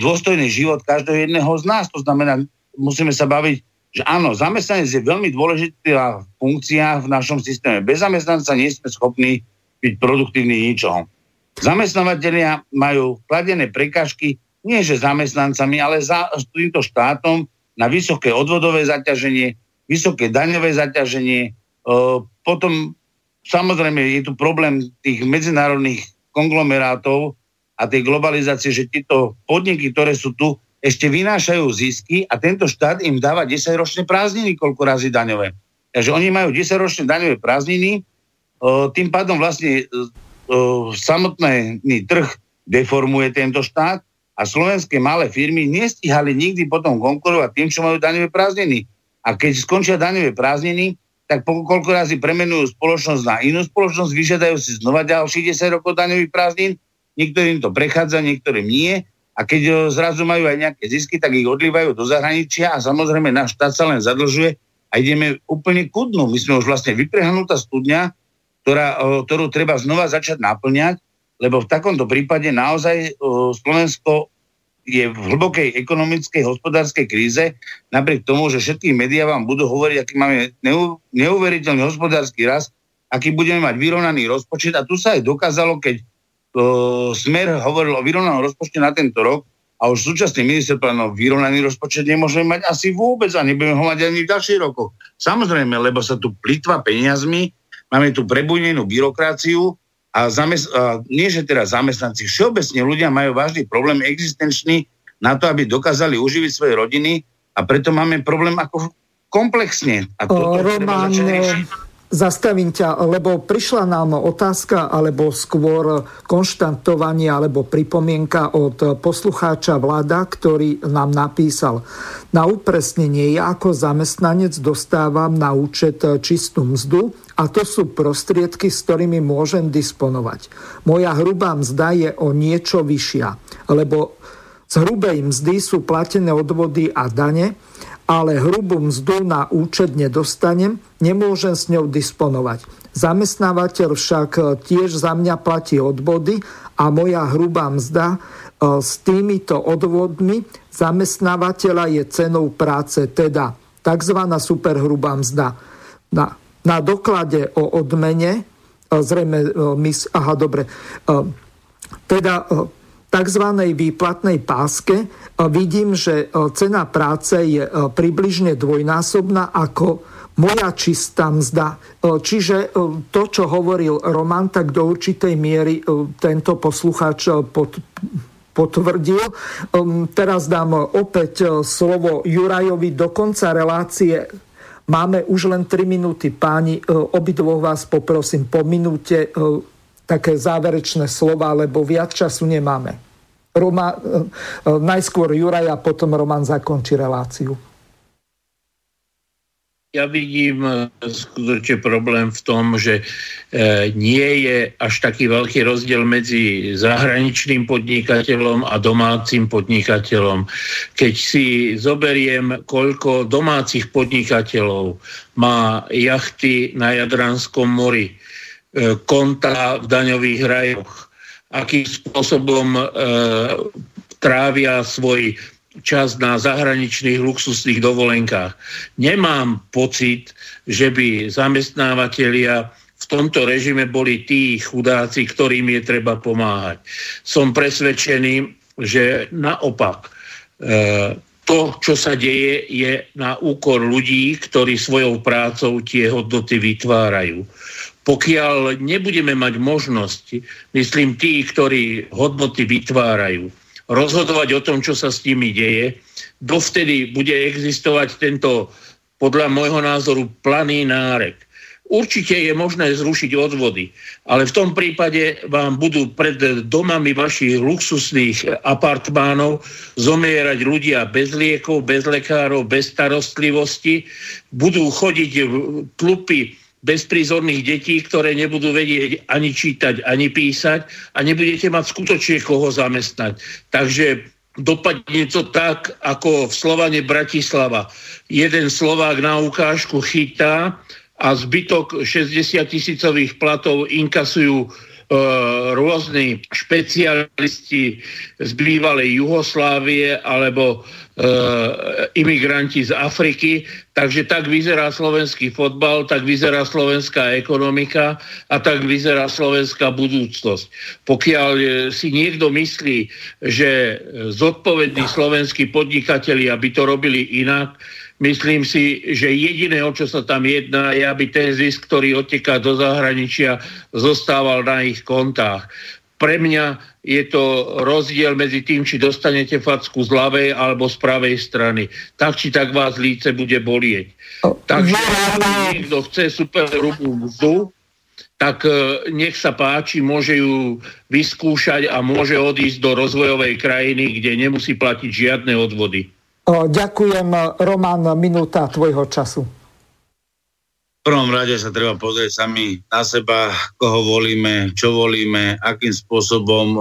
Speaker 7: dôstojný život každého jedného z nás. To znamená, musíme sa baviť že áno, zamestnanec je veľmi dôležitá funkcia v našom systéme. Bez zamestnanca nie sme schopní byť produktívni ničoho. Zamestnávateľia majú kladené prekažky nie že zamestnancami, ale za týmto štátom na vysoké odvodové zaťaženie, vysoké daňové zaťaženie. E, potom samozrejme je tu problém tých medzinárodných konglomerátov a tej globalizácie, že tieto podniky, ktoré sú tu, ešte vynášajú zisky a tento štát im dáva 10-ročné prázdniny, koľko razy daňové. Takže oni majú 10-ročné daňové prázdniny tým pádom vlastne samotný trh deformuje tento štát a slovenské malé firmy nestihali nikdy potom konkurovať tým, čo majú daňové prázdniny. A keď skončia daňové prázdniny, tak koľko razy premenujú spoločnosť na inú spoločnosť, vyžiadajú si znova ďalších 10 rokov daňových prázdnin, niektorým to prechádza, niektorým nie. A keď zrazu majú aj nejaké zisky, tak ich odlívajú do zahraničia a samozrejme náš štát sa len zadlžuje a ideme úplne ku dnu. My sme už vlastne vyprehnutá studňa, ktorá, ktorú treba znova začať naplňať, lebo v takomto prípade naozaj Slovensko je v hlbokej ekonomickej, hospodárskej kríze, napriek tomu, že všetky médiá vám budú hovoriť, aký máme neuveriteľný hospodársky rast, aký budeme mať vyrovnaný rozpočet. A tu sa aj dokázalo, keď uh, Smer hovoril o vyrovnanom rozpočte na tento rok, a už súčasný minister plánov vyrovnaný rozpočet nemôžeme mať asi vôbec a nebudeme ho mať ani v ďalších rokoch. Samozrejme, lebo sa tu plitva peniazmi, máme tu prebujnenú byrokraciu a, zamest- a nie, že teraz zamestnanci, všeobecne ľudia majú vážny problém existenčný na to, aby dokázali uživiť svoje rodiny a preto máme problém ako komplexne. A
Speaker 1: toto Roman, Zastavím ťa, lebo prišla nám otázka, alebo skôr konštantovanie, alebo pripomienka od poslucháča vláda, ktorý nám napísal. Na upresnenie, ja ako zamestnanec dostávam na účet čistú mzdu a to sú prostriedky, s ktorými môžem disponovať. Moja hrubá mzda je o niečo vyššia, lebo z hrubej mzdy sú platené odvody a dane, ale hrubú mzdu na účet nedostanem, nemôžem s ňou disponovať. Zamestnávateľ však e, tiež za mňa platí odvody a moja hrubá mzda e, s týmito odvodmi zamestnávateľa je cenou práce, teda tzv. superhrubá mzda. Na, na doklade o odmene, e, zrejme, aha, dobre, teda tzv. výplatnej páske vidím, že cena práce je približne dvojnásobná ako moja čistá mzda. Čiže to, čo hovoril Roman, tak do určitej miery tento poslucháč pod, potvrdil. Teraz dám opäť slovo Jurajovi do konca relácie. Máme už len 3 minúty, páni. Obidvoch vás poprosím po minúte také záverečné slova, lebo viac času nemáme. Roma, eh, eh, najskôr Juraj a potom Roman zakončí reláciu.
Speaker 2: Ja vidím eh, skutočne problém v tom, že nie je až taký veľký rozdiel medzi zahraničným podnikateľom a domácim podnikateľom. Keď si zoberiem, koľko domácich podnikateľov má jachty na Jadranskom mori, konta v daňových rajoch, akým spôsobom e, trávia svoj čas na zahraničných luxusných dovolenkách. Nemám pocit, že by zamestnávateľia v tomto režime boli tí chudáci, ktorým je treba pomáhať. Som presvedčený, že naopak e, to, čo sa deje, je na úkor ľudí, ktorí svojou prácou tie hodnoty vytvárajú pokiaľ nebudeme mať možnosť, myslím tí, ktorí hodnoty vytvárajú, rozhodovať o tom, čo sa s nimi deje, dovtedy bude existovať tento, podľa môjho názoru, planý nárek. Určite je možné zrušiť odvody, ale v tom prípade vám budú pred domami vašich luxusných apartmánov zomierať ľudia bez liekov, bez lekárov, bez starostlivosti, budú chodiť tlupy bezprízorných detí, ktoré nebudú vedieť ani čítať, ani písať a nebudete mať skutočne koho zamestnať. Takže dopadne to tak, ako v Slovane Bratislava. Jeden Slovák na ukážku chytá a zbytok 60 tisícových platov inkasujú rôzni špecialisti z bývalej Juhoslávie alebo e, imigranti z Afriky. Takže tak vyzerá slovenský fotbal, tak vyzerá slovenská ekonomika a tak vyzerá slovenská budúcnosť. Pokiaľ e, si niekto myslí, že zodpovední slovenskí podnikatelia by to robili inak, Myslím si, že jediné, o čo sa tam jedná, je, aby ten zisk, ktorý odteká do zahraničia, zostával na ich kontách. Pre mňa je to rozdiel medzi tým, či dostanete facku z ľavej alebo z pravej strany. Tak či tak vás líce bude bolieť. Takže ak niekto chce super hrubú mzdu, tak nech sa páči, môže ju vyskúšať a môže odísť do rozvojovej krajiny, kde nemusí platiť žiadne odvody.
Speaker 1: Ďakujem, Roman, minúta tvojho času.
Speaker 7: V prvom rade sa treba pozrieť sami na seba, koho volíme, čo volíme, akým spôsobom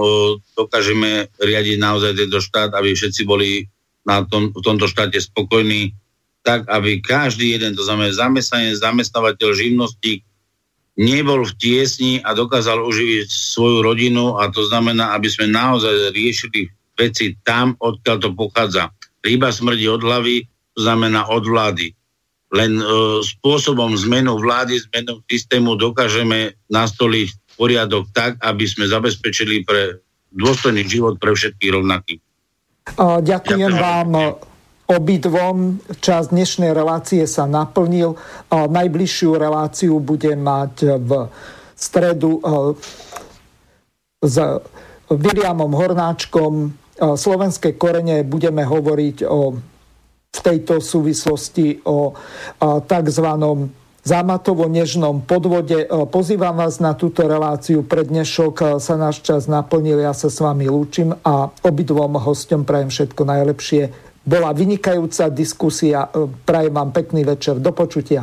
Speaker 7: dokážeme riadiť naozaj tento štát, aby všetci boli na tom, v tomto štáte spokojní, tak aby každý jeden, to znamená zamestnanec, zamestnávateľ, živnostník, nebol v tiesni a dokázal uživiť svoju rodinu a to znamená, aby sme naozaj riešili veci tam, odkiaľ to pochádza. Ryba smrdí od hlavy, to znamená od vlády len e, spôsobom zmenu vlády, zmenu systému dokážeme nastoliť poriadok tak, aby sme zabezpečili pre dôstojný život pre všetkých rovnakých.
Speaker 1: Ďakujem vám obidvom. Čas dnešnej relácie sa naplnil. Najbližšiu reláciu bude mať v stredu s Williamom Hornáčkom. Slovenské korene budeme hovoriť o v tejto súvislosti o tzv. zámatovo-nežnom podvode. Pozývam vás na túto reláciu. Pre dnešok sa náš čas naplnil. Ja sa s vami lúčim a obidvom hostom prajem všetko najlepšie. Bola vynikajúca diskusia. Prajem vám pekný večer. Do počutia.